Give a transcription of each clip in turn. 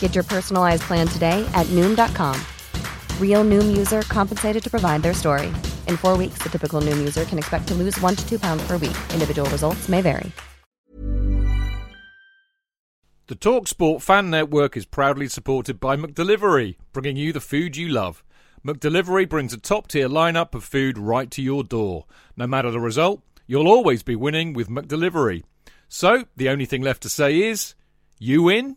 Get your personalized plan today at Noom.com. Real Noom user compensated to provide their story. In four weeks, the typical Noom user can expect to lose one to two pounds per week. Individual results may vary. The TalkSport fan network is proudly supported by McDelivery, bringing you the food you love. McDelivery brings a top tier lineup of food right to your door. No matter the result, you'll always be winning with McDelivery. So, the only thing left to say is, you win?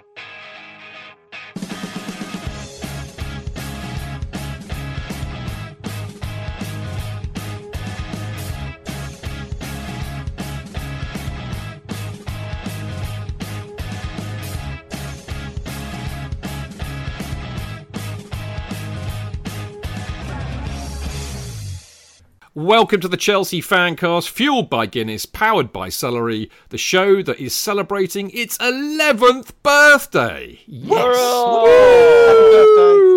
Welcome to the Chelsea Fancast, fueled by Guinness, powered by Celery, the show that is celebrating its 11th birthday. Yes! Woo!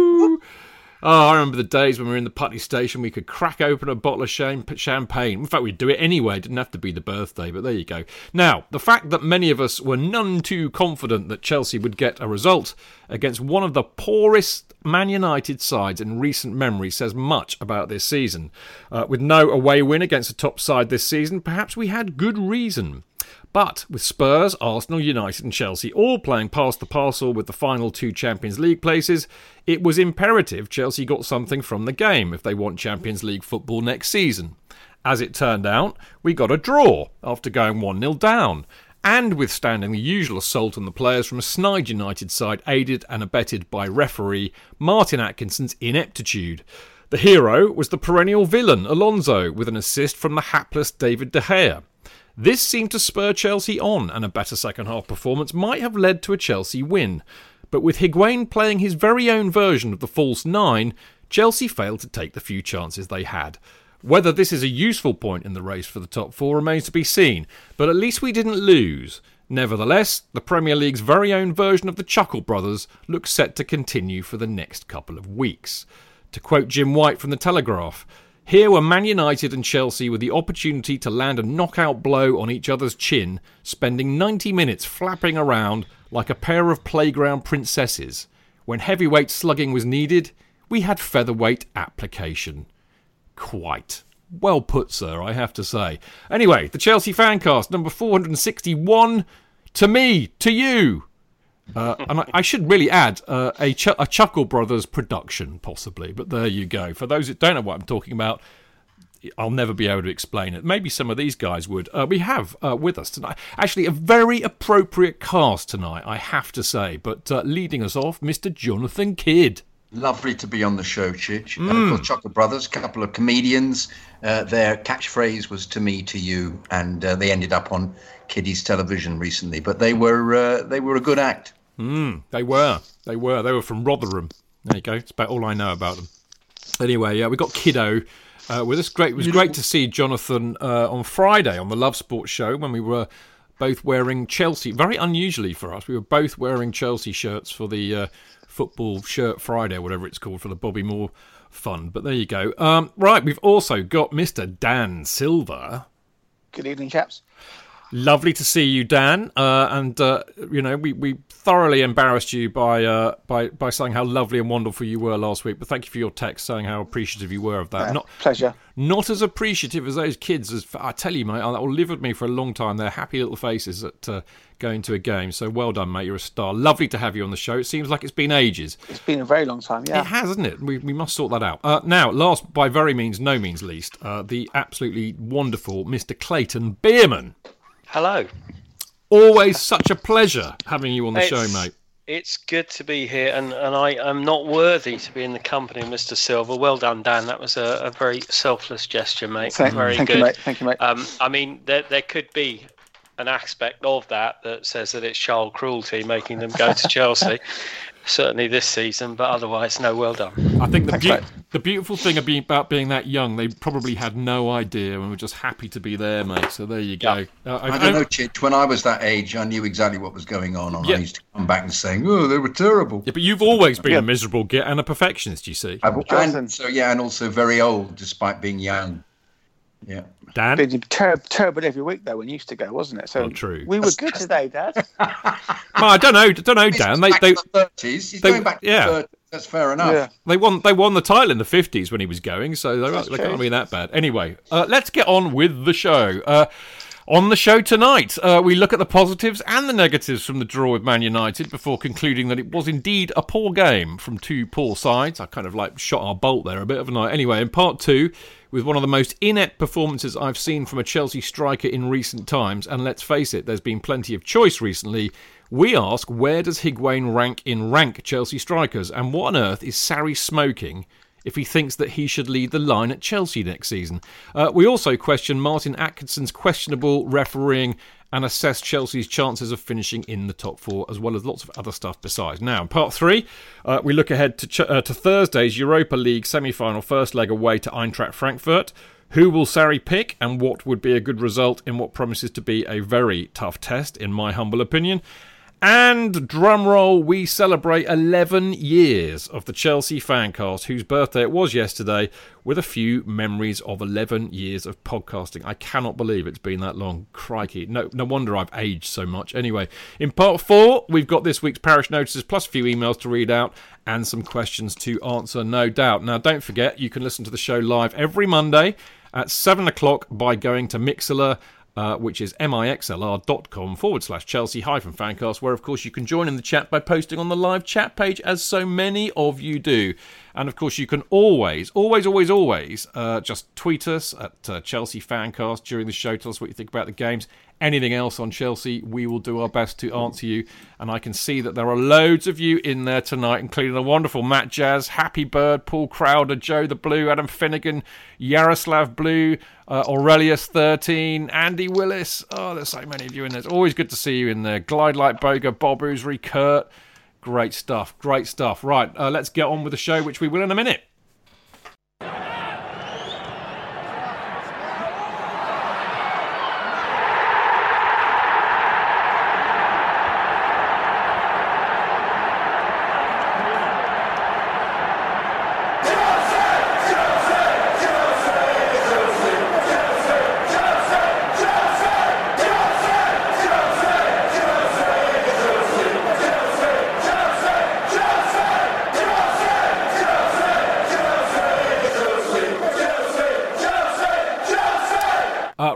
Oh, I remember the days when we were in the Putney station, we could crack open a bottle of champagne. In fact, we'd do it anyway. It didn't have to be the birthday, but there you go. Now, the fact that many of us were none too confident that Chelsea would get a result against one of the poorest Man United sides in recent memory says much about this season. Uh, with no away win against a top side this season, perhaps we had good reason. But with Spurs, Arsenal, United, and Chelsea all playing past the parcel with the final two Champions League places, it was imperative Chelsea got something from the game if they want Champions League football next season. As it turned out, we got a draw after going 1 0 down, and withstanding the usual assault on the players from a snide United side aided and abetted by referee Martin Atkinson's ineptitude. The hero was the perennial villain, Alonso, with an assist from the hapless David De Gea. This seemed to spur Chelsea on, and a better second half performance might have led to a Chelsea win. But with Higuain playing his very own version of the false nine, Chelsea failed to take the few chances they had. Whether this is a useful point in the race for the top four remains to be seen, but at least we didn't lose. Nevertheless, the Premier League's very own version of the Chuckle Brothers looks set to continue for the next couple of weeks. To quote Jim White from The Telegraph, here were Man United and Chelsea with the opportunity to land a knockout blow on each other's chin, spending 90 minutes flapping around like a pair of playground princesses. When heavyweight slugging was needed, we had featherweight application. Quite. Well put, sir, I have to say. Anyway, the Chelsea Fancast, number 461. To me, to you. Uh, and I, I, should really add uh, a, Ch- a Chuckle Brothers production, possibly. But there you go. For those that don't know what I'm talking about, I'll never be able to explain it. Maybe some of these guys would. Uh, we have uh, with us tonight, actually, a very appropriate cast tonight, I have to say. But uh, leading us off, Mr. Jonathan Kidd. Lovely to be on the show, Chidge. Mm. And of course, Chuckle Brothers, a couple of comedians. Uh, their catchphrase was "to me, to you," and they ended up on kiddies television recently, but they were uh, they were a good act. Mm, they were, they were, they were from Rotherham. There you go. It's about all I know about them. Anyway, yeah, we got Kiddo uh, with us. Great, it was great to see Jonathan uh, on Friday on the Love Sports show when we were both wearing Chelsea. Very unusually for us, we were both wearing Chelsea shirts for the uh, football shirt Friday, whatever it's called, for the Bobby Moore fund. But there you go. Um, right, we've also got Mr. Dan Silver. Good evening, chaps. Lovely to see you, Dan. Uh, and uh, you know, we, we thoroughly embarrassed you by uh, by by saying how lovely and wonderful you were last week. But thank you for your text saying how appreciative you were of that. Yeah, not pleasure. Not as appreciative as those kids. As I tell you, mate, that will live with me for a long time. Their happy little faces at uh, going to a game. So well done, mate. You're a star. Lovely to have you on the show. It seems like it's been ages. It's been a very long time. Yeah, it has, hasn't it? We we must sort that out. Uh, now, last by very means, no means least, uh, the absolutely wonderful Mr. Clayton Bierman. Hello. Always such a pleasure having you on the It's- show, mate. It's good to be here, and, and I am not worthy to be in the company of Mr. Silver. Well done, Dan. That was a, a very selfless gesture, mate. Thank, very thank good. you, mate. Thank you, mate. Um, I mean, there, there could be an aspect of that that says that it's child cruelty making them go to Chelsea. Certainly this season, but otherwise, no, well done. I think the, Thanks, beau- mate. the beautiful thing about being that young, they probably had no idea and were just happy to be there, mate. So there you go. Uh, I don't know, Chidge. When I was that age, I knew exactly what was going on, and Yeah. I used to come back and saying, "Oh, they were terrible." Yeah, but you've always been Yeah. a miserable git and a perfectionist, you see. I've- and so yeah, and also very old, despite being young. Yeah. Dan? been terrible, terrible every week though when you used to go, wasn't it? So Oh, true. we were good today, Dad. Well, I don't know. don't know, Dan. They, back they, to the 30s. He's they- going back to yeah. the 30s. That's fair enough. yeah. They won. They won the title in the fifties when he was going, so they, That's they true. can't be that bad. Anyway, uh, let's get on with the show. Uh, on the show tonight, uh, we look at the positives and the negatives from the draw with Man United before concluding that it was indeed a poor game from two poor sides. I kind of like shot our bolt there a bit, of a night. Anyway, in part two, with one of the most inept performances I've seen from a Chelsea striker in recent times, and let's face it, there's been plenty of choice recently. We ask, where does Higuain rank in rank Chelsea strikers, and what on earth is Sarri smoking if he thinks that he should lead the line at Chelsea next season? Uh, we also question Martin Atkinson's questionable refereeing and assess Chelsea's chances of finishing in the top four, as well as lots of other stuff besides. Now, part three, uh, we look ahead to, Ch- uh, to Thursday's Europa League semi final first leg away to Eintracht Frankfurt. Who will Sarri pick, and what would be a good result in what promises to be a very tough test, in my humble opinion? And drumroll, we celebrate 11 years of the Chelsea Fancast, whose birthday it was yesterday, with a few memories of 11 years of podcasting. I cannot believe it's been that long. Crikey. No, no wonder I've aged so much. Anyway, in part four, we've got this week's parish notices plus a few emails to read out and some questions to answer, no doubt. Now, don't forget, you can listen to the show live every Monday at 7 o'clock by going to Mixlr uh, which is mixlr.com forward slash Chelsea hyphen fancast, where of course you can join in the chat by posting on the live chat page, as so many of you do. And of course, you can always, always, always, always uh, just tweet us at uh, Chelsea Fancast during the show. Tell us what you think about the games. Anything else on Chelsea, we will do our best to answer you. And I can see that there are loads of you in there tonight, including the wonderful Matt Jazz, Happy Bird, Paul Crowder, Joe the Blue, Adam Finnegan, Yaroslav Blue, uh, Aurelius 13, Andy Willis. Oh, there's so many of you in there. It's always good to see you in there. Glide Like Boga, Bob Oosry, Kurt. Great stuff. Great stuff. Right, uh, let's get on with the show, which we will in a minute.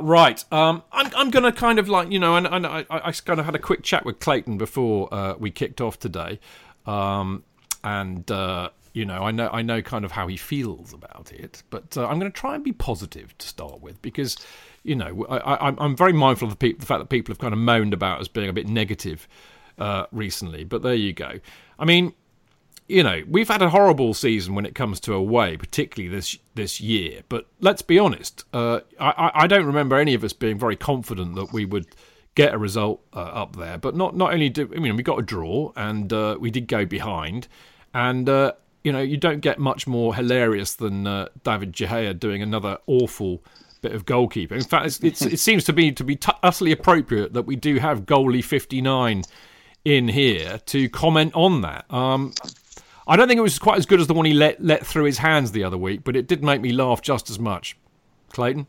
Right. Um, I'm, I'm going to kind of like, you know, and, and I, I, kind of had a quick chat with Clayton before uh, we kicked off today. Um, and, uh, you know, I know I know kind of how he feels about it, but uh, I'm going to try and be positive to start with because, you know, I, I'm very mindful of the, peop the fact that people have kind of moaned about us being a bit negative uh, recently. But there you go. I mean, you know, we've had a horrible season when it comes to away, particularly this this year. But let's be honest, uh, I, I don't remember any of us being very confident that we would get a result uh, up there. But not not only do I mean we got a draw and uh, we did go behind, and uh, you know you don't get much more hilarious than uh, David Gea doing another awful bit of goalkeeping. In fact, it's, it's, it seems to me to be t- utterly appropriate that we do have goalie fifty nine in here to comment on that. Um, I don't think it was quite as good as the one he let let through his hands the other week, but it did make me laugh just as much. Clayton,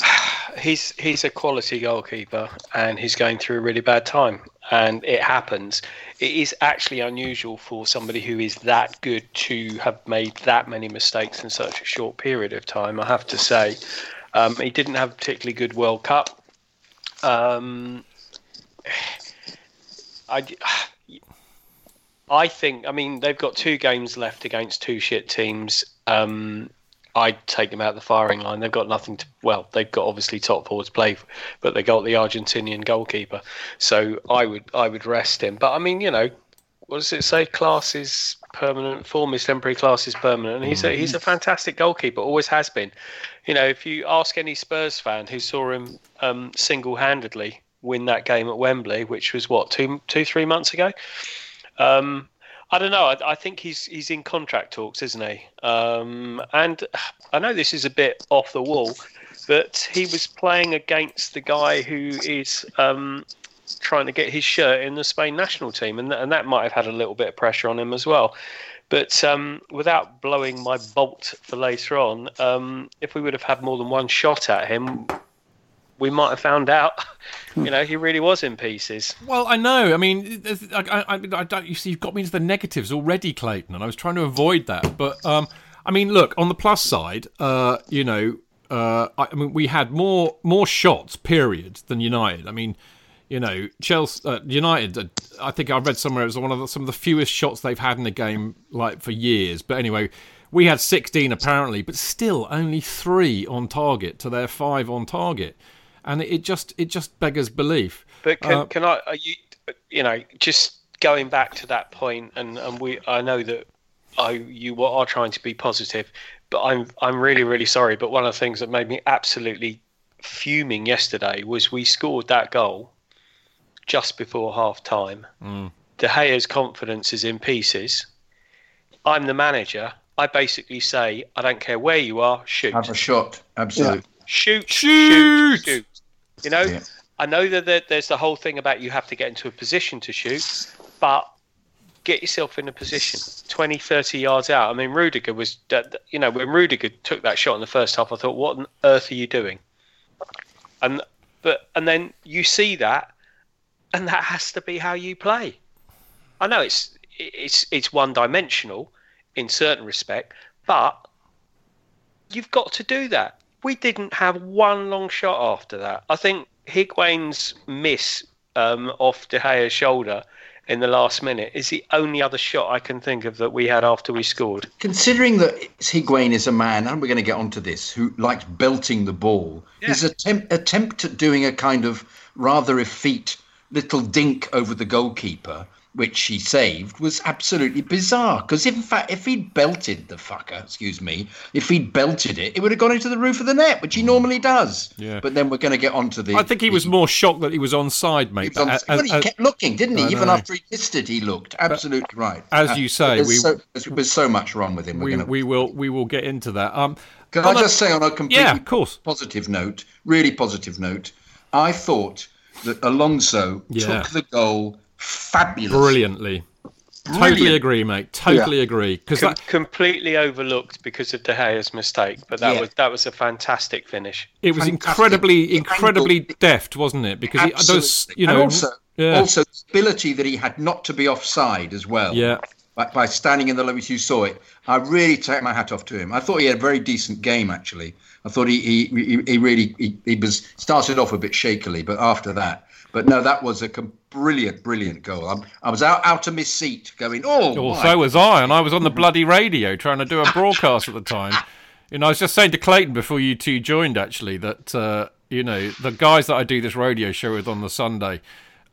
he's he's a quality goalkeeper, and he's going through a really bad time, and it happens. It is actually unusual for somebody who is that good to have made that many mistakes in such a short period of time. I have to say, um, he didn't have a particularly good World Cup. Um, I, I think. I mean, they've got two games left against two shit teams. Um, I'd take them out the firing line. They've got nothing to. Well, they've got obviously top forwards play, but they got the Argentinian goalkeeper. So I would I would rest him. But I mean, you know, what does it say? Class is permanent. Form is temporary. Class is permanent. And he's a he's a fantastic goalkeeper. Always has been. You know, if you ask any Spurs fan who saw him um, single handedly win that game at Wembley, which was what two two three months ago. Um, I don't know. I, I, think he's he's in contract talks, isn't he? Um, and I know this is a bit off the wall, but he was playing against the guy who is um, trying to get his shirt in the Spain national team, and and that might have had a little bit of pressure on him as well. But um, without blowing my bolt for later on, um, if we would have had more than one shot at him, we might have found out, you know, he really was in pieces. Well, I know. I mean, I, I, I, don't. You see, you've got me into the negatives already, Clayton, and I was trying to avoid that. But um, I mean, look on the plus side, uh, you know, uh, I, I, mean, we had more more shots, period, than United. I mean, you know, Chelsea, uh, United. Uh, I think I read somewhere it was one of the, some of the fewest shots they've had in a game like for years. But anyway, we had 16 apparently, but still only three on target to their five on target and it just it just beggars belief. But can, uh, can I? Are you you know just going back to that point, and and we I know that I you are trying to be positive, but I'm I'm really really sorry. But one of the things that made me absolutely fuming yesterday was we scored that goal just before half time. Mm. De Gea's confidence is in pieces. I'm the manager. I basically say, I don't care where you are, shoot. Have a shot. Absolutely. Yeah. Shoot, shoot, shoot, shoot. You know, yeah. I know that there's the whole thing about you have to get into a position to shoot, but get yourself in a position 20, 30 yards out. I mean, Rudiger was, you know, when Rudiger took that shot in the first half, I thought, what on earth are you doing? And but and then you see that, and that has to be how you play. I know it's it's it's one dimensional in certain respect, but you've got to do that we didn't have one long shot after that. I think Higuain's miss um, off De Gea's shoulder in the last minute is the only other shot I can think of that we had after we scored. Considering that Higuain is a man, and we're going to get onto this, who likes belting the ball, yeah. his attempt attempt at doing a kind of rather effete little dink over the goalkeeper which he saved was absolutely bizarre. Because in fact, if he'd belted the fucker, excuse me, if he'd belted it, it would have gone into the roof of the net, which he normally does. Yeah. But then we're going to get onto the. I think he the, was more shocked that he was onside, mate. He, On, as, he kept looking, didn't he? Even after he missed it, he looked absolutely but, right. As you say, there's, we, so, there's so much wrong with him. We, gonna, we will we will get into that. Um, can I just a, say on a completely yeah, of course. positive note, really positive note, I thought that Alonso yeah. took the goal fabulous, brilliantly. Brilliant. Totally agree, mate. Totally yeah. agree. Because Com- that... completely overlooked because of De Gea's mistake, but that yeah. was that was a fantastic finish. It was fantastic. incredibly, incredibly deft, wasn't it? Because he, those, you know, and also, yeah. also the ability that he had not to be offside as well. Yeah. By, by standing in the limit, you saw it. I really take my hat off to him. I thought he had a very decent game, actually. I thought he he, he really he, he was started off a bit shakily, but after that, but no, that was a brilliant, brilliant goal. I'm, i was out, out of my seat going, oh. Well, so was I, and I was on the bloody radio trying to do a broadcast at the time. You know, I was just saying to Clayton before you two joined, actually, that, uh, you know, the guys that I do this radio show with on the Sunday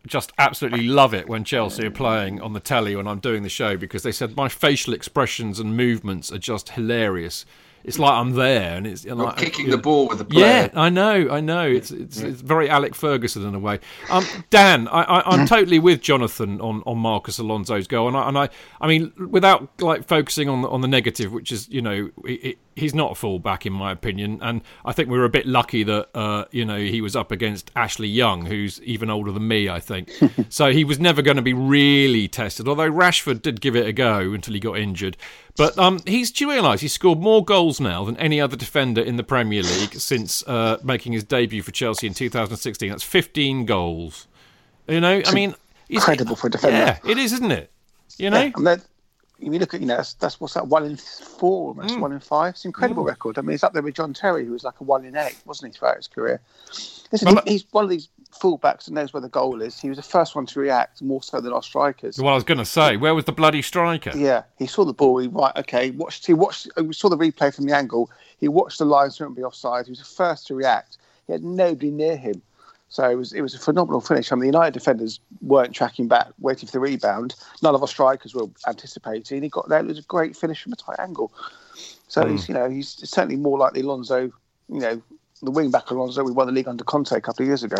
just absolutely love it when Chelsea are playing on the telly when I'm doing the show because they said my facial expressions and movements are just hilarious it's like I'm there, and it's and like, kicking the ball with the player. Yeah, I know, I know. It's it's, it's very Alec Ferguson in a way. Um, Dan, I, I, am totally with Jonathan on, on Marcos Alonso's goal, and I, and I I mean without like focusing on on the negative, which is you know he, he's not a fullback in my opinion, and I think we were a bit lucky that uh, you know he was up against Ashley Young, who's even older than me, I think. so he was never going to be really tested. Although Rashford did give it a go until he got injured, but um, he's do you realise he's scored more goals now than any other defender in the Premier League since uh, making his debut for Chelsea in 2016. That's 15 goals. You know, I mean, he's- incredible for a defender. Yeah, it is, isn't it? You know. Yeah, you look at you know that's, that's what's that one in four, almost Mm. one in five. It's an incredible record. I mean, he's up there with John Terry, who was like a one in eight, wasn't he, throughout his career? Listen, Well, he, he's one of these fullbacks and knows where the goal is. He was the first one to react more so than our strikers. Well, I was going to say, where was the bloody striker? Yeah, he saw the ball. He right, okay. Watched. He watched. Uh, we saw the replay from the angle. He watched the linesman be offside. He was the first to react. He had nobody near him, so it was it was a phenomenal finish. I mean, the United defenders weren't tracking back, waiting for the rebound. None of our strikers were anticipating. He got there. It was a great finish from a tight angle. So hmm. he's you know he's certainly more like the Alonso. You know. The wing back Alonso, we won the league under Conte a couple of years ago.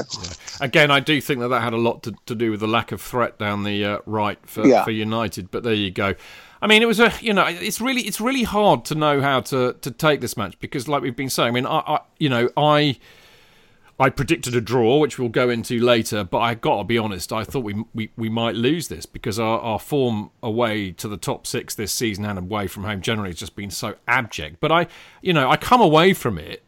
Again, I do think that that had a lot to, to do with the lack of threat down the uh, right for, Yeah. for United. But there you go. I mean, it was a you know, it's really it's really hard to know how to, to take this match because, like we've been saying, I mean, I, I you know I I predicted a draw, which we'll go into later. But I got to be honest, I thought we we, we might lose this because our, our form away to the top six this season and away from home generally has just been so abject. But I you know I come away from it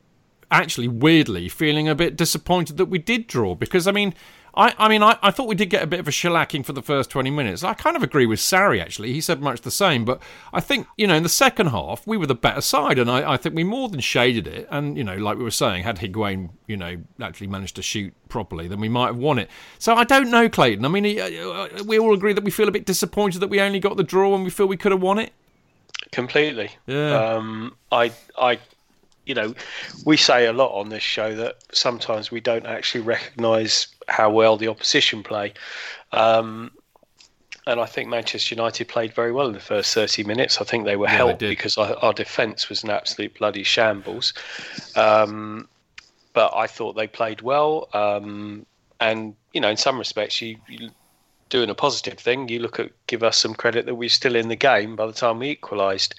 actually weirdly feeling a bit disappointed that we did draw because I mean I, I mean I, I thought we did get a bit of a shellacking for the first 20 minutes. I kind of agree with Sarri actually. He said much the same, but I think, you know, in the second half we were the better side and I, I think we more than shaded it and, you know, like we were saying, had Higuain, you know, actually managed to shoot properly, then we might have won it. So I don't know, Clayton. I mean, uh, we all agree that we feel a bit disappointed that we only got the draw when we feel we could have won it. completely. Yeah. Um, I, I, you know, we say a lot on this show that sometimes we don't actually recognise how well the opposition play. Um, and I think Manchester United played very well in the first 30 minutes. I think they were Yeah, helped did. because our, our defence was an absolute bloody shambles. Um, but I thought they played well. Um, and, you know, in some respects, you, you doing a positive thing, you look at give us some credit that we're still in the game by the time we equalised.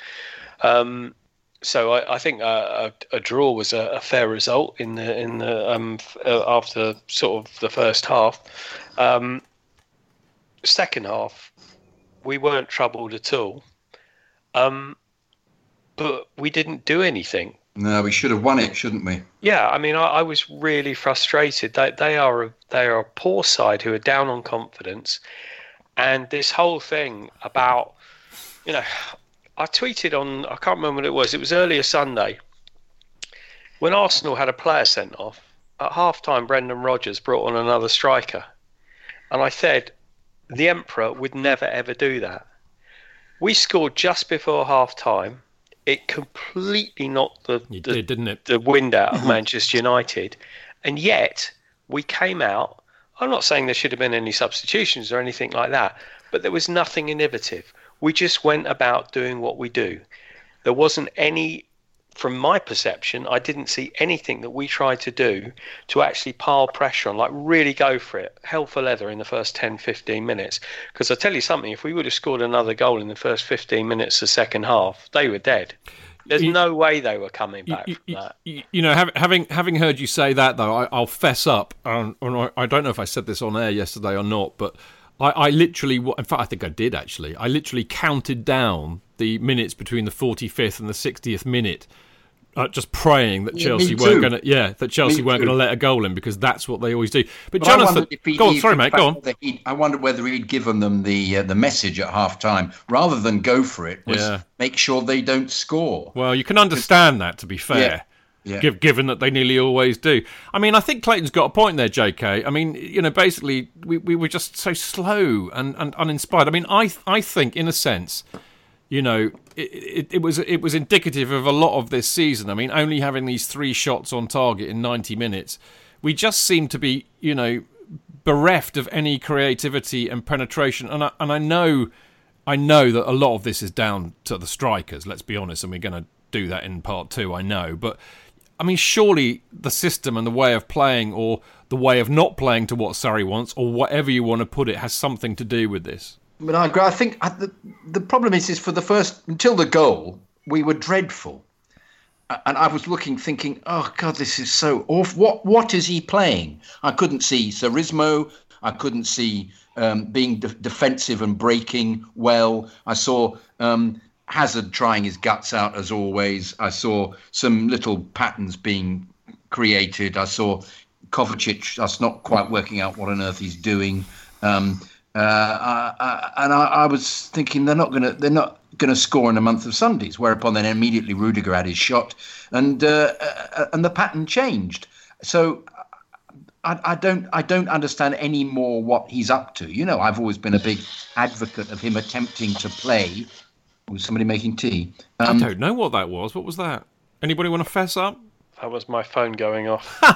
Um, so I, I think a, a, a draw was a, a fair result in the in the um, uh, after sort of the first half. Um, second half, we weren't troubled at all, um, but we didn't do anything. No, we should have won it, shouldn't we? Yeah, I mean, I, I was really frustrated. They they are a, they are a poor side who are down on confidence, and this whole thing about, you know, I tweeted on I can't remember what it was. It was earlier Sunday when Arsenal had a player sent off at half time. Brendan Rodgers brought on another striker, and I said the Emperor would never ever do that. We scored just before half time. It completely knocked the, You the did, didn't it? the wind out of Manchester United, and yet we came out. I'm not saying there should have been any substitutions or anything like that, but there was nothing innovative. We just went about doing what we do. There wasn't any, from my perception, I didn't see anything that we tried to do to actually pile pressure on, like really go for it, hell for leather in the first 10, 15 minutes. Because I tell you something, if we would have scored another goal in the first 15 minutes of the second half, they were dead. There's You- no way they were coming back you, from that. you- you know, having having heard you say that though, I, I'll fess up. Um, I don't know if I said this on air yesterday or not, but I, I literally, in fact, I think I did actually. I literally counted down the minutes between the 45th and the 60th minute. Uh, just praying that Yeah, Chelsea weren't going to, yeah, that Chelsea Me weren't going to let a goal in because that's what they always do. But, But Jonathan, go on, sorry, mate, go on. I wonder whether he'd given them the uh, the message at half time rather than go for it. Was Yeah. make sure they don't score. Well, you can understand that, to be fair. Yeah. Giv given that they nearly always do. I mean, I think Clayton's got a point there, JK. I mean, you know, basically, we, we were just so slow and, and uninspired. I mean, I I think, in a sense, you know, it, it, it was it was indicative of a lot of this season. I mean, only having these three shots on target in 90 minutes, we just seem to be, you know, bereft of any creativity and penetration. And I, and I know, I know that a lot of this is down to the strikers. Let's be honest, and we're going to do that in part two. I know, but I mean, surely the system and the way of playing, or the way of not playing to what Sarri wants, or whatever you want to put it, has something to do with this. But I agree. I think uh, the, the problem is, is for the first until the goal, we were dreadful. and I was looking, thinking, "Oh God, this is so awful. What what is he playing?" I couldn't see Sarrismo. I couldn't see um, being de- defensive and breaking well. I saw um, Hazard trying his guts out as always. I saw some little patterns being created. I saw Kovacic us not quite working out what on earth he's doing. Um, uh, I, I, and I, I, was thinking they're not going to they're not going to score in a month of Sundays. Whereupon then immediately Rudiger had his shot, and uh, uh, and the pattern changed. So I, I, don't I don't understand any more what he's up to. You know, I've always been a big advocate of him attempting to play. Was somebody making tea? Um, I don't know what that was. What was that? Anybody want to fess up? That was my phone going off.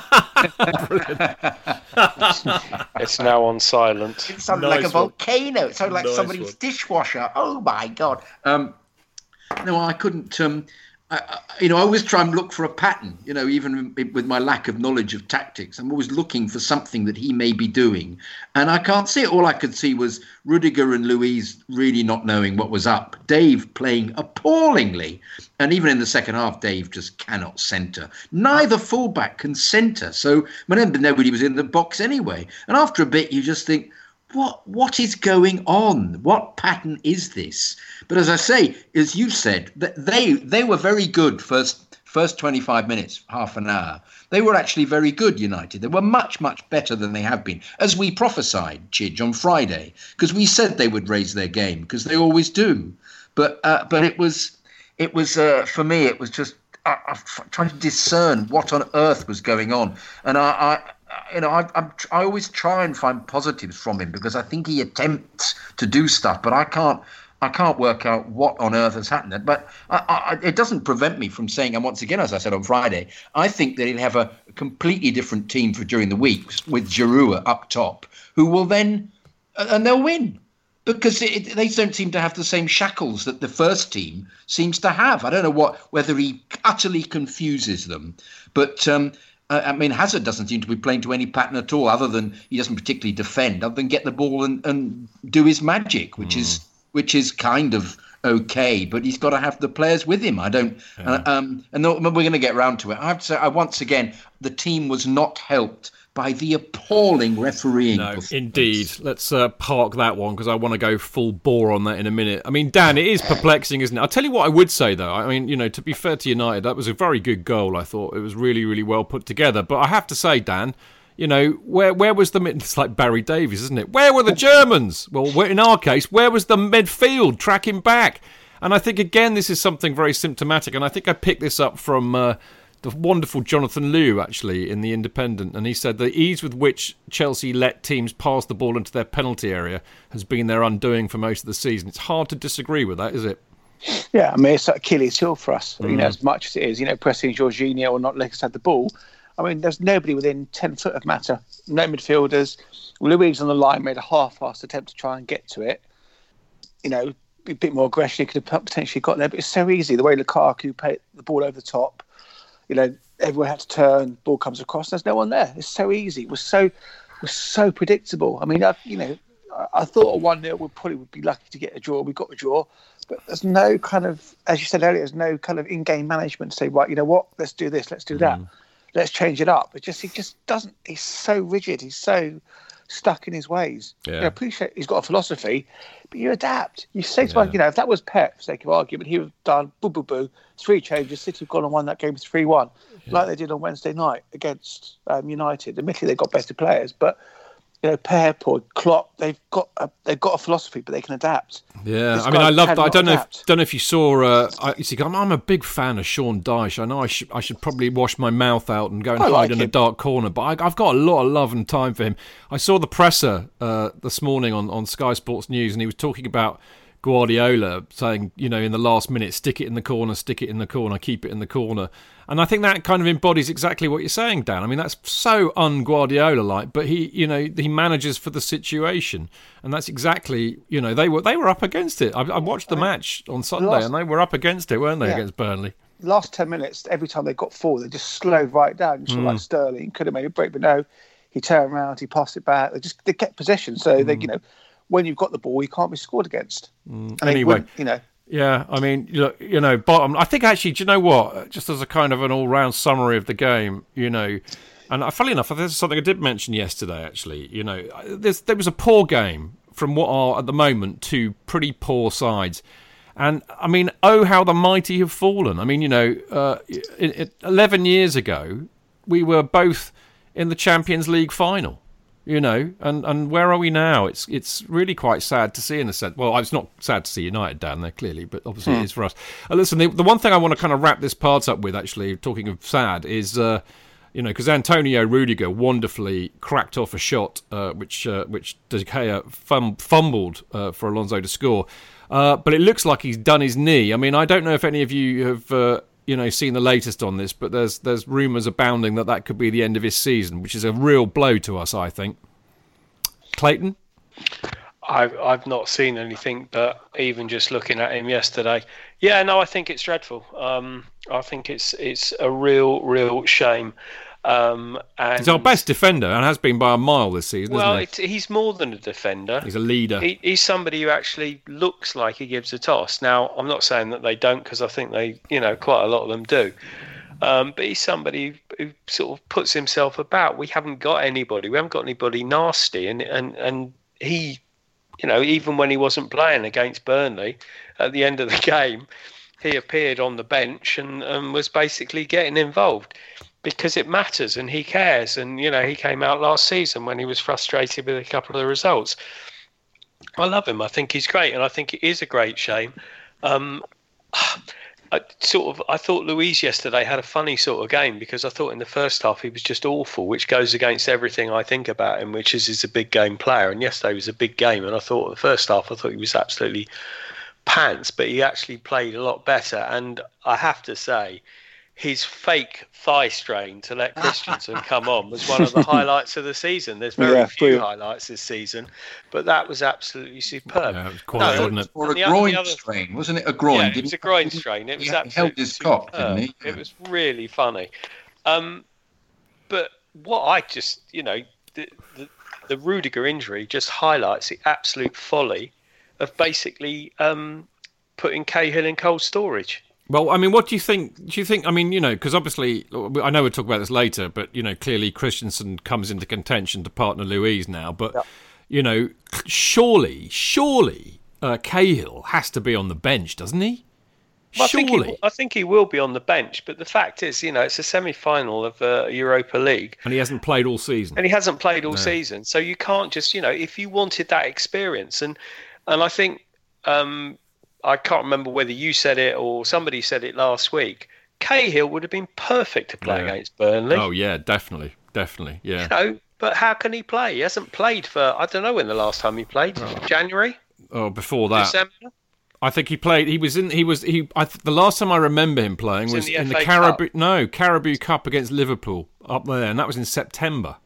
it's now on silent. It sounded nice like a volcano. It sounded like nice somebody's one. dishwasher. Oh my god. Um, no, I couldn't. Um, I, you know, I always try and look for a pattern. You know, even with my lack of knowledge of tactics, I'm always looking for something that he may be doing, and I can't see it. All I could see was Rudiger and Luiz really not knowing what was up. Dave playing appallingly, and even in the second half, Dave just cannot centre. Neither fullback can centre, so whenever nobody was in the box anyway. And after a bit, you just think, what what is going on? What pattern is this? But as I say, as you said, they they were very good first first 25 minutes, half an hour. They were actually very good, United. They were much, much better than they have been, as we prophesied, Chidge, on Friday, because we said they would raise their game, because they always do. But uh, but it was it was uh, for me, it was just uh, trying to discern what on earth was going on, and I, I you know, I, I'm, I always try and find positives from him because I think he attempts to do stuff, but I can't. I can't work out what on earth has happened. But I, I, it doesn't prevent me from saying, and once again, as I said on Friday, I think that he'll have a completely different team for during the week with Giroud up top, who will then, and they'll win because it, they don't seem to have the same shackles that the first team seems to have. I don't know what whether he utterly confuses them, but um, I mean, Hazard doesn't seem to be playing to any pattern at all, other than he doesn't particularly defend, other than get the ball and, and do his magic, which mm. is which is kind of okay. But he's got to have the players with him. I don't, yeah. uh, um, and we're going to get round to it. I have to say, I, once again, the team was not helped by the appalling refereeing. No, indeed. Let's uh, park that one because I want to go full bore on that in a minute. I mean, Dan, it is perplexing, isn't it? I'll tell you what I would say, though. I mean, you know, to be fair to United, that was a very good goal. I thought it was really, really well put together. But I have to say, Dan, you know, where where was the mid? It's like Barry Davies, isn't it? Where were the Germans? Well, in our case, where was the midfield tracking back? And I think again, this is something very symptomatic. And I think I picked this up from. Uh, the wonderful Jonathan Liew actually in the Independent, and he said the ease with which Chelsea let teams pass the ball into their penalty area has been their undoing for most of the season. It's hard to disagree with that, is it? Yeah, I mean it's Achilles heel for us. Mm. You know, mm. as much as it is, you know, pressing Jorginho or not letting us have the ball. I mean, there's nobody within ten foot of Mata. No midfielders. Luiz on the line made a half-assed attempt to try and get to it. You know, a bit more aggression, he could have potentially got there. But it's so easy the way Lukaku played the ball over the top you know, everyone had to turn, ball comes across, there's no one there. It's so easy. It was so was so predictable. I mean, I, you know, I, I thought a one 0 would probably would be lucky to get a draw. We got a draw, but there's no kind of, as you said earlier, there's no kind of in-game management to say, right, you know what, let's do this, let's do that, mm. let's change it up. It just he just doesn't. He's so rigid. He's so stuck in his ways. Yeah. I appreciate he's got a philosophy, but you adapt. You say to yeah. you know, if that was Pep, for sake of argument, he would have done boo boo boo, three changes. City have gone and won that game 3 1, yeah. like they did on Wednesday night against um, United. Admittedly, they've got better players, but you know, Pep or Klopp, they've got a, they've got a philosophy, but they can adapt. Yeah, I mean, I love. I don't know. If, don't know if you saw. Uh, I, you see, I'm, I'm, a big fan of Sean Dyche. I know I should I should probably wash my mouth out and go and I hide like in him. a dark corner, but I, have got a lot of love and time for him. I saw the presser uh, this morning on on Sky Sports News, and he was talking about Guardiola saying, you know, in the last minute, stick it in the corner, stick it in the corner, keep it in the corner. And I think that kind of embodies exactly what you're saying, Dan. I mean, that's so un Guardiola like, but he, you know, he manages for the situation. And that's exactly, you know, they were they were up against it. I, I watched the match on Sunday last, and they were up against it, weren't they, yeah. against Burnley? Last 10 minutes, every time they got forward, they just slowed right down. Sort mm. like Sterling could have made a break, but no, he turned around, he passed it back. They just they kept possession. So mm. they, you know, when you've got the ball, you can't be scored against. Mm. Anyway, you know. Yeah, I mean, look, you know, bottom. I think actually, do you know what? Just as a kind of an all-round summary of the game, you know, and funny enough, this is something I did mention yesterday. Actually, you know, there was a poor game from what are at the moment two pretty poor sides. And I mean, oh, how the mighty have fallen. I mean, you know, uh, it, it, 11 years ago, we were both in the Champions League final you know, and, and where are we now? It's it's really quite sad to see in a sense. Well, it's not sad to see United down there clearly, but obviously it hmm. is for us. Uh, listen, the, the, one thing I want to kind of wrap this part up with, actually, talking of sad, is uh, you know because Antonio Rudiger wonderfully cracked off a shot uh, which uh, which De Gea fum- fumbled uh, for Alonso to score, uh, but it looks like he's done his knee. I mean, I don't know if any of you have you know seen the latest on this, but there's there's rumours abounding that that could be the end of his season, which is a real blow to us. I think. Clayton. I've I've not seen anything, but even just looking at him yesterday, yeah, no, I think it's dreadful. Um, I think it's it's a real real shame. Um, and he's our best defender and has been by a mile this season. Well, he? he's more than a defender. He's a leader. He, he's somebody who actually looks like he gives a toss. Now, I'm not saying that they don't because I think they, you know, quite a lot of them do. Um, but he's somebody who sort of puts himself about. We haven't got anybody. We haven't got anybody nasty, and and and he, you know, even when he wasn't playing against Burnley, at the end of the game, he appeared on the bench and, and was basically getting involved because it matters and he cares. And, you know, he came out last season when he was frustrated with a couple of the results. I love him. I think he's great. And I think it is a great shame. Um, I sort of I thought Luiz yesterday had a funny sort of game because I thought in the first half he was just awful, which goes against everything I think about him, which is he's a big game player. And yesterday was a big game, and I thought the first half I thought he was absolutely pants, but he actually played a lot better. And I have to say, his fake thigh strain to let Christensen come on was one of the highlights of the season. There's very yeah, few highlights this season, but that was absolutely superb. Yeah, it was quite, no, wasn't it? Or a groin other, strain, wasn't it? A groin. Yeah, it was a groin strain. It was he absolutely held his superb. cock, didn't he? It was really funny. Um, but what I just, you know, the, the, the Rudiger injury just highlights the absolute folly of basically um, putting Cahill in cold storage. Well, I mean, what do you think? Do you think? I mean, you know, because obviously, I know we'll talk about this later, but you know, clearly Christensen comes into contention to partner Luiz now. But yeah. you know, surely, surely, uh, Cahill has to be on the bench, doesn't he? Well, surely, I think he, I think he will be on the bench. But the fact is, you know, it's a semi-final of uh, Europa League, and he hasn't played all season. And he hasn't played all no. season, so you can't just, you know, if you wanted that experience, and and I think. Um, I can't remember whether you said it or somebody said it last week. Cahill would have been perfect to play yeah. against Burnley. Oh yeah, definitely, definitely, yeah. You know, but how can he play? He hasn't played for I don't know when the last time he played. Oh. January. Oh, before that. December. I think he played. He was in. He was. He. I, the last time I remember him playing was, was in the, the Carabao. Cup. No, Carabao Cup against Liverpool up there, and that was in September.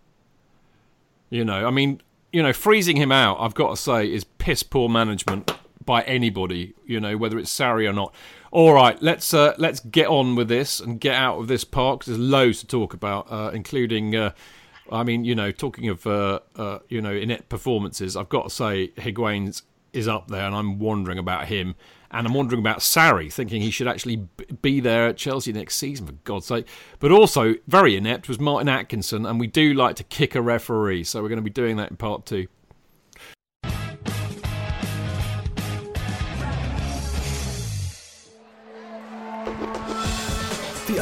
You know, I mean, you know, freezing him out. I've got to say, is piss poor management by anybody, you know, whether it's Sarri or not. All right, let's uh, let's get on with this and get out of this park. There's loads to talk about, uh, including, uh, I mean, you know, talking of uh, uh, you know inept performances. I've got to say, Higuain's is up there, and I'm wondering about him, and I'm wondering about Sarri, thinking he should actually be there at Chelsea next season for God's sake. But also very inept was Martin Atkinson, and we do like to kick a referee, so we're going to be doing that in part two.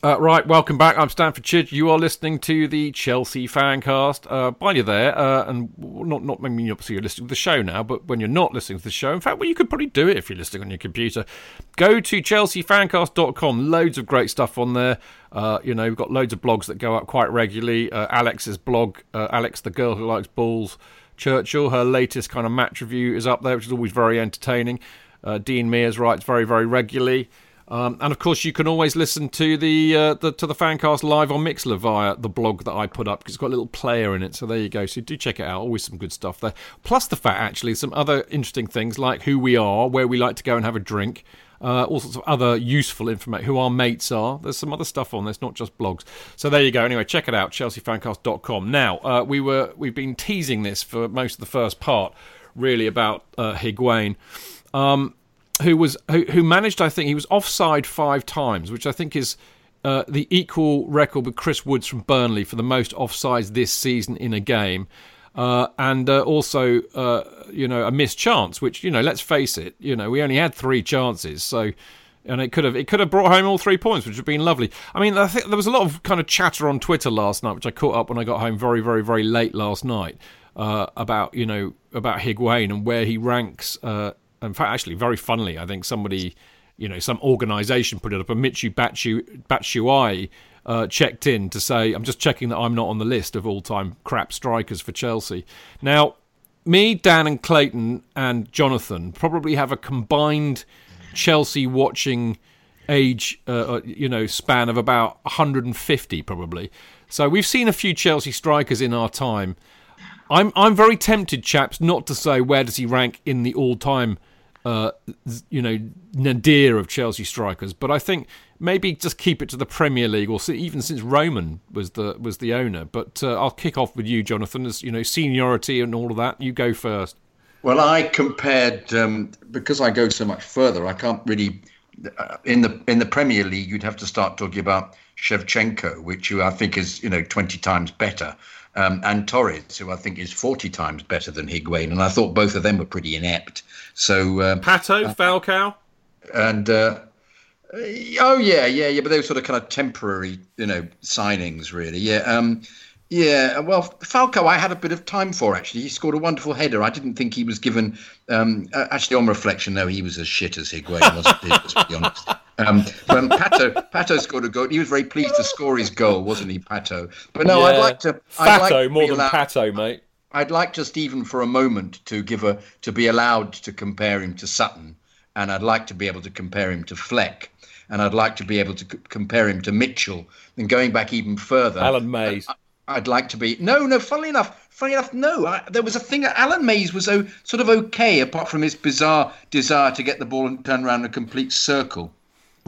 Uh, right, welcome back. I'm Stanford Chidge. You are listening to the Chelsea Fancast. Uh, while you're there, uh, and not not mean obviously you're listening to the show now, but when you're not listening to the show, in fact, well, you could probably do it if you're listening on your computer. Go to chelseafancast.com. Loads of great stuff on there. Uh, you know, we've got loads of blogs that go up quite regularly. Uh, Alex's blog, uh, Alex, the girl who likes balls, Churchill, her latest kind of match review is up there, which is always very entertaining. Dean Mears writes very very regularly. Um, and of course, you can always listen to the, uh, the to the fancast live on Mixlr via the blog that I put up because it's got a little player in it. So there you go. So do check it out. Always some good stuff there. Plus the fact, actually, some other interesting things like who we are, where we like to go and have a drink. Uh, all sorts of other useful information, who our mates are. There's some other stuff on this, not just blogs. So there you go. Anyway, check it out, chelseafancast.com. Now, uh, we were, we've been teasing this for most of the first part, really, about uh, Higuain. Um, who was who, who managed? I think he was offside five times, which I think is uh, the equal record with Chris Woods from Burnley for the most offsides this season in a game. Uh, and uh, also, uh, you know, a missed chance, which you know, let's face it, you know, we only had three chances, so and it could have it could have brought home all three points, which would have been lovely. I mean, I think there was a lot of kind of chatter on Twitter last night, which I caught up when I got home very, very, very late last night uh, about you know about Higuain and where he ranks uh, in fact, actually, very funnily, I think somebody, you know, some organisation put it up, and Michy Batshuayi uh, checked in to say, I'm just checking that I'm not on the list of all time crap strikers for Chelsea. Now, me, Dan, and Clayton and Jonathan probably have a combined Chelsea watching age, uh, uh you know, span of about 150 probably. So we've seen a few Chelsea strikers in our time. I'm I'm very tempted, chaps, not to say where does he rank in the all-time uh, you know, nadir of Chelsea strikers. But I think maybe just keep it to the Premier League, or even since Roman was the was the owner. But uh, I'll kick off with you, Jonathan, as you know, seniority and all of that. You go first. Well, I compared um, because I go so much further. I can't really uh, in the in the Premier League. You'd have to start talking about Shevchenko, which I think is you know twenty times better um, and Torres, who I think is 40 times better than Higuain. And I thought both of them were pretty inept. So um, Pato, uh, Falcao, and uh, oh yeah, yeah, yeah. But they were sort of kind of temporary, you know, signings, really. Yeah. Um, yeah, well, Falco, I had a bit of time for actually. He scored a wonderful header. I didn't think he was given. Um, uh, actually, on reflection, though, he was as shit as Higuain, wasn't he? Let's be honest. Um, but Pato, Pato scored a goal. He was very pleased to score his goal, wasn't he, Pato? But no, yeah. I'd like to. I'd like to more than allowed, Pato, mate. I'd like just even for a moment to give a to be allowed to compare him to Sutton, and I'd like to be able to compare him to Fleck and I'd like to be able to c- compare him to Mitchell. And going back even further, Alan Mayes. Uh, I'd like to be. No, no. Funnily enough, funny enough, no. I, there was a thing. Alan Mayes was o, sort of okay, apart from his bizarre desire to get the ball and turn around a complete circle,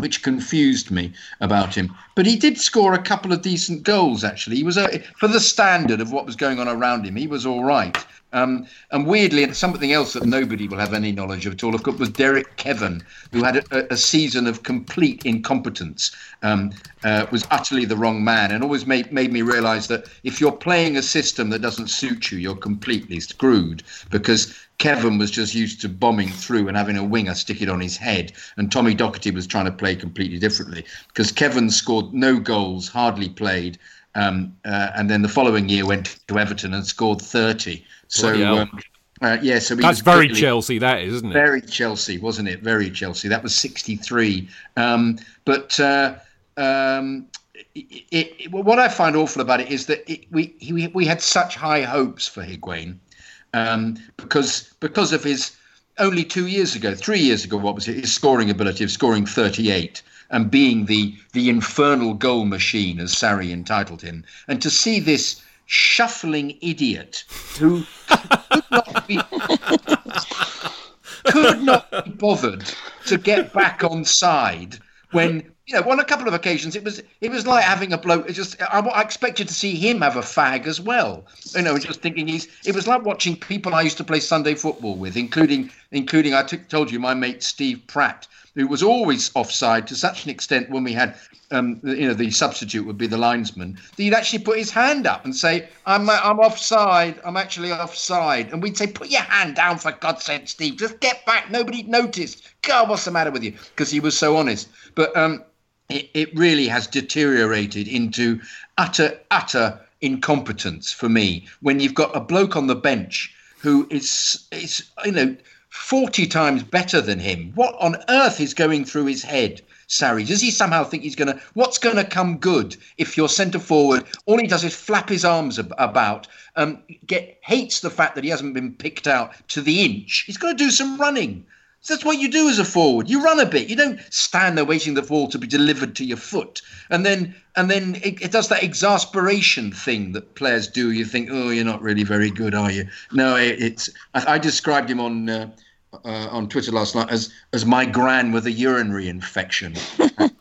which confused me about him. But he did score a couple of decent goals. Actually, he was a, for the standard of what was going on around him. He was all right. Um, and weirdly, something else that nobody will have any knowledge of at all, of course, was Derek Kevan, who had a, a season of complete incompetence, um, uh, was utterly the wrong man, and always made, made me realise that if you're playing a system that doesn't suit you, you're completely screwed because Kevan was just used to bombing through and having a winger stick it on his head, and Tommy Docherty was trying to play completely differently because Kevan scored no goals, hardly played. Um, uh, and then the following year went to Everton and scored 30. So um, uh, yeah, so that's very Chelsea, that is, isn't it? Very Chelsea, wasn't it? Very Chelsea. That was sixty three. Um, but uh, um, it, it, what I find awful about it is that it, we he, we had such high hopes for Higuain um, because because of his only two years ago, three years ago, what was it? His scoring ability of scoring thirty eight and being the the infernal goal machine, as Sarri entitled him, and to see this shuffling idiot who could not be could not be bothered to get back on side when you know on a couple of occasions it was it was like having a bloke it just I, I expected to see him have a fag as well. You know just thinking he's it was like watching people i used to play sunday football with including including I t- told you my mate steve pratt who was always offside to such an extent when we had, um, you know, the substitute would be the linesman, that he'd actually put his hand up and say, I'm, I'm offside, I'm actually offside. And we'd say, put your hand down for God's sake, Steve, just get back, nobody noticed. God, what's the matter with you? Because he was so honest. But um, it, it really has deteriorated into utter, utter incompetence for me when you've got a bloke on the bench who is, is you know, 40 times better than him. What on earth is going through his head, Sarri? Does he somehow think he's going to. What's going to come good if you're centre forward? All he does is flap his arms ab- about, um, get hates the fact that he hasn't been picked out to the inch. He's got to do some running. That's what you do as a forward. You run a bit. You don't stand there waiting the ball to be delivered to your foot, and then and then it, it does that exasperation thing that players do. You think, oh, you're not really very good, are you? No, it, it's. I, I described him on. Uh, uh, on Twitter last night as as my gran with a urinary infection,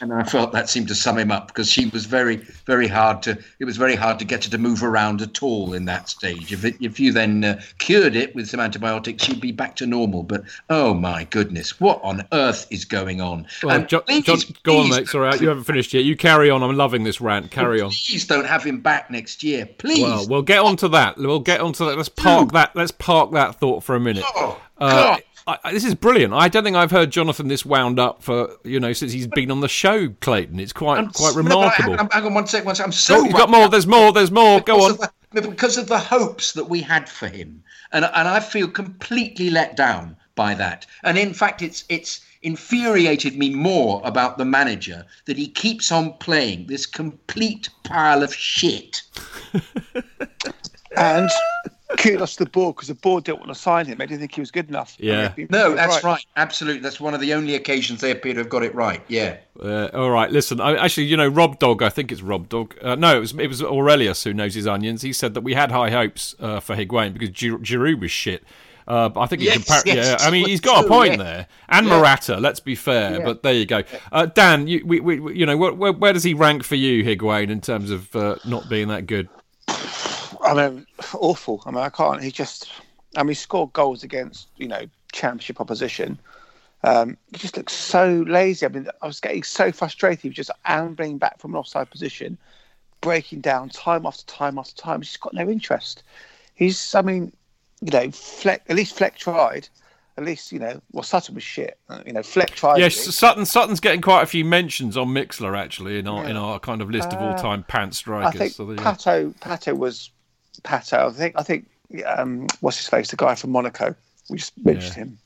and I felt that seemed to sum him up because she was very very hard to. It was very hard to get her to move around at all in that stage. If it, if you then uh, cured it with some antibiotics, she'd be back to normal. But oh my goodness, what on earth is going on? Well, John, please, John, go on, mate. Sorry, you haven't finished yet. You carry on. I'm loving this rant. Carry on. Please don't have him back next year, please. Well, we'll get on to that. We'll get on to that. Let's park that. Let's park that thought for a minute. Oh, Uh, God. I, I- this is brilliant. I don't think I've heard Jonathan this wound up for you know since he's been on the show, Clayton. It's quite I'm quite s- no, remarkable. hang, on, hang on one second, one second. I'm Oh, so you've got more. There's more. There's more. Go on. the- because of the hopes that we had for him, and and I feel completely let down by that. And in fact, it's it's infuriated me more about the manager that he keeps on playing this complete pile of shit. And kudos to the board because the board didn't want to sign him. They didn't think he was good enough. Yeah. No, that's right. Absolutely, that's one of the only occasions they appear to have got it right. Yeah. Uh, all right, listen. I, actually, you know, Rob Dog. I think it's Rob Dog. Uh, no, it was it was Aurelius who knows his onions. He said that we had high hopes uh, for Higuain because Gir- Giroud was shit. Uh, but I think he Yes, compar- yes, yeah. I mean, he's got a point yeah. there, and Yeah. Morata. Let's be fair, but there you go. Uh, Dan, you, we, we, you know, where, where, where does he rank for you, Higuain, in terms of uh, not being that good? I mean, awful. I mean, I can't. He just. I mean, he scored goals against you know championship opposition. Um, he just looks so lazy. I mean, I was getting so frustrated. He was just ambling back from an offside position, breaking down time after time after time. He's just got no interest. He's. I mean, you know, Fleck. At least Fleck tried. At least you know. Well, Sutton was shit. Uh, You know, Fleck tried. Yes, least. Sutton. Sutton's getting quite a few mentions on Mixlr actually in our in our kind of list of Uh, all time pants I strikers. think So go. Pato. Pato was Pato. I think. I think. Um, what's his face? The guy from Monaco. We just mentioned him.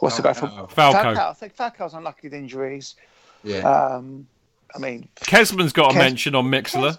What's the guy from Falcao. Falco. I think Falco's unlucky with injuries. Yeah. Um, I mean, Kezman's got a Kes- mention on Mixlr.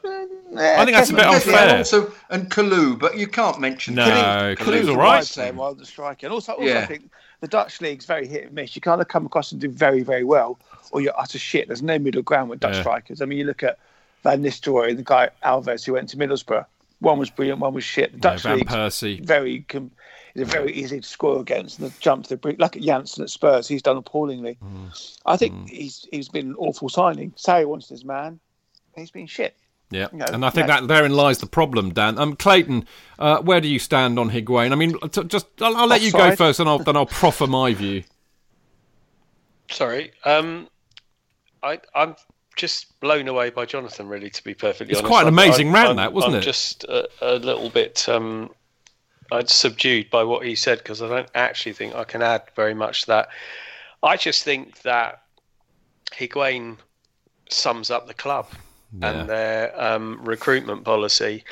yeah, I think that's a bit Kezman- Yes, unfair. and also and Kalou, but you can't mention No, Kalou. Kalou's Kalou's all a right. player, while the striker, and also, also I think the Dutch league's very hit and miss. You kind of come across and do very, very well, or you're utter shit. There's no middle ground with Dutch Yeah. strikers. I mean, you look at Van Nistelrooy and the guy Alves who went to Middlesbrough. One was brilliant, one was shit. The Yeah, Dutch Van league's Persie. very com- is very easy to score against and the jump to the brink. Look at Janssen at Spurs; he's done appallingly. Mm. I think he's he's been an awful signing. Sarri wants his man. He's been shit. Yeah, You know, and I think no. that therein lies the problem, Dan. Um, Clayton, uh, where do you stand on Higuain? I mean, t- just I'll, I'll let you go first, and I'll then I'll proffer my view. Sorry. Um, I, I'm just blown away by Jonathan. Really, to be perfectly It's honest, It's quite an amazing I'm- rant, I'm- that, wasn't I'm it? Just a, a little bit. Um, I'm subdued by what he said because I don't actually think I can add very much to that. I just think that Higuain sums up the club and their um, recruitment policy.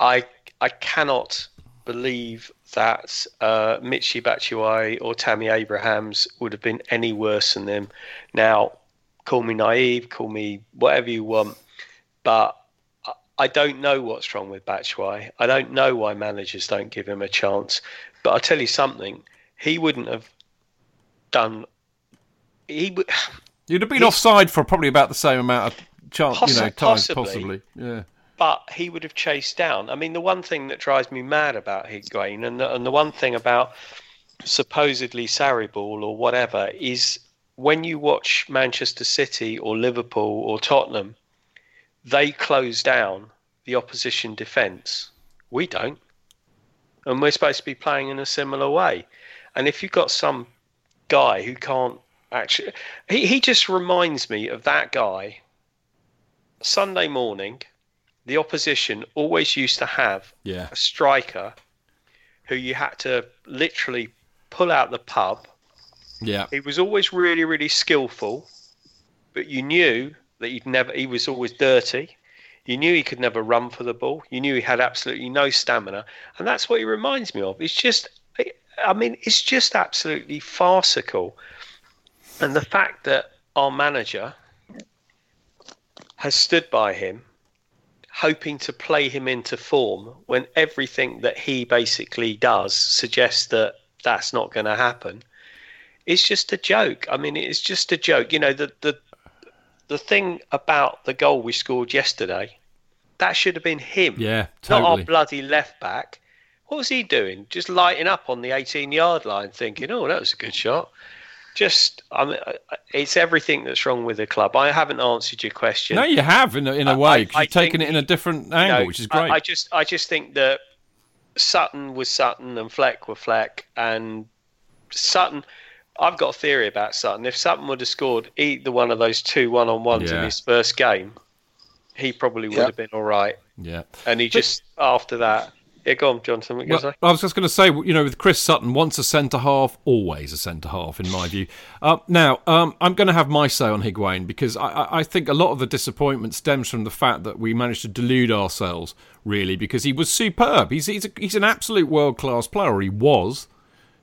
I I cannot believe that uh, Michy Batshuayi or Tammy Abrahams would have been any worse than them. Now, call me naive, call me whatever you want, but I- don't know what's wrong with Batshuayi. I don't know why managers don't give him a chance. But I'll tell you something, he wouldn't have done. He would. You'd have been He's- offside for probably about the same amount of chance, you know, Possi- times possibly. possibly. Yeah, but he would have chased down. I mean, the one thing that drives me mad about Higuain, and the, and the one thing about supposedly Sarri ball or whatever, is when you watch Manchester City or Liverpool or Tottenham, they close down the opposition defence. We don't, and we're supposed to be playing in a similar way. And if you've got some guy who can't actually, he, he just reminds me of that guy. Sunday morning, the opposition always used to have yeah, a striker who you had to literally pull out the pub. Yeah. He was always really, really skillful, but you knew that he'd never. He was always dirty. You knew he could never run for the ball. You knew he had absolutely no stamina, and that's what he reminds me of. It's just, I mean, it's just absolutely farcical. And the fact that our manager has stood by him, hoping to play him into form when everything that he basically does suggests that that's not going to happen. It's just a joke. I mean, it's just a joke. You know, the the the thing about the goal we scored yesterday, that should have been him. Yeah, not our bloody left back. What was he doing? Just lighting up on the 18 yard line, thinking, "Oh, that was a good shot." Just, I mean, it's everything that's wrong with the club. I haven't answered your question. No, you have in a, in a I- way I- I you've taken it in a different angle, which is I- great. I, just, I just think that Sutton was Sutton and Fleck were Fleck, and Sutton. I've got a theory about Sutton. If Sutton would have scored either one of those two one-on-ones in his first game, he probably would Yep. have been all right. yeah. And he just after that, yeah, go on, John. Something you Well, gonna say? I was just going to say, you know, with Chris Sutton, once a centre half, always a centre half, in my view. Uh, now, um, I'm going to have my say on Higuain because I, I, I think a lot of the disappointment stems from the fact that we managed to delude ourselves, really, because he was superb. He's he's, a, he's an absolute world class player. or He was.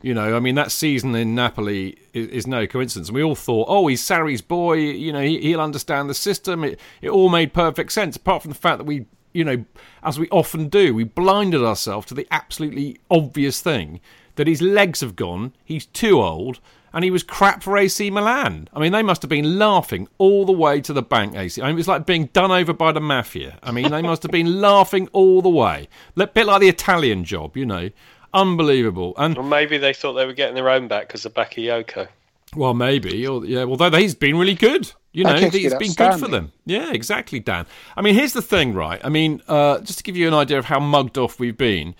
You know, I mean, that season in Napoli is, is no coincidence. We all thought, oh, he's Sarri's boy. You know, he, he'll understand the system. It, it all made perfect sense, apart from the fact that we, you know, as we often do, we blinded ourselves to the absolutely obvious thing that his legs have gone, he's too old, and he was crap for AC Milan. I mean, they must have been laughing all the way to the bank, AC. I mean, it was like being done over by the mafia. I mean, they must have been laughing all the way. A bit like the Italian job, you know. Unbelievable. And Or maybe they thought they were getting their own back because of Bakayoko. well, maybe. Or, yeah. Although he's been really good. You know, he's been been good for them. Yeah, exactly, Dan. I mean, here's the thing, right? I mean, uh, just to give you an idea of how mugged off we've been.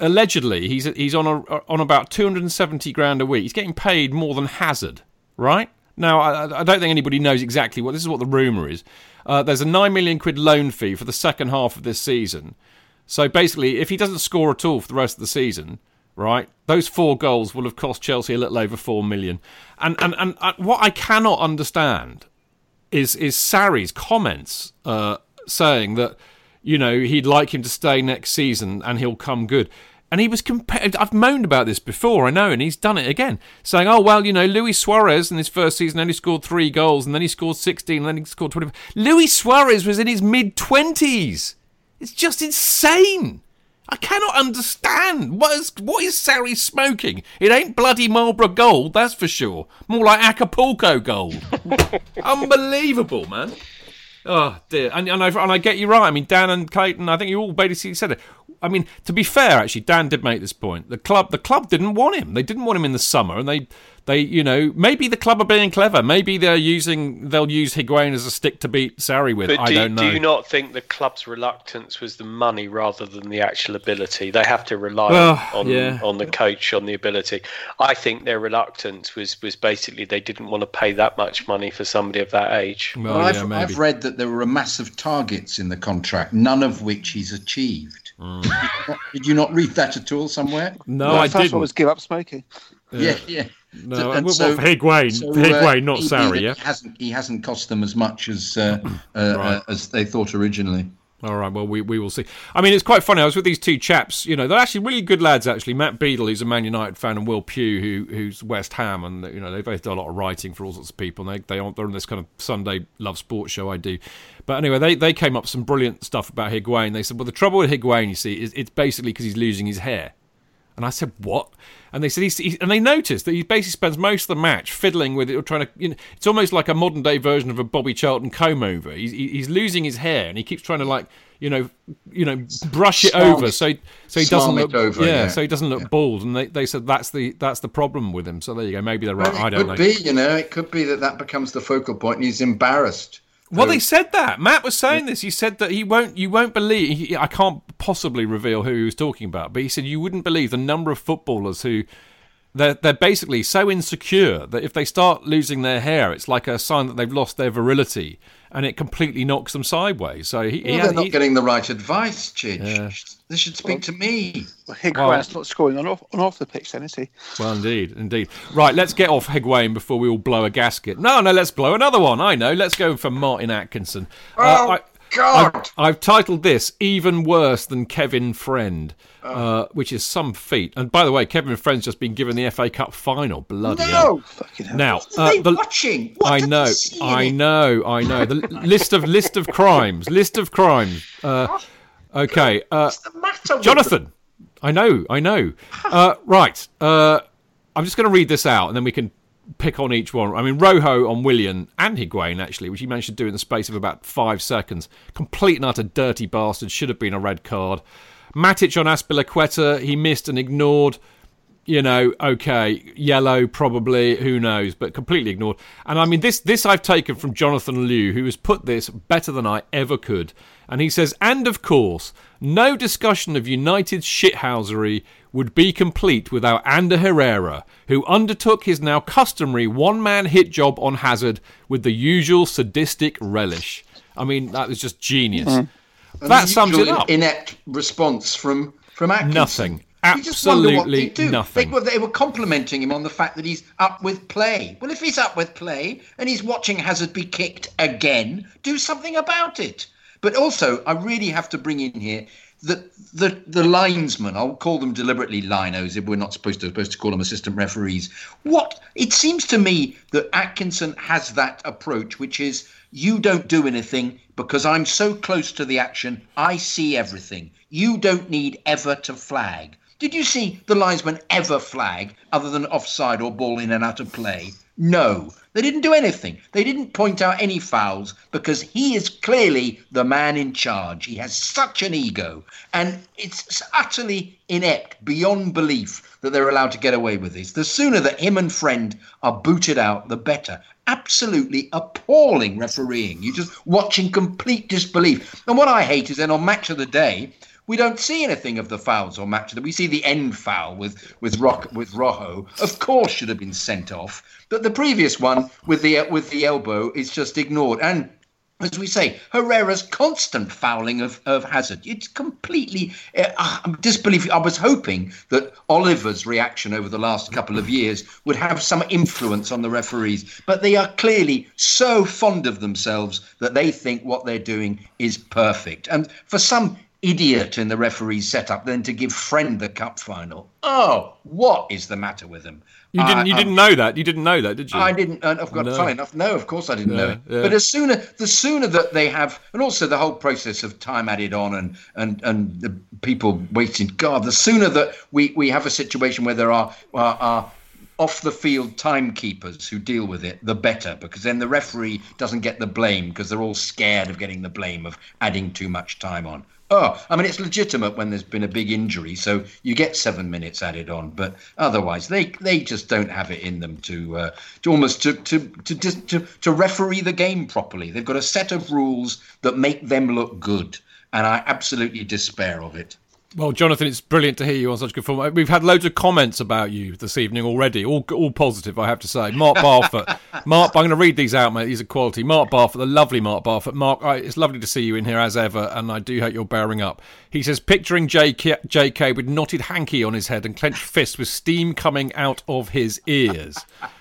Allegedly, he's he's on a, on about 270 grand a week. He's getting paid more than Hazard, right? Now, I, I don't think anybody knows exactly what this is. What the rumor is. Uh, there's a nine million quid loan fee for the second half of this season. So basically, if he doesn't score at all for the rest of the season, right, those four goals will have cost Chelsea a little over four million. And and and uh, what I cannot understand is is Sarri's comments uh, saying that you know he'd like him to stay next season and he'll come good. And he was compared. I've moaned about this before, I know, and he's done it again, saying, "Oh well, you know, Luis Suarez in his first season only scored three goals, and then he scored sixteen, and then he scored twenty. Luis Suarez was in his mid twenties. It's just insane. I cannot understand. What is what is Sarri smoking? It ain't bloody Marlboro Gold, that's for sure. More like Acapulco Gold. Unbelievable, man. Oh dear, and and I, and I get you right. I mean, Dan and Clayton, I think you all basically said it. I mean, to be fair, actually, Dan did make this point. The club, the club didn't want him. They didn't want him in the summer, and they, they, you know, maybe the club are being clever. Maybe they're using, they'll use Higuain as a stick to beat Sarri with. But I do, don't know. do you not think the club's reluctance was the money rather than the actual ability? They have to rely Well, on yeah. on the coach, on the ability. I think their reluctance was was basically they didn't want to pay that much money for somebody of that age. well, Well, yeah, I've, maybe. I've read that there were a massive targets in the contract, none of which he's achieved. Mm. Did, you not, did you not read that at all somewhere? no, Well, I the first didn't. one was give up smoking. Yeah, yeah. No, So- and well, so- for Higuain, so, uh, Higuain, not he- he- Sarri, yeah. He hasn't, he hasn't cost them as much as uh, uh, uh, as they thought originally. All right, well, we, we will see. I mean, it's quite funny. I was with these two chaps. You know, they're actually really good lads. Actually, Matt Beadle, who's a Man United fan, and Will Pugh, who who's West Ham, and you know they both do a lot of writing for all sorts of people. And they they are, they're on this kind of Sunday love sports show I do. But anyway, they they came up with some brilliant stuff about Higuain. They said, well, the trouble with Higuain, you see, is it's basically because he's losing his hair. And I said, "What?" And they said, he's, he, and they noticed that he basically spends most of the match fiddling with it or trying to. You know, it's almost like a modern day version of a Bobby Charlton comb over. He's, he's losing his hair, and he keeps trying to like, you know, you know, brush it over so so he doesn't look over, yeah, yeah. so he doesn't look bald. And they, they said that's the that's the problem with him. So there you go. Maybe they're right. Well, I don't could know. be, you know, it could be that that becomes the focal point, and he's embarrassed. Well, they said that. Matt was saying mm. this. He said that he won't. You won't believe. He, I can't possibly reveal who he was talking about, but he said you wouldn't believe the number of footballers who they're they're basically so insecure that if they start losing their hair, it's like a sign that they've lost their virility, and it completely knocks them sideways. So he, Well, he, they're not he- getting the right advice, Chidge. Yeah. They should speak to me. Well, Higuain's not scoring on off, on off the pitch, then, is he? Well, indeed, indeed. Right, let's get off Higuain before we all blow a gasket. No, no, let's blow another one. I know. Let's go for Martin Atkinson. Oh, God. I've, I've titled this "Even Worse Than Kevin Friend," uh, which is some feat. And by the way, Kevin Friend's just been given the FA Cup final. Bloody hell! No, Fucking hell. Now, what are they the- watching? What I know, they see in I know, I know. The list of list of crimes, list of crimes. Uh, okay, uh, What's the matter with Jonathan. I know, I know. Uh, right. Uh, I'm just going to read this out, and then we can pick on each one. I mean, Rojo on Willian and Higuain, actually, which he managed to do in the space of about five seconds. Complete and utter dirty bastard. Should have been a red card. Matic on Azpilicueta, he missed and ignored. You know, okay, yellow probably, who knows, but completely ignored. And I mean, this this I've taken from Jonathan Liew, who has put this better than I ever could. And he says, and of course, no discussion of United's shithousery would be complete without Ander Herrera, who undertook his now customary one man hit job on Hazard with the usual sadistic relish. I mean, that was just genius. Mm-hmm. That sums it up. Inept response from from Atkinson. Nothing. Absolutely nothing. They were, they were complimenting him on the fact that he's up with play. Well, if he's up with play and he's watching Hazard be kicked again, do something about it. But also, I really have to bring in here the the the linesmen. I'll call them deliberately linos if we're not supposed to supposed to call them assistant referees. What it seems to me that Atkinson has that approach, which is you don't do anything because I'm so close to the action. I see everything. You don't need ever to flag. Did you see the linesman ever flag other than offside or ball in and out of play? No. They didn't do anything. They didn't point out any fouls because he is clearly the man in charge. He has such an ego. And it's utterly inept, beyond belief, that they're allowed to get away with this. The sooner that him and Friend are booted out, the better. Absolutely appalling refereeing. You're just watching complete disbelief. And what I hate is then on Match of the Day, we don't see anything of the fouls or match. that We see the end foul with with Rock with Rojo. Of course, should have been sent off, but the previous one with the with the elbow is just ignored. And as we say, Herrera's constant fouling of, of Hazard. It's completely uh, disbelief. I was hoping that Oliver's reaction over the last couple of years would have some influence on the referees, but they are clearly so fond of themselves that they think what they're doing is perfect. And for some idiot in the referee's setup than to give Friend the cup final. Oh, what is the matter with them? You didn't. You didn't know that. You didn't know that, did you? I didn't. Uh, I've got no. funny enough. No, of course I didn't no, know it. Yeah. But as sooner, the sooner that they have, and also the whole process of time added on, and and and the people waiting. God, the sooner that we we have a situation where there are are, are off the field timekeepers who deal with it, the better, because then the referee doesn't get the blame because they're all scared of getting the blame of adding too much time on. Oh, I mean, it's legitimate when there's been a big injury, so you get seven minutes added on. But otherwise, they they just don't have it in them to uh, to almost to to, to to to referee the game properly. They've got a set of rules that make them look good, and I absolutely despair of it. Well, Jonathan, it's brilliant to hear you on such good form. We've had loads of comments about you this evening already, all all positive, I have to say. Mark Barfoot, Mark, I'm going to read these out, mate. These are quality. Mark Barfoot, the lovely Mark Barfoot. Mark, it's lovely to see you in here as ever, and I do hope you're bearing up. He says, picturing JK, JK with knotted hanky on his head and clenched fists with steam coming out of his ears.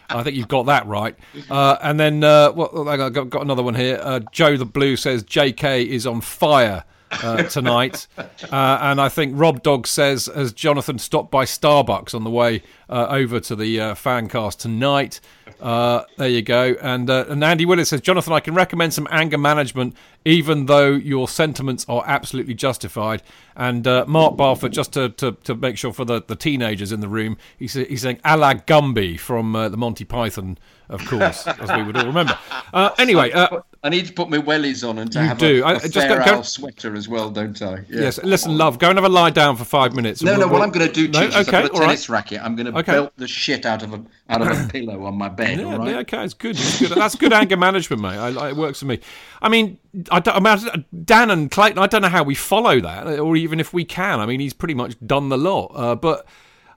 I think you've got that right. Uh, and then, uh, well, I got, got another one here. Uh, Joe the Blue says JK is on fire uh, tonight. Uh, and I think Rob Dog says, as Jonathan stopped by Starbucks on the way uh, over to the uh, fancast tonight. Uh, there you go. And, uh, and Andy Willis says, Jonathan, I can recommend some anger management, even though your sentiments are absolutely justified. And Mark Barfoot, just to, to, to make sure for the, the teenagers in the room, he's, he's saying a la Gumby from the Monty Python of course, as we would all remember. Uh, anyway, uh, I need to put my wellies on and to you have do. a, a I, just fair go, go, sweater as well, don't I? Yeah. Yes. Listen, love, go and have a lie down for five minutes. No, we'll, no. We'll, what I'm going to do, no? Chief, okay, I've got a tennis right. racket. I'm going to okay. belt the shit out of a out of a pillow on my bed. Yeah, right? yeah, okay, it's good. It's good. That's good anger management, mate. I, I, it works for me. I mean, I, I mean, Dan and Clayton. I don't know how we follow that, or even if we can. I mean, he's pretty much done the lot, uh, but.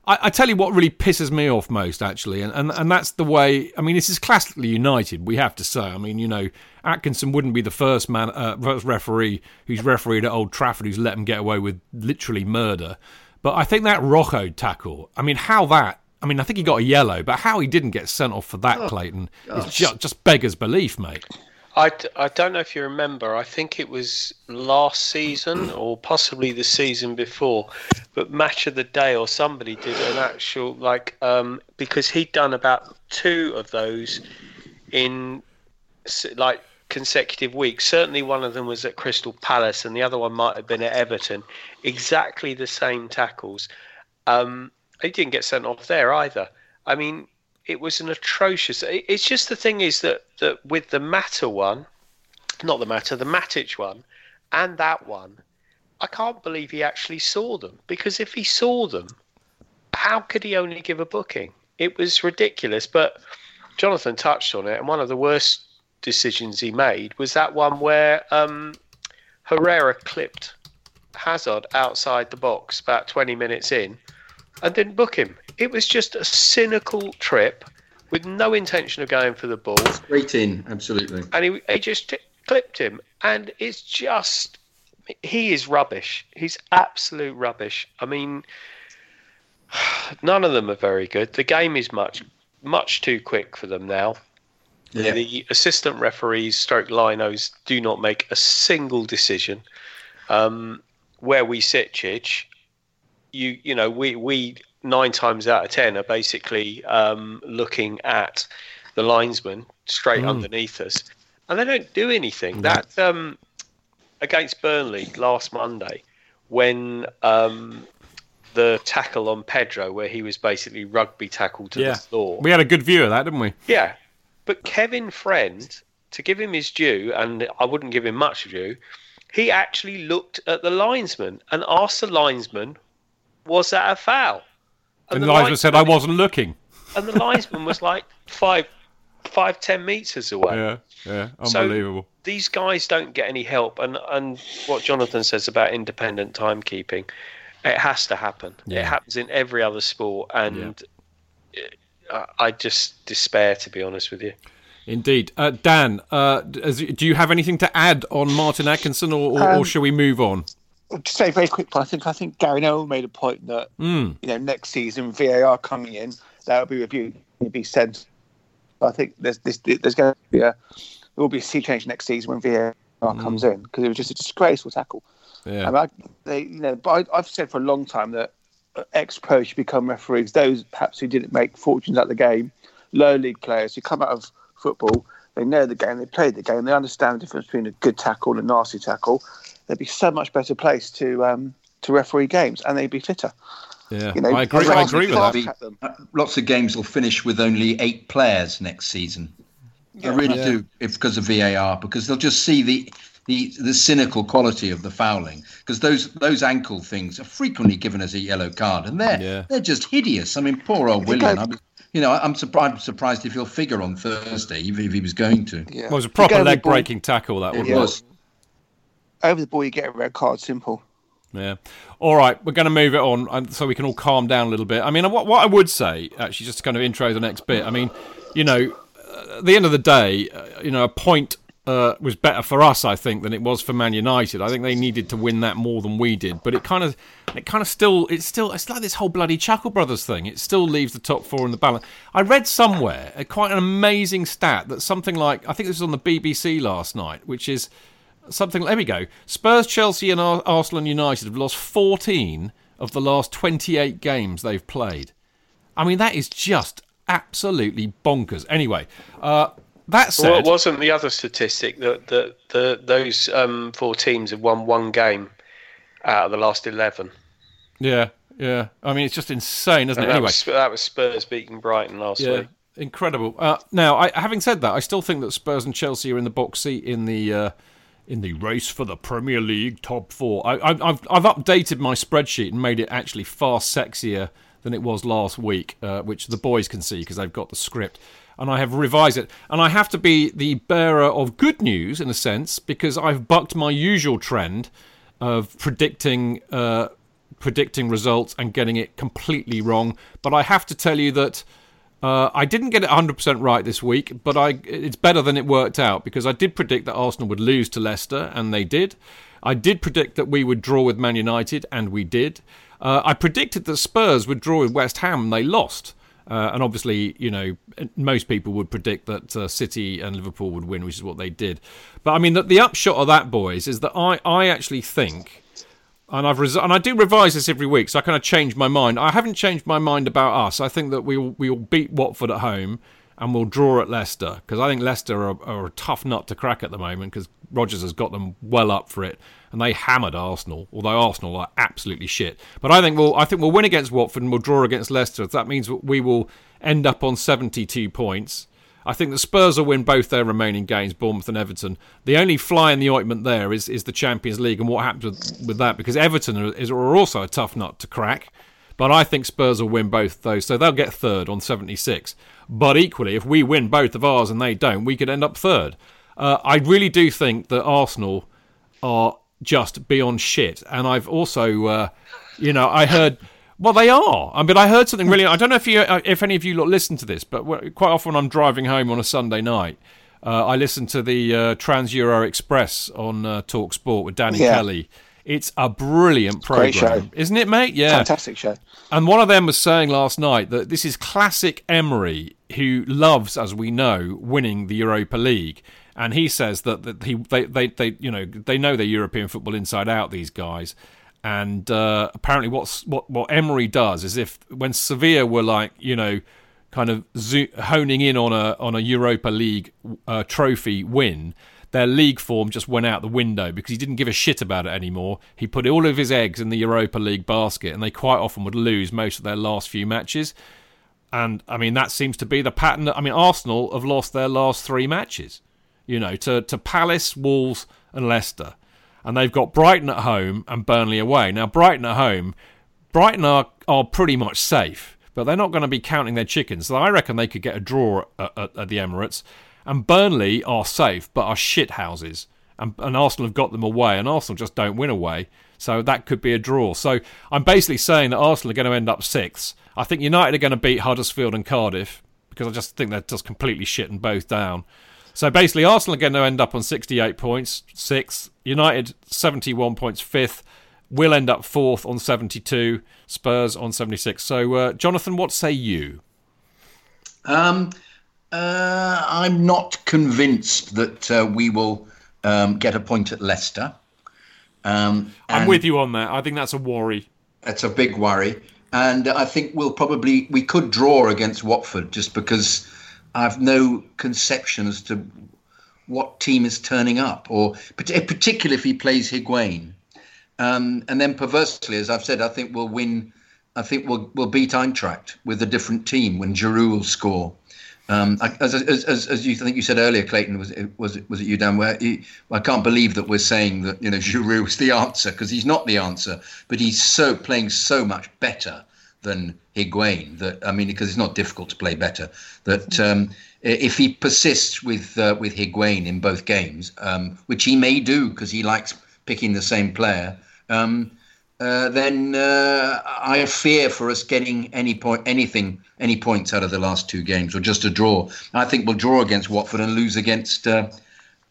I, I, tell you what really pisses me off most, actually, and, and, and that's the way. I mean, this is classically United, we have to say. I mean, you know, Atkinson wouldn't be the first man, uh, first referee who's refereed at Old Trafford who's let him get away with literally murder. But I think that Rojo tackle, I mean, how that. I mean, I think he got a yellow, but how he didn't get sent off for that, oh, Clayton, is just, just beggars belief, mate. I, I don't know if you remember. I think it was last season or possibly the season before, but Match of the Day or somebody did an actual like um, because he'd done about two of those in like consecutive weeks. Certainly, one of them was at Crystal Palace, and the other one might have been at Everton. Exactly the same tackles. Um, he didn't get sent off there either. I mean, it was an atrocious. It's just the thing is that that with the Matter one, not the Matter, the Matic one, and that one, I can't believe he actually saw them because if he saw them, how could he only give a booking? It was ridiculous. But Jonathan touched on it, and one of the worst decisions he made was that one where um, Herrera clipped Hazard outside the box about 20 minutes in and didn't book him. It was just a cynical trip with no intention of going for the ball. Straight in, absolutely. And he, he just t- clipped him. And it's just, he is rubbish. He's absolute rubbish. I mean, none of them are very good. The game is much, much too quick for them now. Yeah. The assistant referees, stroke linos, do not make a single decision. Um, where we sit, Chidge, you you know we we nine times out of ten are basically um, looking at the linesman straight Mm. underneath us, and they don't do anything. That um, against Burnley last Monday, when um, the tackle on Pedro, where he was basically rugby tackled to Yeah. the floor. We had a good view of that, didn't we? Yeah, but Kevin Friend, to give him his due, and I wouldn't give him much due, he actually looked at the linesman and asked the linesman, "Was that a foul?" And the linesman said, "I wasn't looking." And the linesman was like five, five, ten meters away. Yeah, yeah, So- unbelievable. These guys don't get any help, and and what Jonathan says about independent timekeeping, it has to happen. Yeah. It happens in every other sport, and I I just despair, to be honest with you. Indeed, uh, Dan. Uh, do you have anything to add on Martin Atkinson, or, or, or Um, shall we move on? Just say very quick, I think I think Gary Neville made a point that Mm. you know next season VAR coming in that will be reviewed, will be sent. I think there's this there's going to be a there will be a sea change next season when VAR comes in because it was just a disgraceful tackle. Yeah. I mean, I, they, you know, but I, I've said for a long time that ex pros should become referees. Those perhaps who didn't make fortunes at the game, low league players who come out of football, they know the game, they played the game, they understand the difference between a good tackle and a nasty tackle. They'd be so much better placed to um, to referee games, and they'd be fitter. Yeah, You know, I agree. I agree with that. fast track them. Lots of games will finish with only eight players next season. I really Yeah. do, if because of VAR, because they'll just see the the, the cynical quality of the fouling. Because those those ankle things are frequently given as a yellow card, and they're Yeah. they're just hideous. I mean, poor old They William. I'm, you know, I'm surprised surprised if he'll figure on Thursday, even if he was going to. Yeah. Well, it was a proper go over the leg breaking tackle. That one Yeah. was. Over the ball, you get a red card. Simple. Yeah. All right, we're going to move it on so we can all calm down a little bit. I mean, what, what I would say, actually, just to kind of intro the next bit, I mean, you know, uh, at the end of the day, uh, you know, a point uh, was better for us, I think, than it was for Man United. I think they needed to win that more than we did. But it kind of, it kind of still, it's still, it's like this whole bloody Chuckle Brothers thing. It still leaves the top four in the balance. I read somewhere a quite an amazing stat that something like, I think this was on the BBC last night, which is something. There we go. Spurs, Chelsea, and Ar- Arsenal and United have lost 14 of the last 28 games they've played. I mean, that is just absolutely bonkers. Anyway, uh, that Well, it wasn't the other statistic that the, the those um, four teams have won one game out of the last eleven? yeah, yeah. I mean, it's just insane, isn't it? That, Anyway, was, that was Spurs beating Brighton last yeah. week. Incredible. Uh, now, I, having said that, I still think that Spurs and Chelsea are in the box seat in the uh, in the race for the Premier League top four. I, I, I've I've updated my spreadsheet and made it actually far sexier than it was last week, uh, which the boys can see because they've got the script. And I have revised it, and I have to be the bearer of good news in a sense because I've bucked my usual trend of predicting uh, predicting results and getting it completely wrong. But I have to tell you that uh, I didn't get it 100% right this week, but I it's better than it worked out because I did predict that Arsenal would lose to Leicester, and they did. I did predict that we would draw with Man United, and we did. Uh, I predicted that Spurs would draw with West Ham, and they lost. Uh, and obviously, you know, most people would predict that uh, City and Liverpool would win, which is what they did. But I mean, the, the upshot of that, boys, is that I, I actually think and I've res- and I do revise this every week, so I kind of change my mind. I haven't changed my mind about us. I think that we will we will beat Watford at home, and we'll draw at Leicester because I think Leicester are, are, a tough nut to crack at the moment because Rodgers has got them well up for it, and they hammered Arsenal. Although Arsenal are absolutely shit, but I think we'll I think we'll win against Watford and we'll draw against Leicester. That means we will end up on 72 points. I think the Spurs will win both their remaining games, Bournemouth and Everton. The only fly in the ointment there is, is the Champions League and what happens with, with that, because Everton are, is, are also a tough nut to crack. But I think Spurs will win both those, so they'll get third on 76. But equally, if we win both of ours and they don't, we could end up third. Uh, I really do think that Arsenal are just beyond shit. And I've also, uh, you know, I heard. Well, they are. I mean, I heard something really. I don't know if you, if any of you listen to this, but quite often I'm driving home on a Sunday night, uh, I listen to the uh, Trans Euro Express on uh, Talk Sport with Danny yeah. Kelly. It's a brilliant program, show. isn't it, mate? Yeah, fantastic show. And one of them was saying last night that this is classic Emery, who loves, as we know, winning the Europa League. And he says that, that he they, they, they you know they know their European football inside out. These guys, and uh, apparently what's what what Emery does is if when Sevilla were like you know kind of zo- honing in on a on a Europa League uh, trophy win, their league form just went out the window because he didn't give a shit about it anymore. He put all of his eggs in the Europa League basket, and they quite often would lose most of their last few matches. And I mean, that seems to be the pattern. I mean, Arsenal have lost their last three matches, you know, to, to Palace, Wolves, and Leicester. And they've got Brighton at home and Burnley away. Now, Brighton at home, Brighton are, are pretty much safe, but they're not going to be counting their chickens. So I reckon they could get a draw at, at, at the Emirates. And Burnley are safe, but are shit houses. And, and Arsenal have got them away, and Arsenal just don't win away. So that could be a draw. So I'm basically saying that Arsenal are going to end up sixth. I think United are going to beat Huddersfield and Cardiff because I just think they're just completely shitting both down. So basically, Arsenal are going to end up on 68 points, sixth. United 71 points, fifth. Will end up fourth on 72. Spurs on 76. So, uh, Jonathan, what say you? Um, uh, I'm not convinced that uh, we will um, get a point at Leicester. Um, I'm with you on that. I think that's a worry. That's a big worry, and I think we'll probably we could draw against Watford just because I've no conception as to what team is turning up, or particularly if he plays Higuain. Um, and then perversely, as I've said, I think we'll win. I think we'll we'll beat Eintracht with a different team when Giroud will score. Um, as, as, as, as, you I think you said earlier, Clayton, was it, was it, was it you, Dan? Where he, I can't believe that we're saying that you know Giroud is the answer because he's not the answer, but he's so playing so much better than Higuain. That I mean, because it's not difficult to play better. That um, if he persists with uh, with Higuain in both games, um, which he may do because he likes picking the same player. Um, uh, then uh, I fear for us getting any point, anything, any points out of the last two games, or just a draw. I think we'll draw against Watford and lose against uh,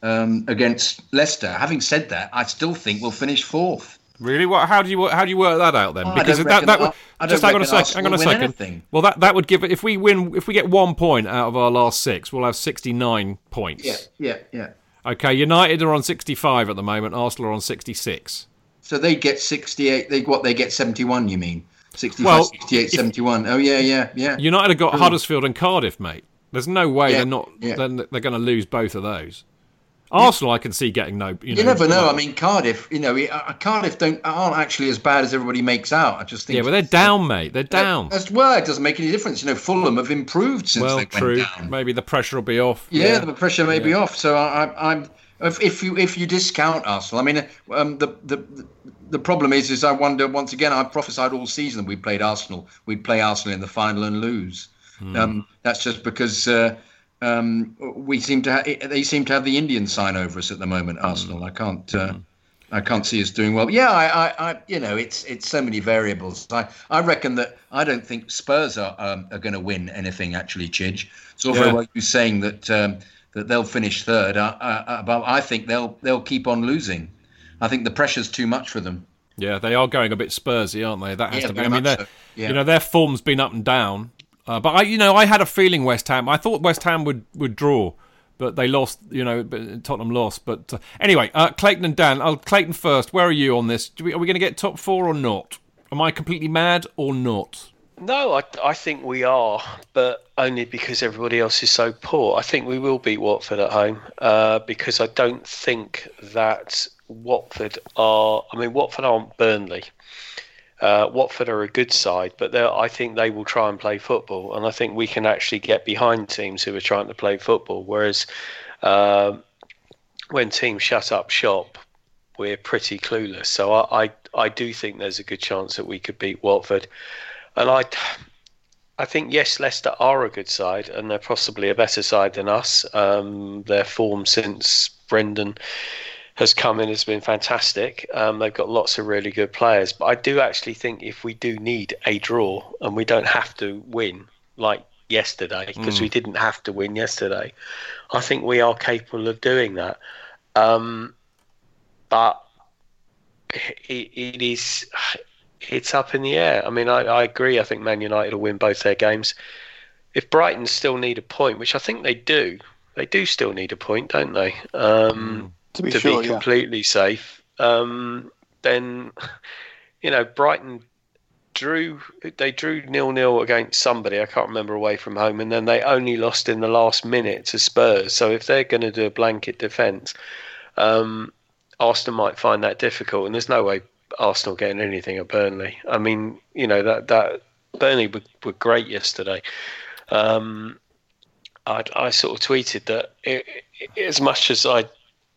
um, against Leicester. Having said that, I still think we'll finish fourth. Really? What? How do you how do you work that out then? Oh, because that, that would, just hang on a second. Hang on a second. Anything. Well, that that would give if we win if we get one point out of our last six, we'll have sixty nine points. Yeah, yeah, yeah. Okay, United are on sixty five at the moment. Arsenal are on sixty six. So they get 68. They what? They get 71. You mean 65, well, 68, 71. Oh yeah, yeah, yeah. United have got Huddersfield and Cardiff, mate. There's no way yeah, they're not. Yeah. They're, they're going to lose both of those. Arsenal, I can see getting no. You, know, you never know. I mean, Cardiff. You know, uh, Cardiff don't aren't actually as bad as everybody makes out. I just think. Yeah, but they're down, mate. They're down. That's well, it doesn't make any difference. You know, Fulham have improved since well, they true. went down. Maybe the pressure will be off. Yeah, yeah. the pressure may yeah. be off. So I, am if, if, you if you discount Arsenal, I mean, um, the, the the problem is, is I wonder once again. I prophesied all season we played Arsenal. We'd play Arsenal in the final and lose. Mm. Um, that's just because uh, um, we seem to ha- they seem to have the Indian sign over us at the moment. Mm. Arsenal. I can't. Uh, mm. I can't see us doing well. Yeah, I, I, I, you know, it's it's so many variables. I, I reckon that I don't think Spurs are um, are going to win anything actually. Chidge. It's all yeah. very well you saying that um, that they'll finish third. I, I, but I think they'll they'll keep on losing. I think the pressure's too much for them. Yeah, they are going a bit Spursy, aren't they? That has yeah, to be. I mean, so. yeah. you know, their form's been up and down. Uh, but I, you know, I had a feeling West Ham. I thought West Ham would would draw, but they lost. You know, Tottenham lost. But uh, anyway, uh, Clayton and Dan. Uh, Clayton first. Where are you on this? We, are we going to get top four or not? Am I completely mad or not? No, I, I think we are, but only because everybody else is so poor. I think we will beat Watford at home uh, because I don't think that Watford are. I mean, Watford aren't Burnley. Uh, Watford are a good side, but I think they will try and play football, and I think we can actually get behind teams who are trying to play football. Whereas uh, when teams shut up shop, we're pretty clueless. So I, I, I do think there's a good chance that we could beat Watford, and I. I think yes, Leicester are a good side, and they're possibly a better side than us. Um, their form since Brendan has come in has been fantastic. Um, they've got lots of really good players, but I do actually think if we do need a draw and we don't have to win like yesterday because mm. we didn't have to win yesterday, I think we are capable of doing that. Um, but it, it is it's up in the air. I mean, I, I agree. I think Man United will win both their games. If Brighton still need a point, which I think they do, they do still need a point, don't they? Um, mm to be, to sure, be completely yeah. safe, um, then you know Brighton drew they drew nil nil against somebody I can't remember away from home, and then they only lost in the last minute to Spurs. So if they're going to do a blanket defence, um, Arsenal might find that difficult, and there's no way Arsenal getting anything at Burnley. I mean, you know that that Burnley were, were great yesterday. Um, I, I sort of tweeted that it, it, as much as I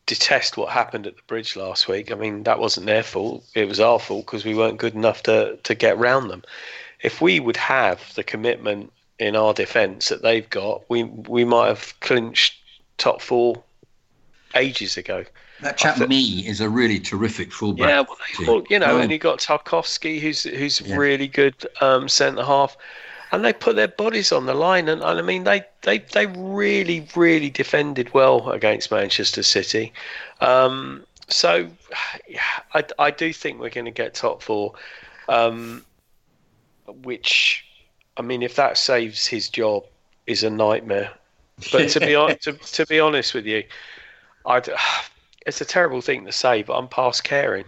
detest what happened at the bridge last week. I mean, that wasn't their fault. It was our fault because we weren't good enough to, to get round them. If we would have the commitment in our defence that they've got, we we might have clinched top four ages ago. That chap th- me is a really terrific fullback. Yeah, well, well you know, and you got Tarkowski, who's who's yeah. really good um, centre half and they put their bodies on the line. And, and I mean, they, they, they really, really defended well against Manchester City. Um, so, I, I do think we're going to get top four, um, which, I mean, if that saves his job, is a nightmare. But to be to, to be honest with you, I it's a terrible thing to say, but I'm past caring.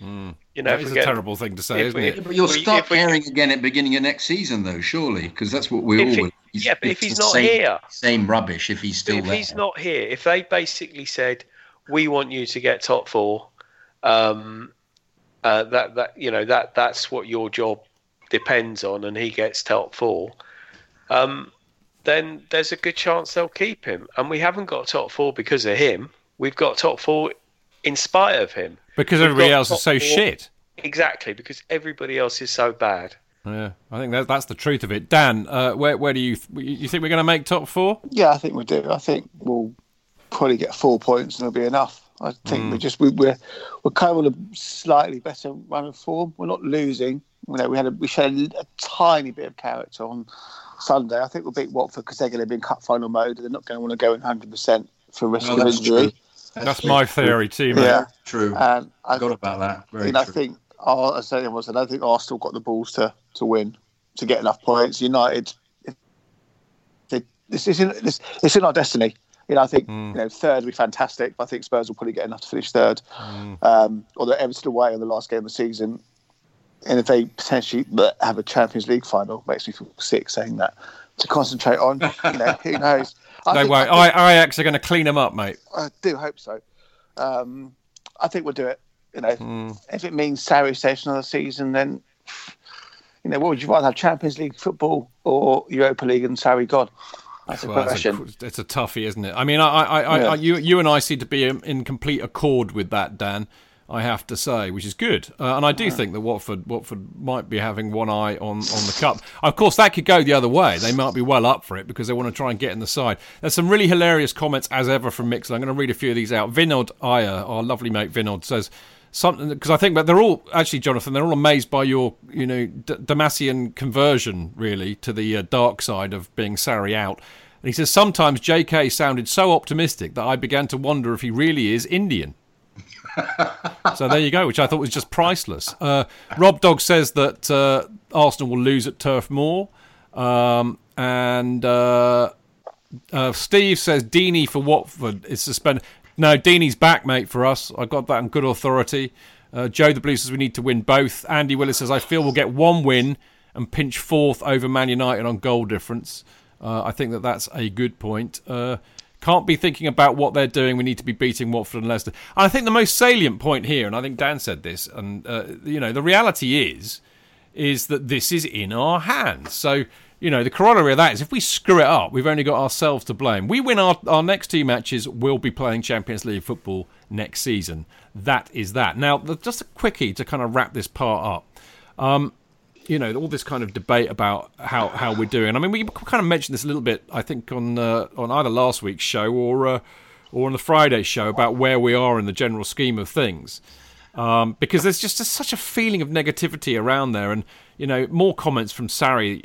Mm. You know, it's a terrible thing to say, isn't we, it? But you'll start caring again at beginning of next season, though, surely, because that's what we all. Yeah, but if he's not same, here, same rubbish. If he's still if there, he's not here, if they basically said, "We want you to get top four, um, uh, that that you know that that's what your job depends on, and he gets top four, um, then there's a good chance they'll keep him. And we haven't got top four because of him. We've got top four in spite of him. Because We've everybody else is so four. shit. Exactly, because everybody else is so bad. Yeah, I think that, that's the truth of it. Dan, uh, where where do you you think we're going to make top four? Yeah, I think we do. I think we'll probably get four points and it'll be enough. I think mm. we just we, we're we're kind of on a slightly better run of form. We're not losing. You know, we had a, we showed a, a tiny bit of character on Sunday. I think we'll beat Watford because they're going to be in cup final mode. They're not going to want to go in hundred percent for risk no, of injury. True. That's, That's my theory too, mate. Yeah, true. And I forgot about that. Very and I think I say was, I don't think Arsenal got the balls to, to win to get enough points. United, this is in this, it's in our destiny. You know, I think mm. you know third would be fantastic, but I think Spurs will probably get enough to finish third. Mm. Um, although Everton away on the last game of the season, and if they potentially have a Champions League final, makes me feel sick saying that. To concentrate on, you know, who knows? I Don't worry, I, Ajax are going to clean them up, mate. I do hope so. Um, I think we'll do it. You know, mm. if it means Sarri station of the season, then you know, what would you rather have Champions League football or Europa League and Sarri gone? That's well, a question. It's a, it's a, toughie, isn't it? I mean, I, I, I, yeah. I, you, you and I seem to be in complete accord with that, Dan. I have to say, which is good. Uh, and I do think that Watford Watford might be having one eye on, on the cup. Of course, that could go the other way. They might be well up for it because they want to try and get in the side. There's some really hilarious comments as ever from Mixlr. I'm going to read a few of these out. Vinod Iyer, our lovely mate Vinod, says something because I think that they're all actually, Jonathan, they're all amazed by your you know D- Damascene conversion really to the uh, dark side of being Sarri out. And he says sometimes J.K. sounded so optimistic that I began to wonder if he really is Indian so there you go, which I thought was just priceless. Uh, Rob Dog says that uh, Arsenal will lose at Turf Moor, um, and uh, uh Steve says Deeney for Watford is suspended. No, Deeney's back, mate, for us. I got that on good authority. Uh, Joe the Blue says we need to win both. Andy Willis says I feel we'll get one win and pinch fourth over Man United on goal difference. Uh, I think that that's a good point. Can't be thinking about what they're doing. We need to be beating Watford and Leicester. And I think the most salient point here, and I think Dan said this, and uh, you know, the reality is, is that this is in our hands. So you know, the corollary of that is if we screw it up, we've only got ourselves to blame. We win our, our next two matches, we'll be playing Champions League football next season. That is that. Now, just a quickie to kind of wrap this part up. Um, you know, all this kind of debate about how, how we're doing. I mean, we kind of mentioned this a little bit, I think, on uh, on either last week's show or uh, or on the Friday show about where we are in the general scheme of things. Um, because there's just a, such a feeling of negativity around there, and you know, more comments from Sarri,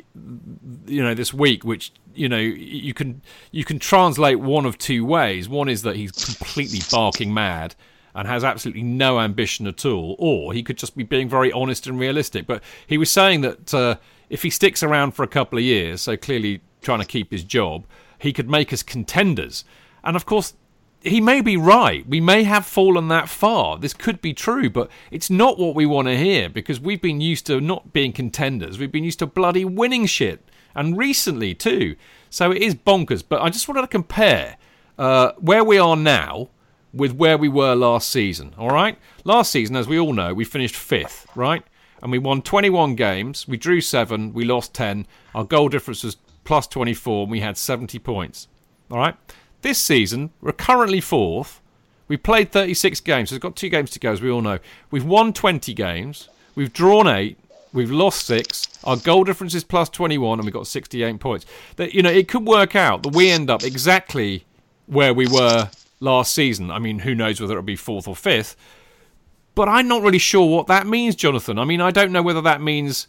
you know, this week, which you know you can you can translate one of two ways. One is that he's completely barking mad and has absolutely no ambition at all, or he could just be being very honest and realistic. But he was saying that uh, if he sticks around for a couple of years, so clearly trying to keep his job, he could make us contenders. And of course, he may be right. We may have fallen that far. This could be true, but it's not what we want to hear because we've been used to not being contenders. We've been used to bloody winning shit, and recently too. So it is bonkers. But I just wanted to compare uh, where we are now with where we were last season. All right, last season, as we all know, we finished fifth, right, and we won 21 games. We drew seven. We lost 10. Our goal difference was plus 24, and we had 70 points. All right. This season, we're currently fourth. We played 36 games. So we've got two games to go, as we all know. We've won 20 games. We've drawn eight. We've lost six. Our goal difference is plus 21, and we've got 68 points. That you know, it could work out that we end up exactly where we were last season. I mean, who knows whether it'll be fourth or fifth. But I'm not really sure what that means, Jonathan. I mean, I don't know whether that means,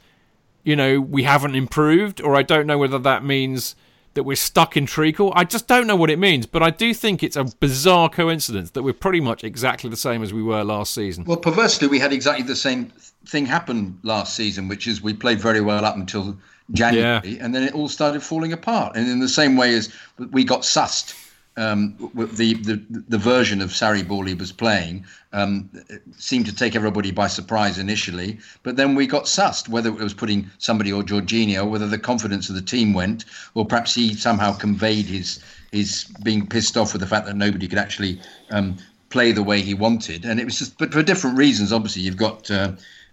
you know, we haven't improved, or I don't know whether that means that we're stuck in treacle. I just don't know what it means, but I do think it's a bizarre coincidence that we're pretty much exactly the same as we were last season. Well, perversely, we had exactly the same thing happen last season, which is we played very well up until January, yeah. and then it all started falling apart. And in the same way as we got sussed um, the, the the version of Sarri ball he was playing um, seemed to take everybody by surprise initially, but then we got sussed whether it was putting somebody or Jorginho, whether the confidence of the team went, or perhaps he somehow conveyed his his being pissed off with the fact that nobody could actually um, play the way he wanted, and it was just but for different reasons. Obviously, you've got uh,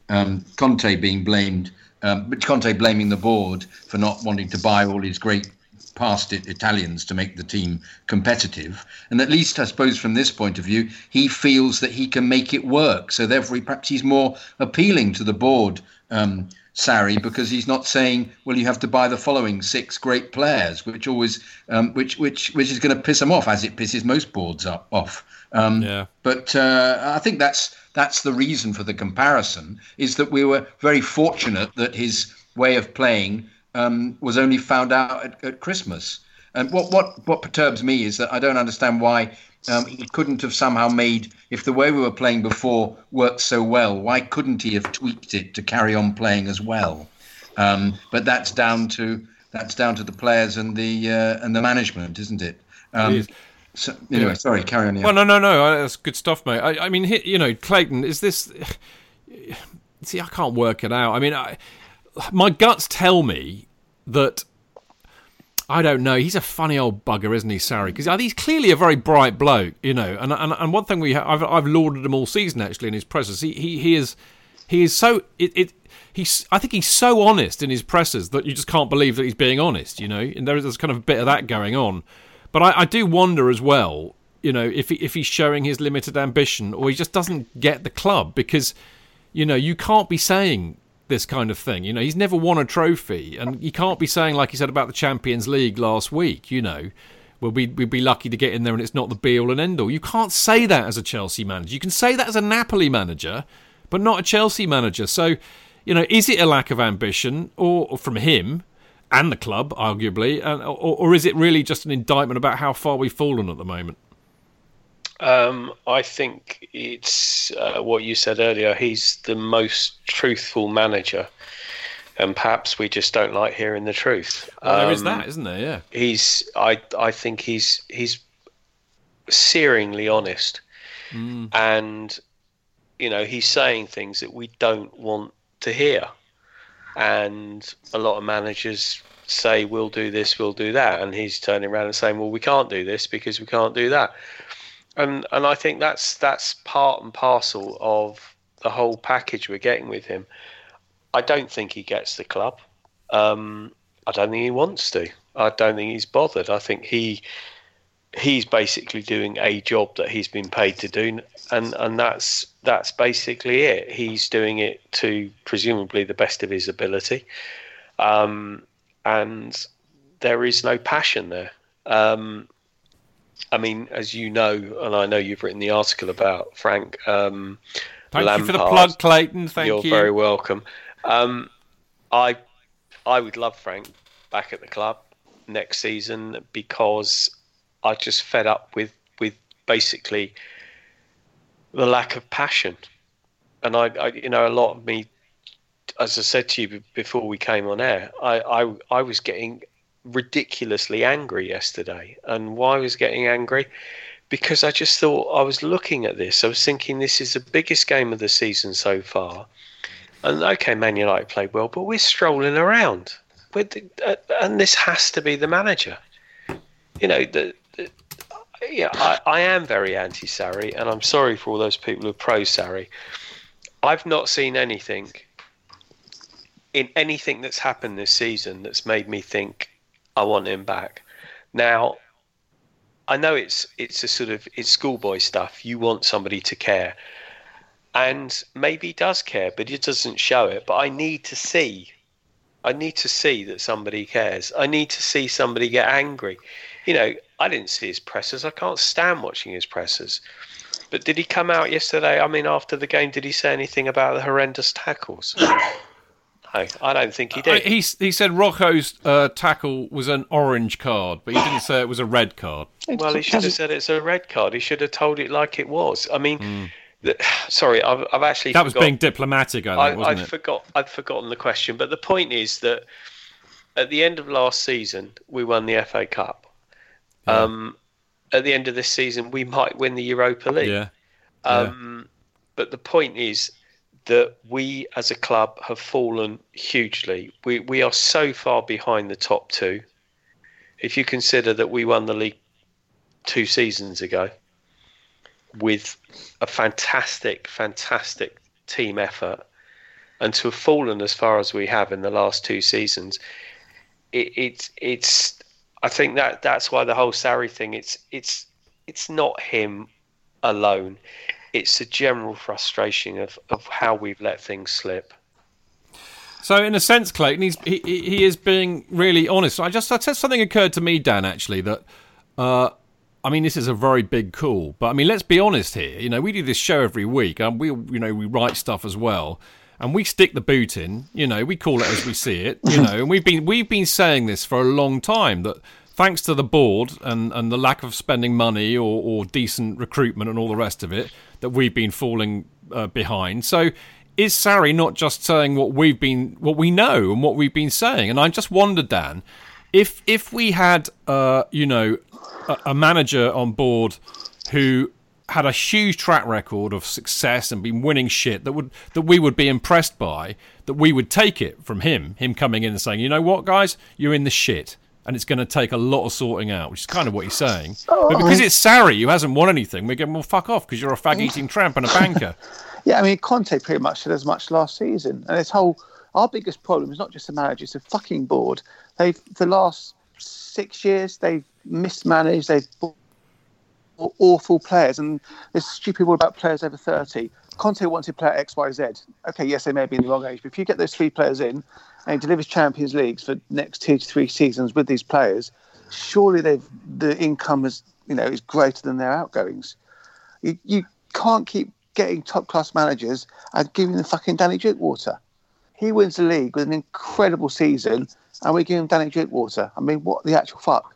um, Conte being blamed. Um, but Conte blaming the board for not wanting to buy all his great past it Italians to make the team competitive. And at least, I suppose, from this point of view, he feels that he can make it work. So therefore, he, perhaps he's more appealing to the board, um, Sarri, because he's not saying, "Well, you have to buy the following six great players," which always, um, which which which is going to piss him off, as it pisses most boards up, off. Um, yeah. But uh, I think that's that's the reason for the comparison is that we were very fortunate that his way of playing um, was only found out at, at, Christmas. And what, what, what perturbs me is that I don't understand why um, he couldn't have somehow made, if the way we were playing before worked so well, why couldn't he have tweaked it to carry on playing as well? Um, but that's down to that's down to the players and the uh, and the management, isn't it? Um, so, anyway, yeah. sorry, carry on. Yeah. Well, no, no, no, that's good stuff, mate. I, I mean, you know, Clayton, is this? See, I can't work it out. I mean, I, my guts tell me that I don't know. He's a funny old bugger, isn't he, Sarri? Because uh, he's clearly a very bright bloke, you know. And and, and one thing we have, I've, I've lauded him all season actually in his presses. He he, he is he is so it, it he's I think he's so honest in his presses that you just can't believe that he's being honest, you know. And there's kind of a bit of that going on. But I, I do wonder as well, you know, if he, if he's showing his limited ambition or he just doesn't get the club because, you know, you can't be saying this kind of thing. You know, he's never won a trophy, and you can't be saying like he said about the Champions League last week. You know, well, we'd, be lucky to get in there, and it's not the be all and end all. You can't say that as a Chelsea manager. You can say that as a Napoli manager, but not a Chelsea manager. So, you know, is it a lack of ambition, or, or from him? And the club, arguably, or, or is it really just an indictment about how far we've fallen at the moment? Um, I think it's uh, what you said earlier. He's the most truthful manager, and perhaps we just don't like hearing the truth. Well, um, there is um, that, isn't there? Yeah. He's. I. I think he's. He's searingly honest, mm. and you know he's saying things that we don't want to hear. and a lot of managers say we'll do this, we'll do that, and he's turning around and saying, well, we can't do this because we can't do that, and and I think that's that's part and parcel of the whole package we're getting with him. I don't think he gets the club. Um, I don't think he wants to. I don't think he's bothered. I think he he's basically doing a job that he's been paid to do, and and that's that's basically it. He's doing it to presumably the best of his ability, um, and there is no passion there. Um, I mean, as you know, and I know you've written the article about Frank. Um, Thank Lampard, you for the plug, Clayton. Thank you're you. very welcome. Um, I I would love Frank back at the club next season because I just fed up with with basically the lack of passion, and I, I you know a lot of me, as I said to you before we came on air, I I, I was getting ridiculously angry yesterday, and why I was getting angry because I just thought I was looking at this. I was thinking this is the biggest game of the season so far. And okay, Man United played well, but we're strolling around. The, uh, and this has to be the manager. You know, the, the, yeah, I, I am very anti Sarri, and I'm sorry for all those people who are pro Sarri. I've not seen anything in anything that's happened this season that's made me think I want him back. Now, I know it's it's a sort of it's schoolboy stuff. You want somebody to care, and maybe he does care, but he doesn't show it. But I need to see, I need to see that somebody cares. I need to see somebody get angry. You know, I didn't see his pressers. I can't stand watching his pressers. But did he come out yesterday? I mean, after the game, did he say anything about the horrendous tackles? No, I don't think he Uh, did. he he said Rocco's uh, tackle was an orange card, but he didn't say it was a red card. Well, he should have said it's a red card. He should have told it like it was. I mean, the, sorry, I've, I've actually That was being diplomatic, I I, think, wasn't I it? forgot. I'd forgotten the question, but the point is that at the end of last season, we won the FA Cup. Um, at the end of this season, we might win the Europa League. Yeah. Um, But the point is that we as a club have fallen hugely. We we are so far behind the top two. If you consider that we won the league two seasons ago with a fantastic, fantastic team effort, and to have fallen as far as we have in the last two seasons, it, it's it's. I think that that's why the whole Sarri thing. It's it's it's not him alone. It's a general frustration of, of how we've let things slip. So, in a sense, Clayton, he's he, he is being really honest. I just I said something occurred to me, Dan, actually that. Uh, I mean, this is a very big call, but I mean, let's be honest here. You know, we do this show every week, and we, you know, we write stuff as well, and we stick the boot in. You know, we call it as we see it. You know, and we've been we've been saying this for a long time that thanks to the board and, and the lack of spending money or, or decent recruitment and all the rest of it, that we've been falling uh, behind. So, is Sarri not just saying what we've been, what we know and what we've been saying? And I just wonder, Dan, if if we had, uh, you know, a, a manager on board who had a huge track record of success and been winning shit that would that we would be impressed by, that we would take it from him, him coming in and saying, you know what, guys, you're in the shit. And it's going to take a lot of sorting out, which is kind of what he's saying. Oh, but because it's Sarri who hasn't won anything, we're going, well, fuck off, because you're a fag eating tramp and a banker. Yeah, I mean, Conte pretty much did as much last season, and this whole our biggest problem is not just the manager; it's the fucking board. They've the last six years they've mismanaged. They've bought awful players, and there's stupid people about players over thirty. Conte wanted player X, Y, Z. Okay, yes, they may be in the wrong age, but if you get those three players in and he delivers Champions Leagues for next two to three seasons with these players, surely they've the income is you know is greater than their outgoings. You, you can't keep getting top class managers and giving them fucking Danny Drinkwater. He wins the league with an incredible season, and we give him Danny Drinkwater. I mean, what the actual fuck?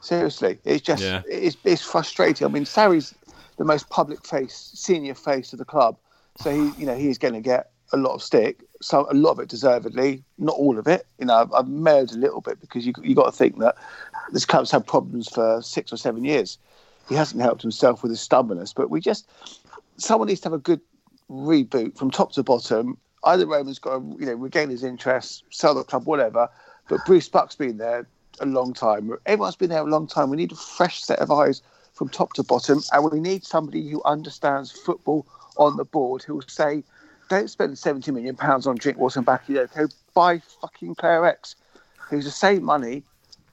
Seriously, it's just Yeah. it's, it's frustrating. I mean, Sarri's the most public face, senior face of the club, so he you know he's going to get a lot of stick. So a lot of it deservedly, not all of it. You know, I've, I've marred a little bit because you you got to think that this club's had problems for six or seven years. He hasn't helped himself with his stubbornness, but we just someone needs to have a good reboot from top to bottom either Roman's got to you know regain his interest, sell the club, whatever. But Bruce Buck's been there a long time. Everyone's been there a long time. We need a fresh set of eyes from top to bottom, and we need somebody who understands football on the board who will say, "Don't spend seventy million pounds on Drinkwater and Bakayoko. Buy fucking player X, who's the same money."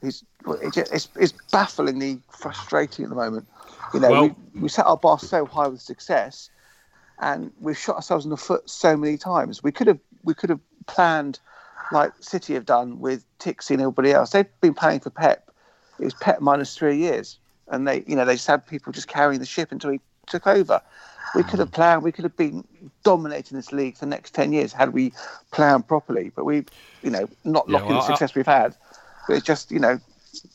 He's it's, it's bafflingly frustrating at the moment. You know, well, we, we set our bar so high with success, and we've shot ourselves in the foot so many times. We could have we could have planned like City have done with Txiki and everybody else. They've been planning for Pep. It was Pep minus three years, and they you know they just had people just carrying the ship until he took over. We could have planned. We could have been dominating this league for the next ten years had we planned properly. But we, you know, not locking yeah, well, the success I, we've had. But it's just you know,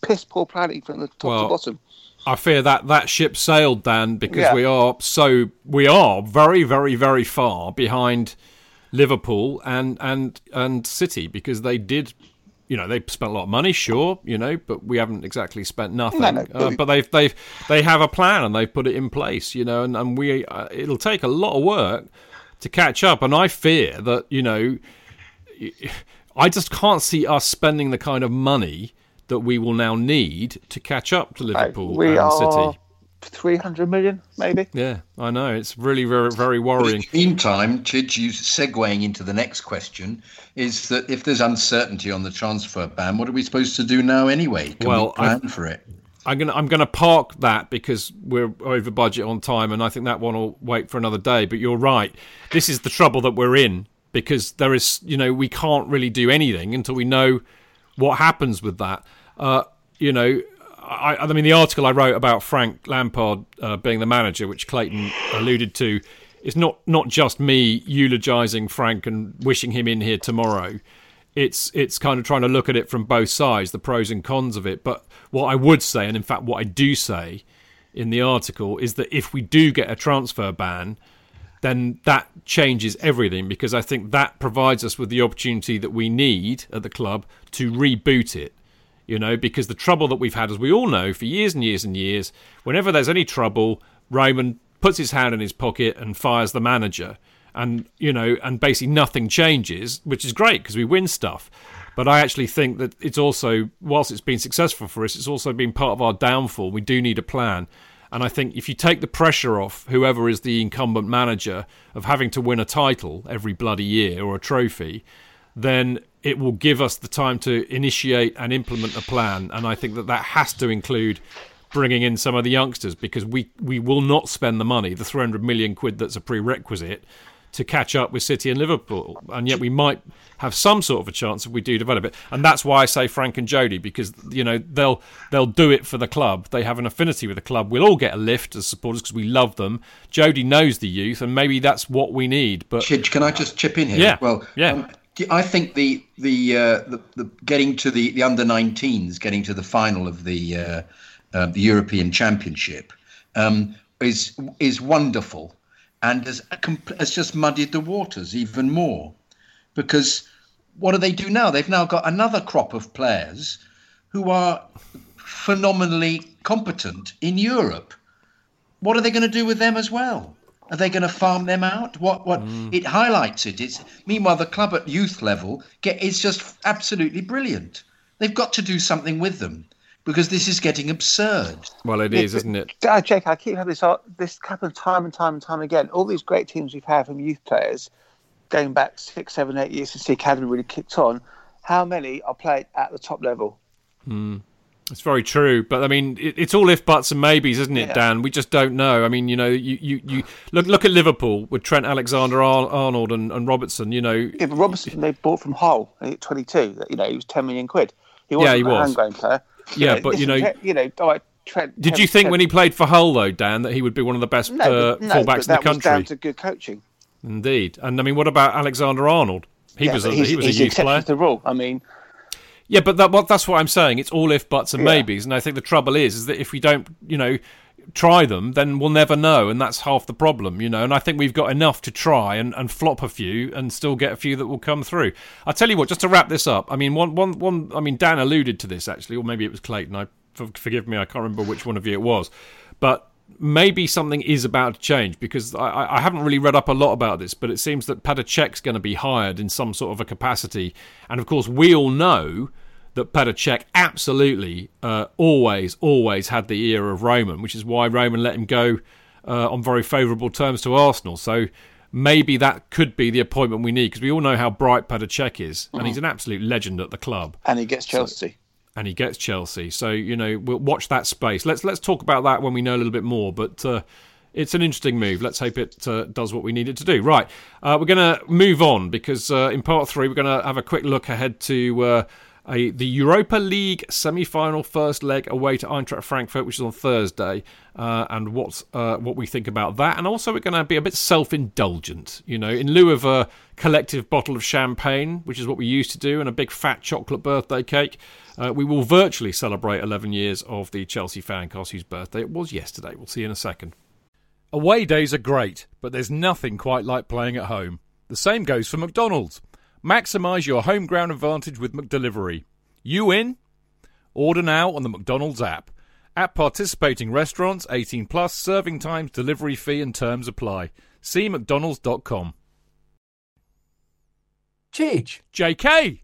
piss poor planning from the top well, to bottom. I fear that that ship sailed, Dan, because yeah. we are so we are very, very, very far behind Liverpool and and and City because they did, you know, they spent a lot of money, sure, you know, but we haven't exactly spent nothing. No, no, uh, but they've they've they have a plan and they've put it in place, you know, and and we uh, it'll take a lot of work to catch up, and I fear that you know, I just can't see us spending the kind of money that we will now need to catch up to Liverpool and are City. 300 million, maybe. Yeah, I know. It's really very, very worrying. In the meantime, Chidge, you segueing into the next question, is that if there's uncertainty on the transfer ban, what are we supposed to do now anyway? Can well, we plan I've, for it? I'm gonna I'm gonna park that because we're over budget on time, and I think that one will wait for another day. But you're right. This is the trouble that we're in because there is, you know, we can't really do anything until we know what happens with that. Uh, you know, I, I, mean, the article I wrote about Frank Lampard uh, being the manager, which Clayton alluded to, is not not just me eulogising Frank and wishing him in here tomorrow. It's it's kind of trying to look at it from both sides, the pros and cons of it. But what I would say, and in fact what I do say in the article, is that if we do get a transfer ban, then that changes everything because I think that provides us with the opportunity that we need at the club to reboot it you know, because the trouble that we've had, as we all know, for years and years and years, whenever there's any trouble, Roman puts his hand in his pocket and fires the manager. And, you know, and basically nothing changes, which is great because we win stuff. But I actually think that it's also, whilst it's been successful for us, it's also been part of our downfall. We do need a plan. And I think if you take the pressure off whoever is the incumbent manager of having to win a title every bloody year or a trophy, then it will give us the time to initiate and implement a plan. And I think that that has to include bringing in some of the youngsters because we, we will not spend the money, the 300 million quid that's a prerequisite, to catch up with City and Liverpool. And yet we might have some sort of a chance if we do develop it. And that's why I say Frank and Jody because you know they'll they'll do it for the club. They have an affinity with the club. We'll all get a lift as supporters because we love them. Jody knows the youth, and maybe that's what we need. But can I just chip in here? Yeah. Well, yeah. Um, I think the the, uh, the, the getting to the, the under 19s, getting to the final of the uh, uh, the European Championship, um, is is wonderful, and has has just muddied the waters even more, because what do they do now? They've now got another crop of players who are phenomenally competent in Europe. What are they going to do with them as well? Are they going to farm them out? What? What? Mm. It highlights it. It's meanwhile the club at youth level get is just absolutely brilliant. They've got to do something with them because this is getting absurd. Well, it is, isn't it? Uh, Jake, I keep having this uh, this happen time and time and time again. All these great teams we've had from youth players, going back six, seven, eight years since the academy really kicked on. How many are played at the top level? Mm. It's very true, but I mean, it, it's all if buts and maybes, isn't it, yeah. Dan? We just don't know. I mean, you know, you, you, you look look at Liverpool with Trent Alexander Arnold and, and Robertson. You know, yeah, but Robertson they bought from Hull at twenty two. You know, he was ten million quid. He wasn't yeah, he a was. player. Yeah, you know, but you know, you know, Trent, did you think Trent, when he played for Hull though, Dan, that he would be one of the best no, uh, no, fullbacks in the country? Was down to good coaching. Indeed, and I mean, what about Alexander Arnold? He yeah, was a, he was a youth player. The rule. I mean, yeah, but that, what, that's what I'm saying. It's all if, buts, and yeah. maybes. And I think the trouble is, is that if we don't, you know, try them, then we'll never know, and that's half the problem, you know. And I think we've got enough to try and, and flop a few, and still get a few that will come through. I tell you what, just to wrap this up, I mean, one, one, one. I mean, Dan alluded to this actually, or maybe it was Clayton. I forgive me, I can't remember which one of you it was, but maybe something is about to change because I, I, haven't really read up a lot about this, but it seems that Cech's going to be hired in some sort of a capacity. And of course, we all know that Cech absolutely uh, always, always had the ear of Roman, which is why Roman let him go uh, on very favourable terms to Arsenal. So maybe that could be the appointment we need because we all know how bright Cech is, and he's an absolute legend at the club. And he gets Chelsea. So, and he gets Chelsea. So you know, we'll watch that space. Let's let's talk about that when we know a little bit more. But uh, it's an interesting move. Let's hope it uh, does what we need it to do. Right, uh, we're going to move on because uh, in part three we're going to have a quick look ahead to. Uh, a, the Europa League semi-final first leg away to Eintracht Frankfurt, which is on Thursday, uh, and what uh, what we think about that, and also we're going to be a bit self-indulgent, you know, in lieu of a collective bottle of champagne, which is what we used to do, and a big fat chocolate birthday cake. Uh, we will virtually celebrate 11 years of the Chelsea Fancast, whose birthday it was yesterday. We'll see you in a second. Away days are great, but there's nothing quite like playing at home. The same goes for McDonald's. Maximise your home ground advantage with McDelivery. You in? Order now on the McDonald's app. At participating restaurants, 18 plus, serving times, delivery fee and terms apply. See mcdonalds.com. Chidge. JK!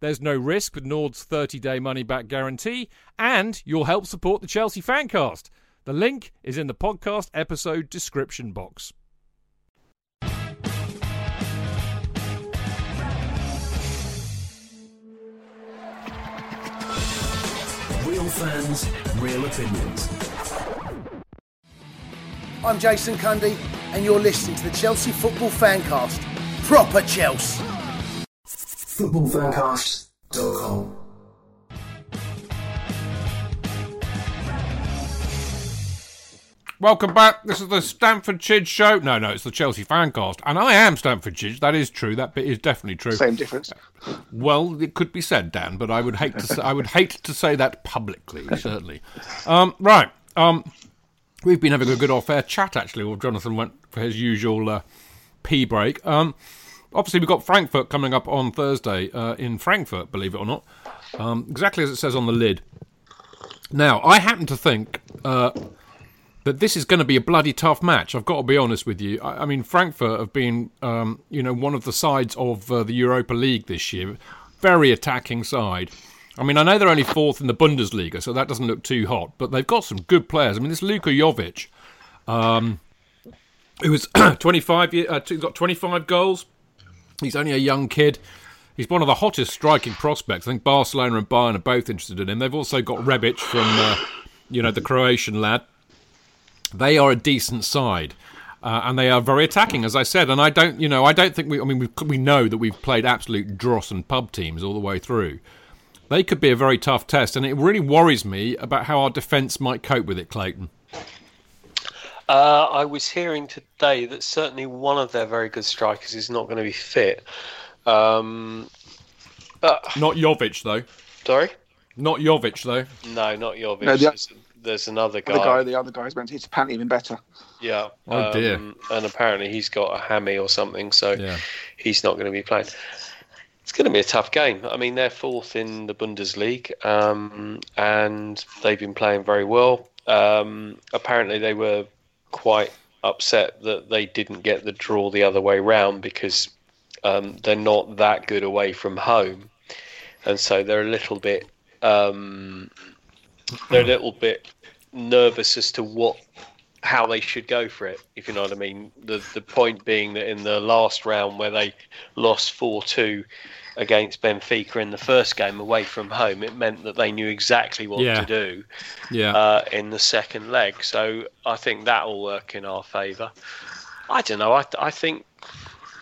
There's no risk with Nord's 30 day money back guarantee, and you'll help support the Chelsea Fancast. The link is in the podcast episode description box. Real fans, real opinions. I'm Jason Cundy, and you're listening to the Chelsea Football Fancast. Proper Chelsea. footballfancast.com. Welcome back. This is the Stamford Chidge show. No, no, it's the Chelsea Fancast. And I am Stamford Chidge. That is true. That bit is definitely true. Same difference. Well, it could be said, Dan, but I would hate to say, I would hate to say that publicly, certainly. Um, right. Um, we've been having a good off-air chat, actually, while Jonathan went for his usual uh, pee break. Um, obviously, we've got Frankfurt coming up on Thursday uh, in Frankfurt, believe it or not. Um, exactly as it says on the lid. Now, I happen to think uh, that this is going to be a bloody tough match. I've got to be honest with you. I, I mean, Frankfurt have been, um, you know, one of the sides of uh, the Europa League this year. Very attacking side. I mean, I know they're only fourth in the Bundesliga, so that doesn't look too hot. But they've got some good players. I mean, this Luka Jovic, um, who was 25, year, uh, got 25 goals. He's only a young kid. He's one of the hottest striking prospects. I think Barcelona and Bayern are both interested in him. They've also got Rebic from, uh, you know, the Croatian lad. They are a decent side. Uh, and they are very attacking, as I said. And I don't, you know, I don't think we. I mean, we we know that we've played absolute dross and pub teams all the way through. They could be a very tough test, and it really worries me about how our defence might cope with it, Clayton. Uh, I was hearing today that certainly one of their very good strikers is not going to be fit. Um, but Not Jovic though. sorry, Not Jovic though. no, not Jovic. No, the- there's another guy. The guy, the other guy's meant it's apparently even better. Yeah. Oh, dear. And apparently he's got a hammy or something, so Yeah. he's not going to be playing. It's going to be a tough game. I mean, they're fourth in the Bundesliga, um, and they've been playing very well. Um, apparently, they were quite upset that they didn't get the draw the other way round because um, they're not that good away from home, and so they're a little bit um, they're a little bit nervous as to what how they should go for it, if you know what I mean. The the point being that in the last round where they lost four two against Benfica in the first game away from home, it meant that they knew exactly what Yeah. to do Yeah. uh, in the second leg. So I think that will work in our favour. I don't know. I I think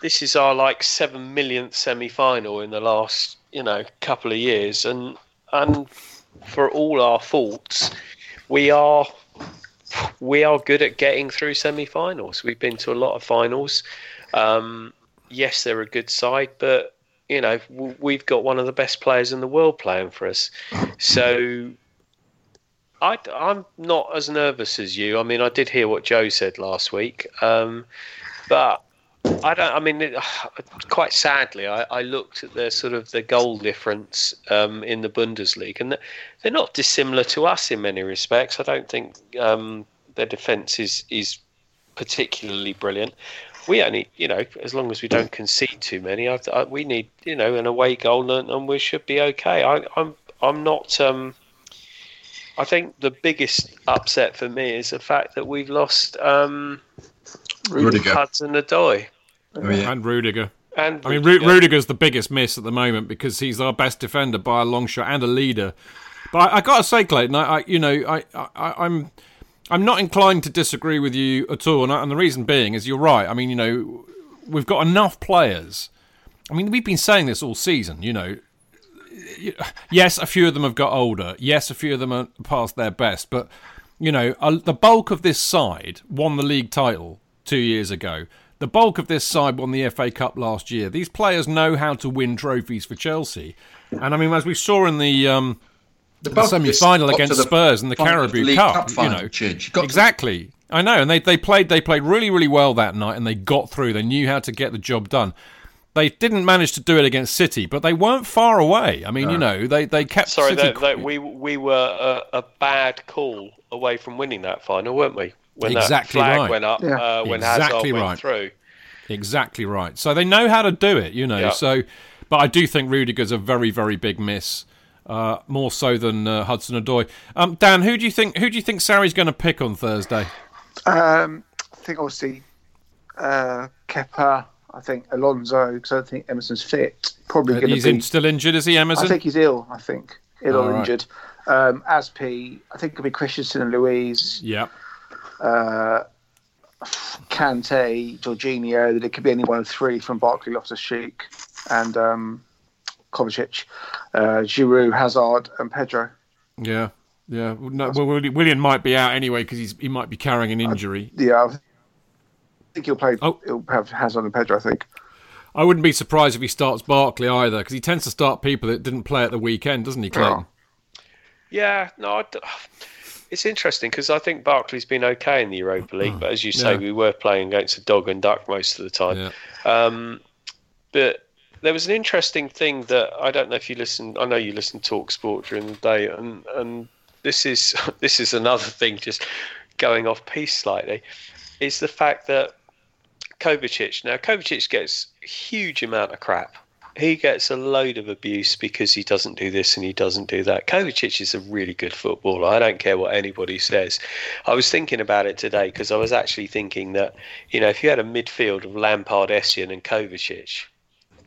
this is our like seven millionth semi final in the last you know couple of years, and and for all our faults, we are we are good at getting through semi-finals. We've been to a lot of finals. Um, yes, they're a good side, but you know we've got one of the best players in the world playing for us. So I, am not as nervous as you. I mean, I did hear what Joe said last week, um, but I don't. I mean, it, quite sadly, I, I looked at the sort of the goal difference um, in the Bundesliga, and they're not dissimilar to us in many respects. I don't think um, their defence is is particularly brilliant. We only, you know, as long as we don't concede too many, I, I, we need, you know, an away goal, and, and we should be okay. I, I'm, I'm not. Um, I think the biggest upset for me is the fact that we've lost um, Rudiger. Hudson Odoi. Oh, yeah. and Rudiger. And I mean, Ru- Rudiger's the biggest miss at the moment because he's our best defender by a long shot and a leader. But I, I got to say, Clayton, I, I you know, I, I, I'm, I'm not inclined to disagree with you at all, and, and the reason being is you're right. I mean, you know, we've got enough players. I mean, we've been saying this all season. You know, yes, a few of them have got older. Yes, a few of them are past their best. But you know, the bulk of this side won the league title two years ago. The bulk of this side won the FA Cup last year. These players know how to win trophies for Chelsea, and I mean, as we saw in the. Um, the bulk of semi-final against the Spurs in the Carabao of League Cup, Cup you know, Chidge. Got to- exactly. I know, and they, they played they played really really well that night, and they got through. They knew how to get the job done. They didn't manage to do it against City, but they weren't far away. I mean, you know, they they kept Sorry, City that, that we we were a, a bad call away from winning that final, weren't we? When Exactly that flag right. went up, Yeah. uh, when Exactly Hazard right. went through. Exactly right. So they know how to do it, you know. Yeah. So, but I do think Rudiger's a very, very big miss, uh, more so than uh, Hudson Odoi. Um, Dan, who do you think? Who do you think Sarri's going to pick on Thursday? Um, I think obviously uh, Kepa. I think Alonso because I don't think Emerson's fit. Probably going to Uh, He's be. in, still injured, is he, Emerson? I think he's ill. I think ill All or right. injured. Um, Asp, I think it'll be Christensen and Luiz, Yeah. uh, Kante, Jorginho. That it could be any one of three from Barkley, Loftus Cheek, and um, Kovacic, uh, Giroud, Hazard, and Pedro. Yeah. Yeah. No, well, Willian might be out anyway because he might be carrying an injury. Yeah, I think he'll play. Oh. He'll have Hazard and Pedro. I think. I wouldn't be surprised if he starts Barkley either because he tends to start people that didn't play at the weekend, doesn't he, Clayton? Yeah, no, I d it's interesting because I think Barkley's been okay in the Europa League, but as you say, Yeah. we were playing against a dog and duck most of the time. Yeah. Um, but there was an interesting thing that I don't know if you listen. I know you listen to Talk Sport during the day, and and this is this is another thing. Just going off piece slightly, is the fact that Kovacic. Now Kovacic gets huge amount of crap. He gets a load of abuse because he doesn't do this and he doesn't do that. Kovacic is a really good footballer. I don't care what anybody says. I was thinking about it today because I was actually thinking that, you know, if you had a midfield of Lampard, Essien, and Kovacic,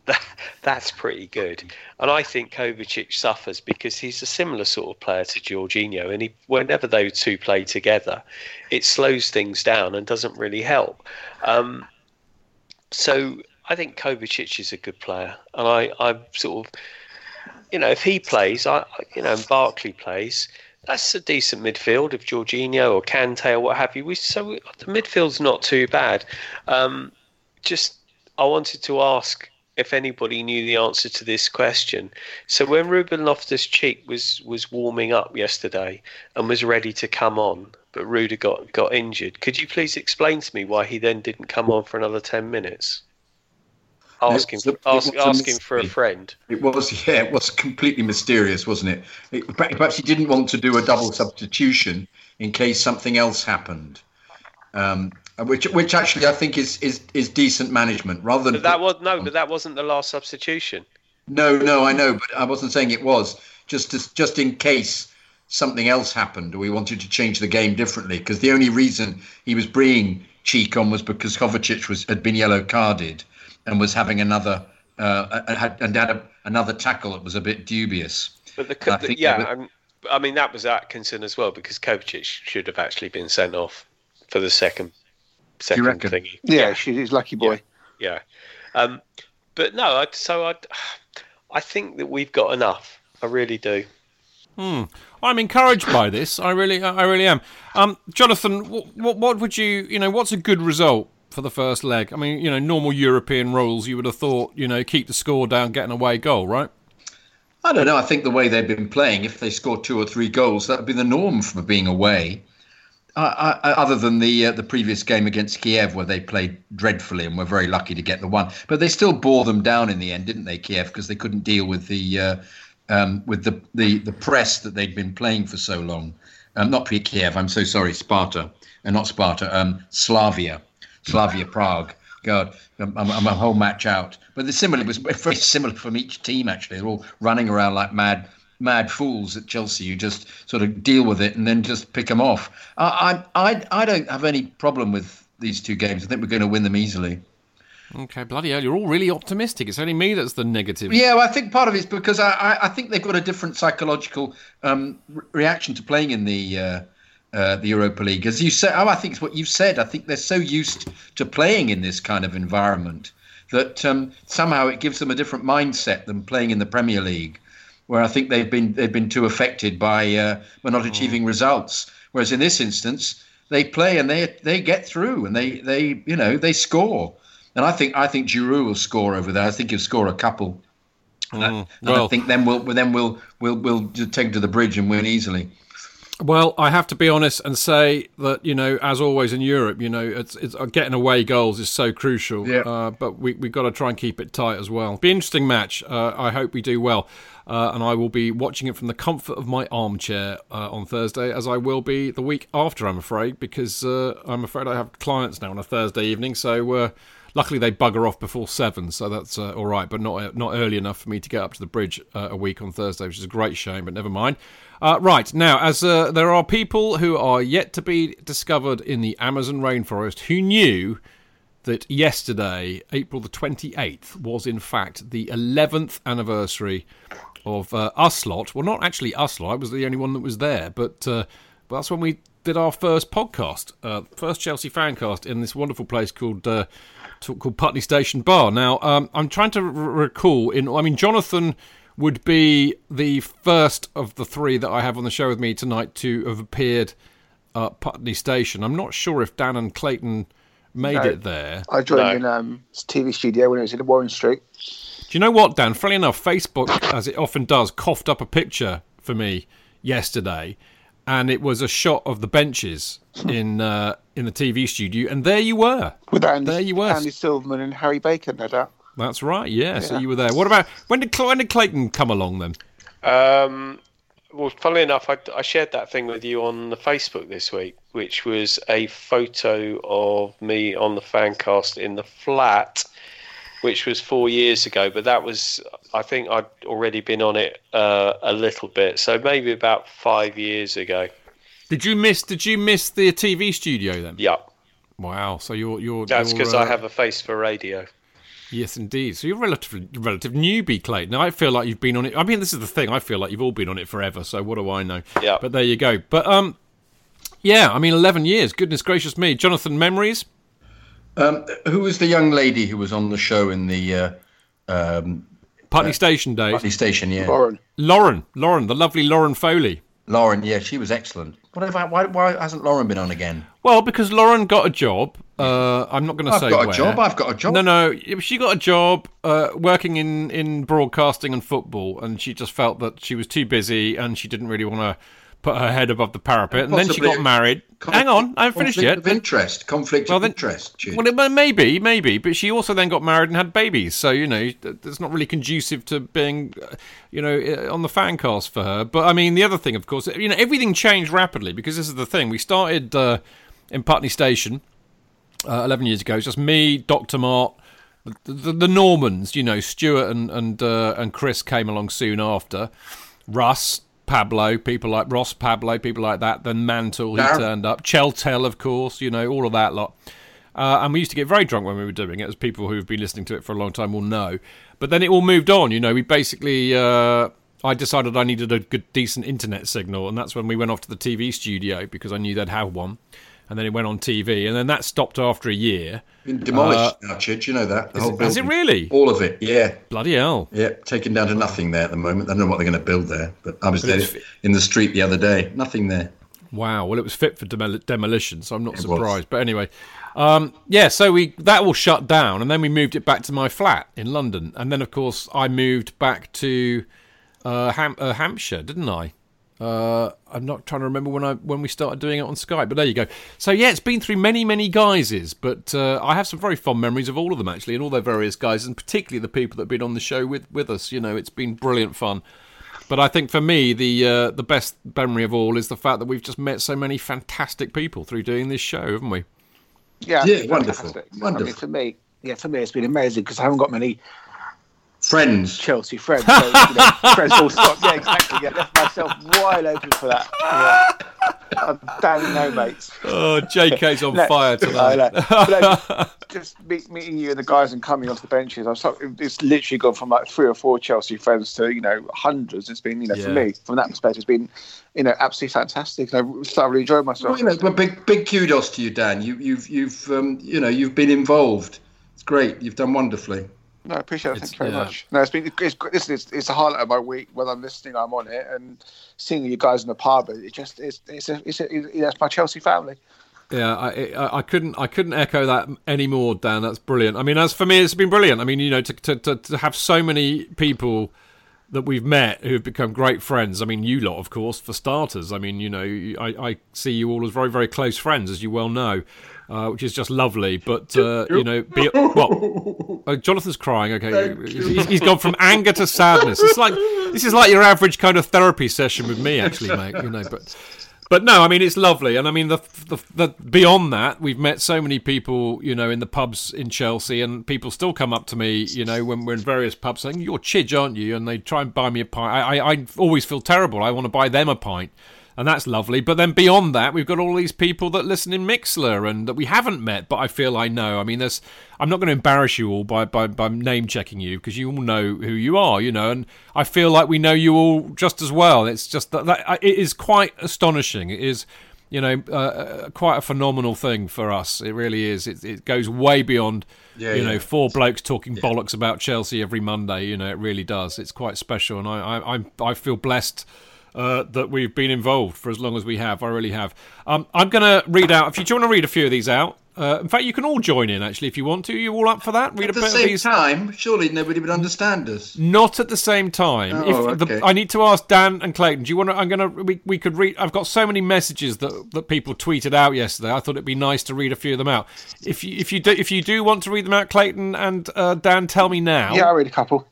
that, that's pretty good. And I think Kovacic suffers because he's a similar sort of player to Jorginho, and he, whenever those two play together, it slows things down and doesn't really help. Um, so I think Kovacic is a good player, and I, I sort of, you know, if he plays, I, you know, and Barkley plays, that's a decent midfield. If Jorginho or Kante or what have you, we so the midfield's not too bad. Um, just I wanted to ask if anybody knew the answer to this question. So when Ruben Loftus Cheek was was warming up yesterday and was ready to come on, but Ruder got got injured. Could you please explain to me why he then didn't come on for another ten minutes? Ask him. A- ask it was ask him for a friend. It was, yeah, it was completely mysterious, wasn't it? it? Perhaps he didn't want to do a double substitution in case something else happened, um, which, which actually I think is is, is decent management rather than. But that was no, but that wasn't the last substitution. No, no, I know, but I wasn't saying it was. Just to, just in case something else happened or we wanted to change the game differently, because the only reason he was bringing Cheek on was because Kovacic was had been yellow carded and was having another uh, had, and had a, another tackle that was a bit dubious. But the, I think yeah, um, I mean that was Atkinson as well because Kovacic should have actually been sent off for the second second thingy. Yeah, she, he's lucky boy. Yeah. Um, but no, I, so I, I think that we've got enough. I really do. I'm encouraged by this. I really, I really am. Um, Jonathan, what, what, what would you, you know, what's a good result for the first leg? I mean, you know, normal European rules, you would have thought, you know, keep the score down, get an away goal, right? I don't know. I think the way they've been playing, if they score two or three goals, that would be the norm for being away. I, I, other than the uh, the previous game against Kiev, where they played dreadfully and were very lucky to get the one, but they still bore them down in the end, didn't they, Kiev? Because they couldn't deal with the uh, um, with the, the the press that they'd been playing for so long. Um, not Kiev. I'm so sorry, Sparta, and not Sparta. Um, Slavia, Slavia Prague. God, I'm, I'm I'm a whole match out. But the similar was very similar from each team. Actually, they're all running around like mad mad fools at Chelsea. You just sort of deal with it and then just pick them off. I I I, I don't have any problem with these two games. I think we're going to win them easily. Okay, bloody hell, you're all really optimistic. It's only me that's the negative. Yeah, well, I think part of it's because I, I, I think they've got a different psychological um, re- reaction to playing in the uh, uh, the Europa League. As you said, oh, I think it's what you've said. I think they're so used to playing in this kind of environment that um, somehow it gives them a different mindset than playing in the Premier League, where I think they've been they've been too affected by uh, by not achieving results. Whereas in this instance, they play and they they get through and they they you know they score. And I think I think Giroud will score over there. I think he'll score a couple. And I- and I think then we'll then we'll we'll we'll take to the bridge and win easily. Well, I have to be honest and say that you know, as always in Europe, you know, it's, it's uh, getting away goals is so crucial. Yeah. Uh, but we we've got to try and keep it tight as well. Be an interesting match. Uh, I hope we do well, uh, and I will be watching it from the comfort of my armchair uh, on Thursday, as I will be the week after. I'm afraid because uh, I'm afraid I have clients now on a Thursday evening, so. Uh, Luckily, they bugger off before seven, so that's uh, all right. But not not early enough for me to get up to the bridge uh, a week on Thursday, which is a great shame. But never mind. Uh, right now, as uh, there are people who are yet to be discovered in the Amazon rainforest who knew that yesterday, April the twenty eighth, was in fact the eleventh anniversary of uh, Uslot. Well, not actually Uslot. I was the only one that was there, but uh, but that's when we did our first podcast, uh, first Chelsea fancast in this wonderful place called uh, called Putney Station Bar. Now, um, I'm trying to r- recall. In I mean, Jonathan would be the first of the three that I have on the show with me tonight to have appeared at Putney Station. I'm not sure if Dan and Clayton made No. it there. I joined No. in um, TV studio when it was in Warren Street. Do you know what, Dan? Funny enough, Facebook, as it often does, coughed up a picture for me yesterday, and it was a shot of the benches in uh, in the TV studio, and there you were. With Andy, There you were. Andy Silverman and Harry Baker, no doubt. That's right. Yeah, so you were there. What about when did when did Clayton come along then? Um, well, funnily enough, I, I shared that thing with you on the Facebook this week, which was a photo of me on the fancast in the flat, which was four years ago. But that was, I think, I'd already been on it uh, a little bit, so maybe about five years ago. Did you miss? Did you miss the TV studio then? Yeah, Wow. So you're you're that's because uh, I have a face for radio. Yes, indeed. So you're relatively relative newbie, Clayton. Now I feel like you've been on it. I mean, this is the thing. I feel like you've all been on it forever. So what do I know? Yeah. But there you go. But um, yeah. I mean, eleven years. Goodness gracious me. Jonathan, memories. Um, who was the young lady who was on the show in the uh, um, Putney Station days. Putney station? Yeah, Lauren. Lauren, Lauren, the lovely Lauren Foley. Lauren. Yeah, she was excellent. What have I, why, why hasn't Lauren been on again? Well, because Lauren got a job Uh, I'm not going to say. I've got a where. job. I've got a job. No, no. She got a job uh, working in, in broadcasting and football, and she just felt that she was too busy and she didn't really want to put her head above the parapet. And, then she got married. Hang on, I haven't finished conflict yet. Of interest. Conflict Well, of then- interest. Chidge. Well, it- maybe, maybe, but she also then got married and had babies. So you know, it's not really conducive to being, uh, you know, uh, on the fan cast for her. But I mean, the other thing, of course, you know, everything changed rapidly because this is the thing. We started uh, in Putney Station uh, eleven years ago. It's just me, Doctor Mart. The, the, the Normans, you know, Stuart and and uh, and Chris came along soon after. Russ, Pablo, people like Ross, Pablo, people like that. Then Mantle, he Darren. turned up. Cheltel, of course, you know, all of that lot. Uh, and we used to get very drunk when we were doing it, as people who've been listening to it for a long time will know. But then it all moved on. You know, we basically, uh, I decided I needed a good, decent internet signal, and that's when we went off to the TV studio because I knew they'd have one. And then it went on TV, and then that stopped after a year. Been demolished now, Chidge. You know that. The Is whole is it really? All of it. Yeah. Bloody hell! Yeah. Taken down to nothing there at the moment. I don't know what they're going to build there, but I was But there in the street the other day. Nothing there. Wow. Well, it was fit for demol- demolition, so I'm not It surprised. was. But anyway, um, yeah. So we that all shut down, and then we moved it back to my flat in London, and then of course I moved back to uh, Ham- uh, Hampshire, didn't I? Uh, I'm not trying to remember when I when we started doing it on Skype, but there you go. So yeah, it's been through many many guises, but uh, I have some very fond memories of all of them actually, and all their various guises, and particularly the people that have been on the show with with us. You know, it's been brilliant fun. But I think for me, the uh, the best memory of all is the fact that we've just met so many fantastic people through doing this show, haven't we? Yeah, Yeah, wonderful, fantastic. I mean, wonderful. for me, yeah, for me, it's been amazing because I haven't got many Friends. Chelsea friends. So, you know, friends full stop. Yeah, exactly. Yeah, left myself wide open for that. Yeah. I'm damn no mates. Oh, JK's on No, fire tonight. know. But, no, just meet, meeting you and the guys and coming off the benches. I'm so, it's literally gone from like three or four Chelsea friends to you know hundreds. It's been you know Yeah. for me from that perspective, it's been you know absolutely fantastic. I thoroughly enjoyed myself. Well, you know, but big big kudos to you, Dan. You you've you've um, you know you've been involved. It's great. You've done wonderfully. No, I appreciate it. Thank you very yeah. much. No, it's been it's, listen, it's it's a highlight of my week. When I'm listening, I'm on it and seeing you guys in the pub. It just it's it's a, it's, a, it's my Chelsea family. Yeah, I, I I couldn't I couldn't echo that anymore, Dan. That's brilliant. I mean, as for me, it's been brilliant. I mean, you know, to to, to, to have so many people that we've met who have become great friends. I mean, you lot, of course, for starters. I mean, you know, I, I see you all as very very close friends, as you well know, uh, which is just lovely. But uh, you know, be, what? Oh, Jonathan's crying. Okay, he's, he's gone from anger to sadness. It's like this is like your average kind of therapy session with me, actually, mate. You know, but but no, I mean it's lovely, and I mean the, the the beyond that, we've met so many people, you know, in the pubs in Chelsea, and people still come up to me, you know, when we're in various pubs saying, "You're Chidge, aren't you?" And they try and buy me a pint. I I, I always feel terrible. I want to buy them a pint. And that's lovely. But then beyond that, we've got all these people that listen in Mixlr and that we haven't met, but I feel I know. I mean, there's. I'm not going to embarrass you all by, by, by name checking you because you all know who you are, you know, and I feel like we know you all just as well. It's just that, that it is quite astonishing. It is, you know, uh, uh, quite a phenomenal thing for us. It really is. It, it goes way beyond, Yeah, you know, four blokes talking bollocks about Chelsea every Monday. You know, it really does. It's quite special, and I I I, I feel blessed. Uh, that we've been involved for as long as we have. I really have. Um, I'm going to read out. If you do you want to read a few of these out, uh, in fact, you can all join in. Actually, if you want to, you all up for that? Read At a the bit of same time, surely nobody would understand us. Not at the same time. Oh, if okay. the, I need to ask Dan and Clayton. Do you want to? I'm gonna. We, we could read. I've got so many messages that that people tweeted out yesterday. I thought it'd be nice to read a few of them out. If you if you do if you do want to read them out, Clayton and uh, Dan, tell me now. Yeah, I'll read a couple.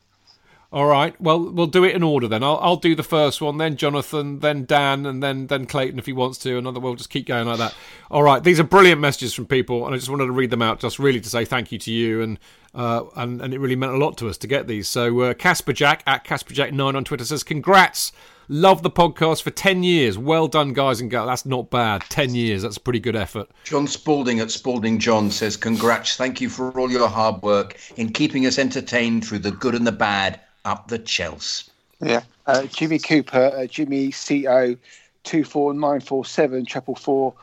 All right. Well, we'll do it in order then. I'll I'll do the first one, then Jonathan, then Dan, and then then Clayton if he wants to. Another. We'll just keep going like that. All right. These are brilliant messages from people, and I just wanted to read them out, just really to say thank you to you, and uh, and and it really meant a lot to us to get these. So uh, Casper Jack at Casper Jack nine on Twitter says, "Congrats." Love the podcast for 10 years. Well done, guys and girls. That's not bad. 10 years. That's a pretty good effort. John Spalding at Spalding John says, Congrats, thank you for all your hard work in keeping us entertained through the good and the bad up the Chelsea. Yeah, uh, Jimmy Cooper, uh, Jimmy Co. Two four nine four seven triple four.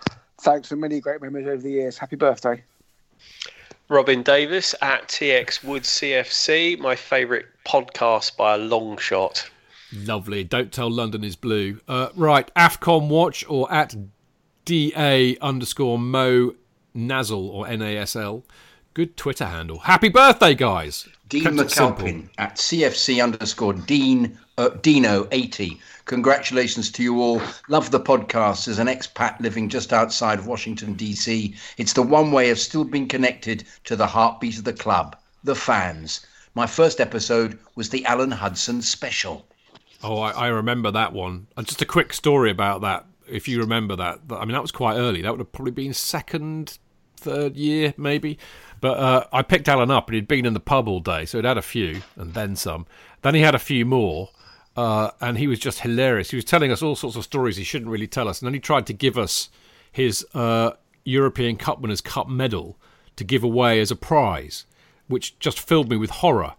Thanks for many great memories over the years. Happy birthday. Robin Davis at TX Wood CFC, my favourite podcast by a long shot. Lovely. Don't tell London is blue. Uh, right. AFCON watch or at DA underscore Mo Nasl or NASL. Good Twitter handle. Happy birthday, guys. Dean Kept. McAlpin at CFC underscore Dean uh, Dino eighty. Congratulations to you all. Love the podcast. As an expat living just outside of Washington DC, it's the one way of still being connected to the heartbeat of the club, the fans. My first episode was the Alan Hudson special. Oh, I, I remember that one. And just a quick story about that, if you remember that. I mean, that was quite early. That would have probably been second, third year, maybe. But uh, I picked Alan up, and he'd been in the pub all day, so he'd had a few, and then some. Then he had a few more, uh, and he was just hilarious. He was telling us all sorts of stories he shouldn't really tell us, and then he tried to give us his uh, European Cup Winners' Cup medal to give away as a prize, which just filled me with horror.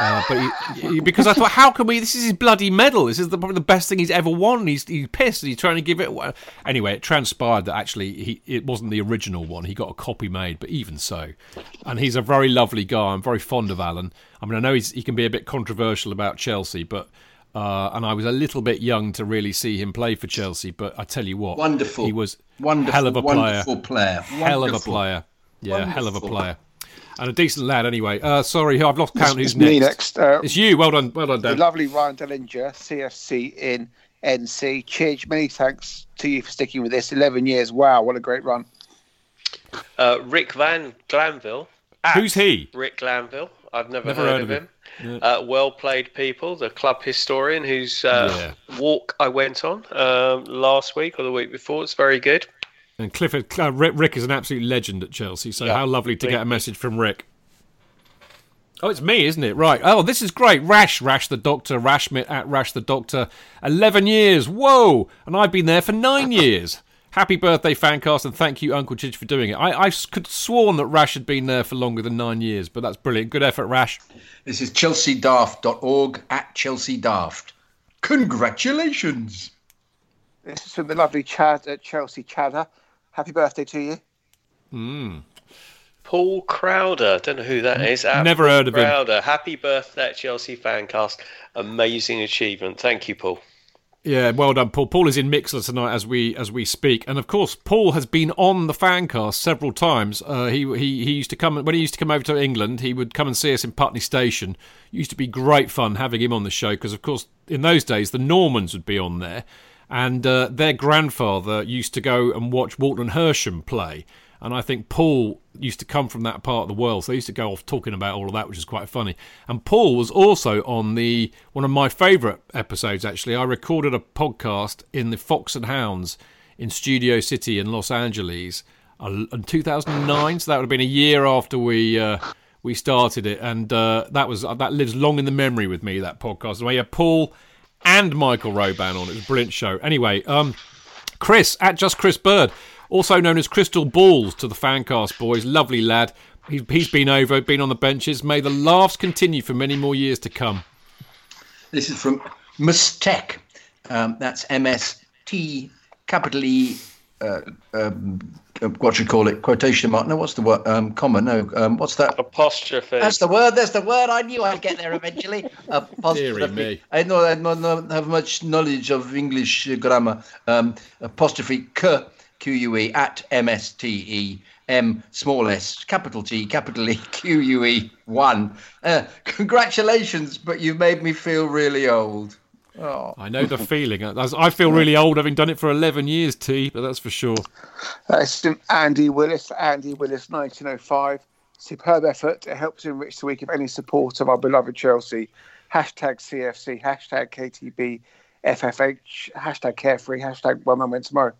Uh, but he, he- because I thought, how can we? This is his bloody medal. This is the, probably the best thing he's ever won. He's he's pissed. He's trying to give it. away. Anyway, it transpired that actually he it wasn't the original one. He got a copy made, but even so, and he's a very lovely guy. I'm very fond of Alan. I mean, I know he's, he can be a bit controversial about Chelsea, but. Uh, and I was a little bit young to really see him play for Chelsea, but I tell you what, Wonderful. He was Wonderful, hell of a player, wonderful player. hell of a player, yeah, hell of a player, and a decent lad anyway. Uh, sorry, I've lost count. Who's It's me next? next. Uh, It's you. Well done, well done, the Dan. lovely Ryan Dellinger, CFC in NC. Chidge, many thanks to you for sticking with this. 11 years. Wow, what a great run. Uh, Rick Van Glanville. Who's he? Rick Glanville. I've never, Never heard, heard of of him. him. Uh, well played people, the club historian whose uh, Yeah. walk I went on um, last week or the week before. It's very good. And Clifford uh, Rick, Rick is an absolute legend at Chelsea. So Yeah. how lovely to get a message from Rick. Oh, it's me, isn't it? Right. Oh, this is great. Rash, Rash the Doctor, Rashmit at Rash the Doctor. 11 years. Whoa. And I've been there for nine years. Happy birthday, Fancast, and thank you, Uncle Chidge, for doing it. I, I could sworn that Rash had been there for longer than nine years, but that's brilliant. Good effort, Rash. This is chelseadaft.org at Chelsea Daft. Congratulations. This is from the lovely Chad at Chelsea Chadder. Happy birthday to you. Paul Crowder. Don't know who that is. At Never heard of him. Crowder. Happy birthday, Chelsea Fancast. Amazing achievement. Thank you, Paul. Yeah, well done, Paul. Paul is in Mixlr tonight as we as we speak, and of course, Paul has been on the Fancast several times. Uh, he he he used to come when he used to come over to England. He would come and see us in Putney Station. It used to be great fun having him on the show because, of course, in those days the Normans would be on there, and uh, their grandfather used to go and watch Walton Hersham play. And I think Paul used to come from that part of the world, so he used to go off talking about all of that, which is quite funny. And Paul was also on the one of my favourite episodes. Actually, I recorded a podcast in the Fox and Hounds in Studio City in Los Angeles uh, in 2009. So that would have been a year after we uh, we started it, and uh, that was that lives long in the memory with me. That podcast, we had Paul and Michael Roban on. It was a brilliant show. Anyway, um, Chris at just Chris Bird, also known as Crystal Balls to the Fancast boys, lovely lad. He's, he's been over, been on the benches. May the laughs continue for many more years to come. This is from Mustech. Um, that's M S T capital E. Uh, um, uh, what should you call it? Quotation mark? No, what's the word? Um, comma? No. Um, what's that? Apostrophe. That's the word. That's the word. I knew I'd get there eventually. Deary me. I know I don't don't have much knowledge of English uh, grammar. Um, apostrophe k q u e at m s t e m small s capital T capital E q u e one. Uh, congratulations, but you've made me feel really old. Oh. I know the feeling. I I feel really old having done it for 11 years, T, but that's for sure. Uh, that's from Andy Willis. Andy Willis, 1905. Superb effort. It helps enrich the week of any support of our beloved Chelsea. Hashtag CFC, hashtag KTB, FFH, hashtag carefree, hashtag one moment tomorrow.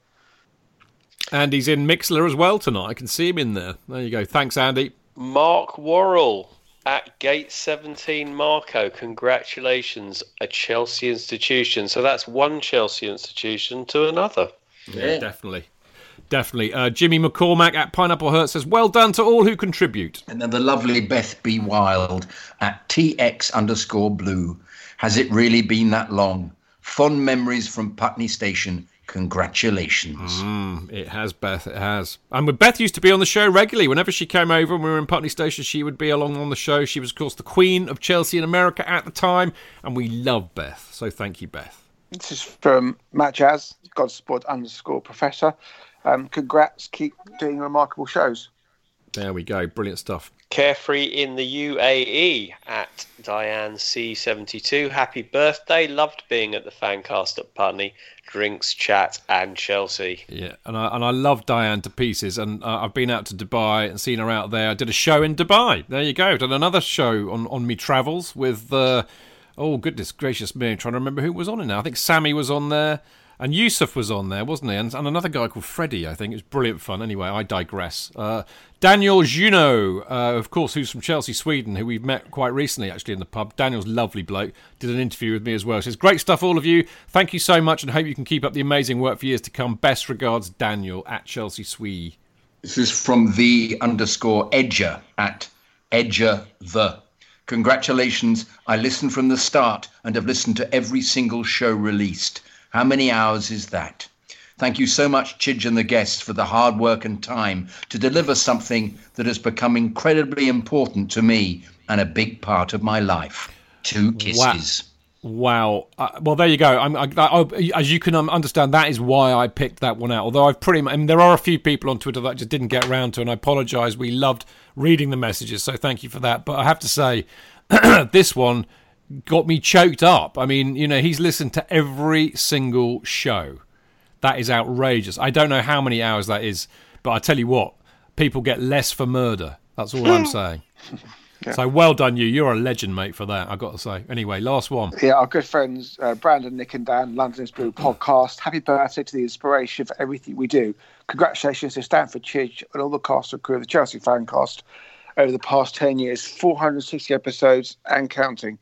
And he's in Mixlr as well tonight. I can see him in there. There you go. Thanks, Andy. Mark Worrell at Gate 17 Marco. Congratulations, a Chelsea institution. So that's one Chelsea institution to another. Yeah, definitely. Definitely. Uh, Jimmy McCormack at Pineapple Hurt says, Well done to all who contribute. And then the lovely Beth B. Wild at TX underscore blue. Has it really been that long? Fond memories from Putney Station. Congratulations. It has, Beth. It has. And with Beth used to be on the show regularly. Whenever she came over and we were in Putney Station, she would be along on the show. She was, of course, the queen of Chelsea in America at the time. And we love Beth. So thank you, Beth. This is from Matt Jazz, Godsport underscore professor. Um, congrats, keep doing remarkable shows. There we go. Brilliant stuff. Carefree in the UAE at Diane C72. Happy birthday. Loved being at the Fancast at Putney. Drinks, chat, and Chelsea. Yeah, and I and I love Diane to pieces. And uh, I've been out to Dubai and seen her out there. I did a show in Dubai. There you go. Did another show on on me travels with. Uh, oh goodness gracious me! I'm trying to remember who was on it now. I think Sammy was on there. And Yusuf was on there, wasn't he? And, and another guy called Freddie, I think. It was brilliant fun. Anyway, I digress. Uh, Daniel Juno, uh, of course, who's from Chelsea, Sweden, who we've met quite recently, actually, in the pub. Daniel's lovely bloke. Did an interview with me as well. Says, great stuff, all of you. Thank you so much, and hope you can keep up the amazing work for years to come. Best regards, Daniel at Chelsea Swee. This is from the underscore Edger at Edger the. Congratulations. I listened from the start and have listened to every single show released. How many hours is that? Thank you so much, Chidge and the guests, for the hard work and time to deliver something that has become incredibly important to me and a big part of my life. Two kisses. Wow. Uh, well, there you go. I'm, I, I, as you can um, understand, that is why I picked that one out. Although I've pretty much, I mean, there are a few people on Twitter that I just didn't get around to, and I apologise. We loved reading the messages, so thank you for that. But I have to say, this one got me choked up. I mean, you know, he's listened to every single show. That is outrageous. I don't know how many hours that is, but I tell you what, people get less for murder. That's all I'm saying. Yeah. So well done, you. You're a legend, mate, for that. I got to say. Anyway, last one. Yeah, our good friends uh, Brandon, Nick, and Dan, London's Blue podcast. Happy birthday to the inspiration for everything we do. Congratulations to Stanford Chidge and all the cast and crew of the Chelsea Fancast over the past ten years, 460 episodes and counting.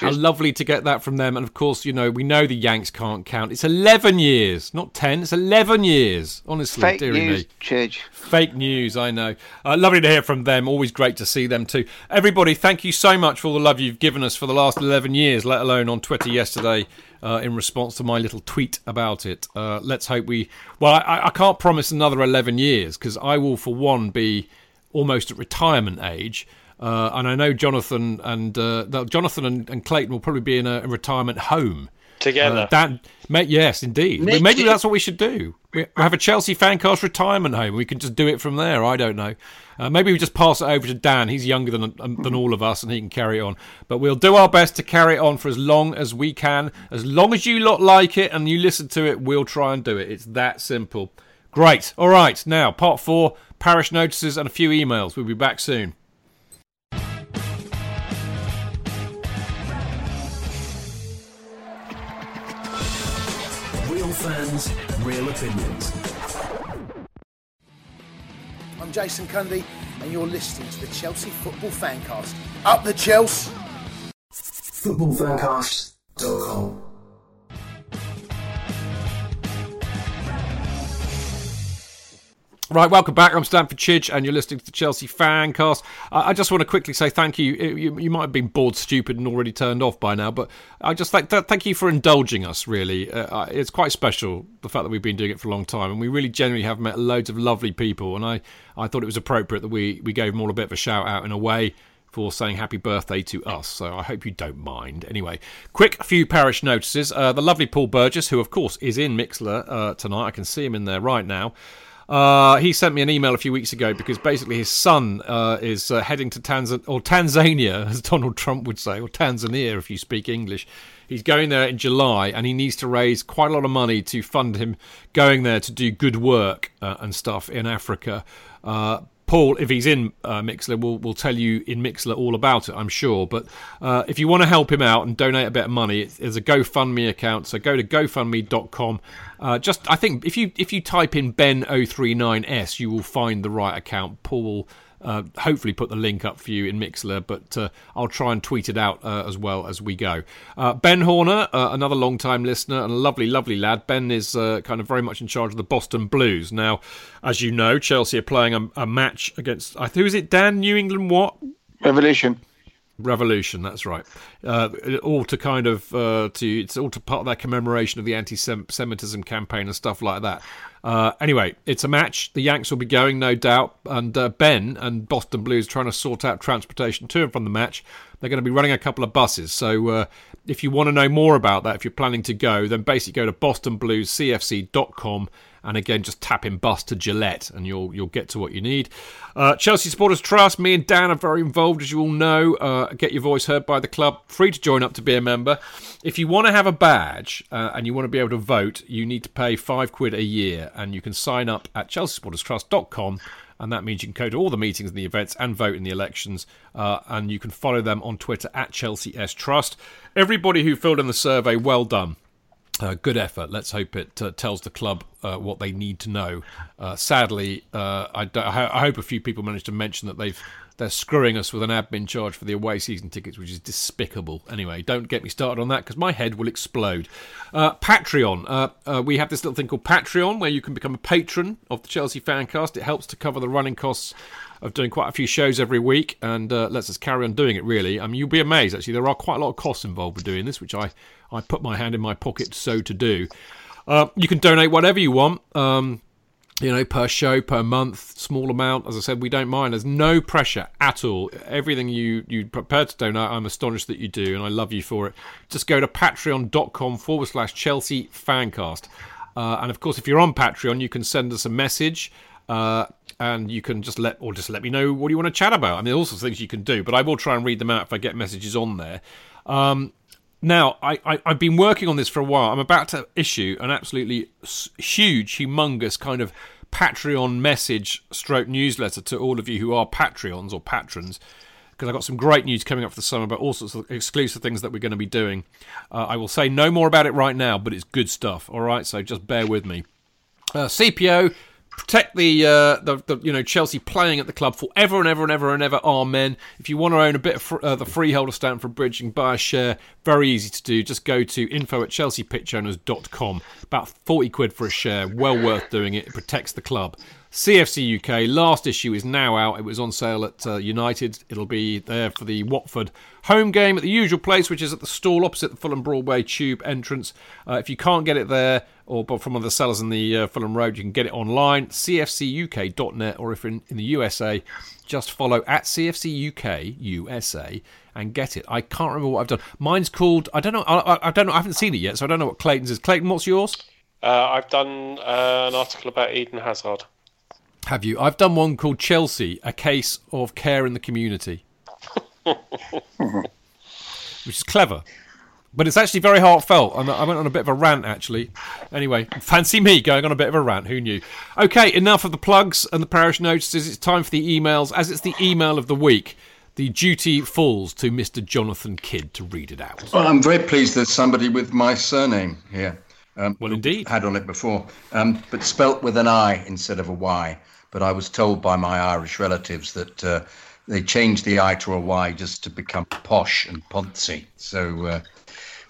How lovely to get that from them. And of course, you know, we know the Yanks can't count. It's 11 years, not 10. It's 11 years. Honestly, Fake dearie news, me. Chidge. Fake news, I know. Uh, lovely to hear from them. Always great to see them too. Everybody, thank you so much for all the love you've given us for the last 11 years, let alone on Twitter yesterday. Uh, in response to my little tweet about it, uh, let's hope we. Well, I, I can't promise another 11 years because I will, for one, be almost at retirement age. Uh, and I know Jonathan and uh, Jonathan and, and, Clayton will probably be in a, a retirement home together. Uh, Dan, mate, yes, indeed. Nick, Maybe that's what we should do. We have a Chelsea fancast retirement home. We can just do it from there. I don't know. Uh, maybe we just pass it over to Dan. He's younger than um, than all of us, and he can carry it on. But we'll do our best to carry it on for as long as we can. As long as you lot like it and you listen to it, we'll try and do it. It's that simple. Great. All right. Now, part four: parish notices and a few emails. We'll be back soon. Fans, real opinions. I'm Jason Cundy, and you're listening to the Chelsea Football Fancast. Up the Chelsea! Footballfancast.com Right, welcome back. I'm Stanford Chidge, and you're listening to the Chelsea Fancast. I just want to quickly say thank you. you. You might have been bored, stupid, and already turned off by now, but I just like thank you for indulging us. Really, uh, it's quite special the fact that we've been doing it for a long time, and we really genuinely have met loads of lovely people. And I, I thought it was appropriate that we we gave them all a bit of a shout out in a way for saying happy birthday to us. So I hope you don't mind. Anyway, quick few parish notices. Uh, the lovely Paul Burgess, who of course is in Mixlr uh, tonight. I can see him in there right now. Uh, he sent me an email a few weeks ago because basically his son uh, is uh, heading to Tanzania, or Tanzania, as Donald Trump would say, or Tanzania if you speak English. He's going there in July and he needs to raise quite a lot of money to fund him going there to do good work uh, and stuff in Africa. Paul, if he's in uh, Mixlr, will will tell you in Mixlr all about it, I'm sure. But uh, if you want to help him out and donate a bit of money, there's a GoFundMe account. So go to GoFundMe.com. Uh, just, I think if you if you type in Ben039S, you will find the right account. Paul will uh, hopefully put the link up for you in Mixlr, but uh, I'll try and tweet it out uh, as well as we go. Uh, ben Horner, uh, another long time listener and a lovely, lovely lad. Ben is kind of very much in charge of the Boston Blues. Now, as you know, Chelsea are playing a, a match against, who is it, Dan? New England what? Revolution. Revolution, that's right. Uh, all to kind of uh, to it's all to part of that commemoration of the anti-Semitism campaign and stuff like that. Uh, anyway, it's a match. The Yanks will be going, no doubt, and uh, Ben and Boston Blues trying to sort out transportation to and from the match. They're going to be running a couple of buses. So uh, if you want to know more about that, if you're planning to go, then basically go to bostonbluescfc.com And again, just tap in bus to Gillette, and you'll you'll get to what you need. Uh, Chelsea Supporters Trust. Me and Dan are very involved, as you all know. Uh, get your voice heard by the club. Free to join up to be a member. If you want to have a badge uh, and you want to be able to vote, you need to pay five quid a year, and you can sign up at chelseasupporterstrust.com and that means you can go to all the meetings and the events and vote in the elections. Uh, and you can follow them on Twitter at Chelsea S Trust. Everybody who filled in the survey, well done. Uh, good effort. Let's hope it uh, tells the club uh, what they need to know. Uh, sadly, uh, I, I, hope a few people managed to mention that they've they're screwing us with an admin charge for the away season tickets, which is despicable. Anyway, don't get me started on that because my head will explode. Uh, Patreon. We have this little thing called Patreon where you can become a patron of the Chelsea Fancast. It helps to cover the running costs of doing quite a few shows every week and uh, lets us carry on doing it, really. I mean, you'll be amazed, actually. There are quite a lot of costs involved with doing this, which I, I put my hand in my pocket so to do. Uh, you can donate whatever you want. Um, you know, per show, per month, small amount. As I said, we don't mind. There's no pressure at all. Everything you you prepared to donate, I'm astonished that you do, and I love you for it. Just go to patreon.com forward slash Chelsea Fancast. Uh, and of course, if you're on Patreon, you can send us a message. Uh, and you can just let or just let me know what you want to chat about. I mean, all sorts of things you can do, but I will try and read them out if I get messages on there. Um, now, I, I, have been working on this for a while. I'm about to issue an absolutely huge, humongous kind of Patreon message stroke newsletter to all of you who are Patreons or patrons because I've got some great news coming up for the summer about all sorts of exclusive things that we're going to be doing. Uh, I will say no more about it right now, but it's good stuff. All right, so just bear with me. Uh, CPO protect the, uh, the, the you know Chelsea playing at the club forever and ever and ever and ever. Amen. If you want to own a bit of fr- uh, the freeholder Stamford Bridge and buy a share, very easy to do. Just go to info at chelseapitchowners.com. About forty quid for a share. Well worth doing it. It protects the club. CFC UK last issue is now out. It was on sale at uh, United. It'll be there for the Watford home game at the usual place, which is at the stall opposite the Fulham Broadway Tube entrance. Uh, if you can't get it there, or from one of the sellers in the uh, Fulham Road, you can get it online, cfcuk.net, or if in, in the USA, just follow at CFCUK USA and get it. I can't remember what I've done. Mine's called I don't know. I, I don't know. I haven't seen it yet, so I don't know what Clayton's is. Clayton, what's yours? Uh, I've done uh, an article about Eden Hazard. Have you? I've done one called Chelsea: A Case of Care in the Community, which is clever, but it's actually very heartfelt. I went on a bit of a rant actually. Anyway, fancy me going on a bit of a rant. Who knew? Okay, enough of the plugs and the parish notices. It's time for the emails. As it's the email of the week, the duty falls to Mr. Jonathan Kidd to read it out. Well, I'm very pleased there's somebody with my surname here. Um, well, indeed. Had on it before, um, but spelt with an I instead of a Y but I was told by my Irish relatives that uh, they changed the I to a Y just to become posh and poncy. So uh,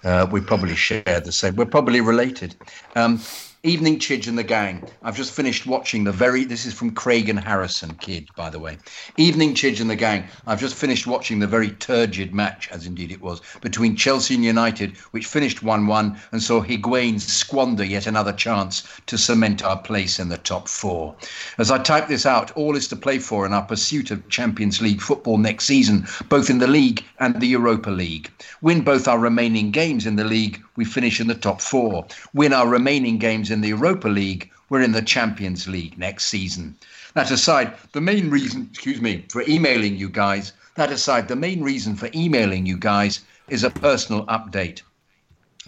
uh, we probably share the same. We're probably related. Um, Evening Chidge and the Gang. I've just finished watching the very. This is from Craig and Harrison Kidd, by the way. Evening Chidge and the Gang. I've just finished watching the very turgid match, as indeed it was, between Chelsea and United, which finished 1 1 and saw Higuain squander yet another chance to cement our place in the top four. As I type this out, all is to play for in our pursuit of Champions League football next season, both in the League and the Europa League. Win both our remaining games in the League, we finish in the top four. Win our remaining games in the Europa League, we're in the Champions League next season. That aside, the main reason, excuse me, for emailing you guys, that aside, the main reason for emailing you guys is a personal update.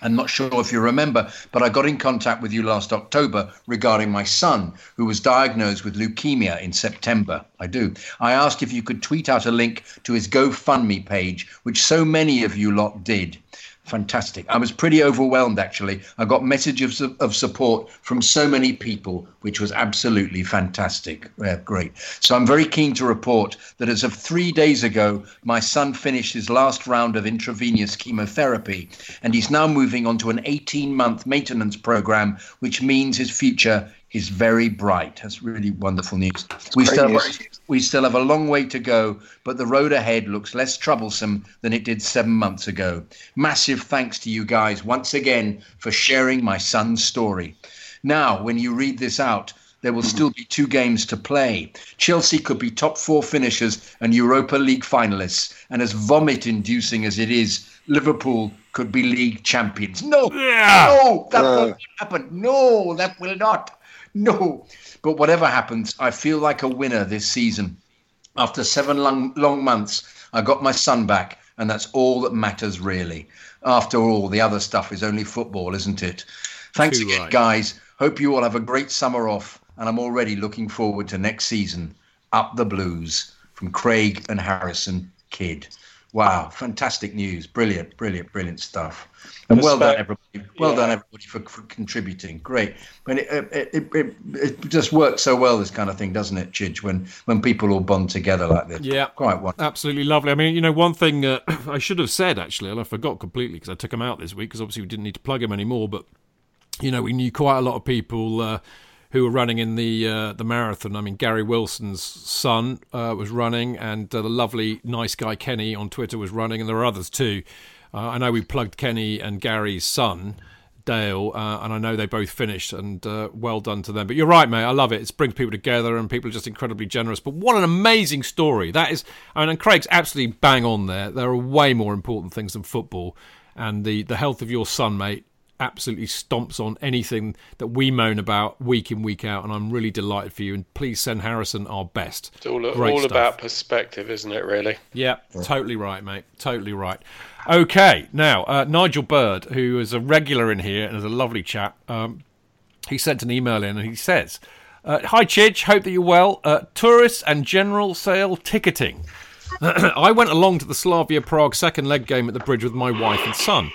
I'm not sure if you remember, but I got in contact with you last October regarding my son, who was diagnosed with leukemia in September. I do. I asked if you could tweet out a link to his GoFundMe page, which so many of you lot did fantastic. I was pretty overwhelmed actually. I got messages of, of support from so many people, which was absolutely fantastic. Yeah, great. So I'm very keen to report that as of three days ago, my son finished his last round of intravenous chemotherapy, and he's now moving on to an 18 month maintenance program, which means his future is very bright. That's really wonderful news. we still news. we still have a long way to go, but the road ahead looks less troublesome than it did seven months ago. Massive thanks to you guys once again for sharing my son's story. Now, when you read this out, there will still be two games to play. Chelsea could be top four finishers and Europa League finalists, and as vomit inducing as it is, Liverpool could be league champions. No, yeah. no, that uh. will not happen. No, that will not. No. But whatever happens, I feel like a winner this season. After seven long, long months, I got my son back, and that's all that matters, really. After all, the other stuff is only football, isn't it? Thanks Too again, right. guys. Hope you all have a great summer off, and I'm already looking forward to next season. Up the Blues from Craig and Harrison Kidd. Wow, fantastic news. Brilliant, brilliant, brilliant stuff. And well done, everybody. Well Yeah. done, everybody, for, for contributing. Great. But it, it, it, it, it just works so well, this kind of thing, doesn't it, Chidge, when, when people all bond together like this? Yeah. Quite wonderful. Absolutely lovely. I mean, you know, one thing uh, I should have said actually, and I forgot completely because I took him out this week because obviously we didn't need to plug him anymore. But you know, we knew quite a lot of people uh, who were running in the uh, the marathon. I mean, Gary Wilson's son uh, was running, and uh, the lovely nice guy Kenny on Twitter was running, and there are others too. Uh, I know we plugged Kenny and Gary's son. Dale, uh, and I know they both finished, and uh, well done to them. But you're right, mate. I love it. It brings people together, and people are just incredibly generous. But what an amazing story that is! I mean, and Craig's absolutely bang on there. There are way more important things than football, and the the health of your son, mate, absolutely stomps on anything that we moan about week in week out. And I'm really delighted for you. And please send Harrison our best. It's all, Great all stuff. about perspective, isn't it? Really. Yeah, totally right, mate. Totally right. Okay, now uh, Nigel Bird, who is a regular in here and is a lovely chap, um, he sent an email in and he says, uh, "Hi Chidge, hope that you're well. Uh, tourists and general sale ticketing. I went along to the Slavia Prague second leg game at the bridge with my wife and son.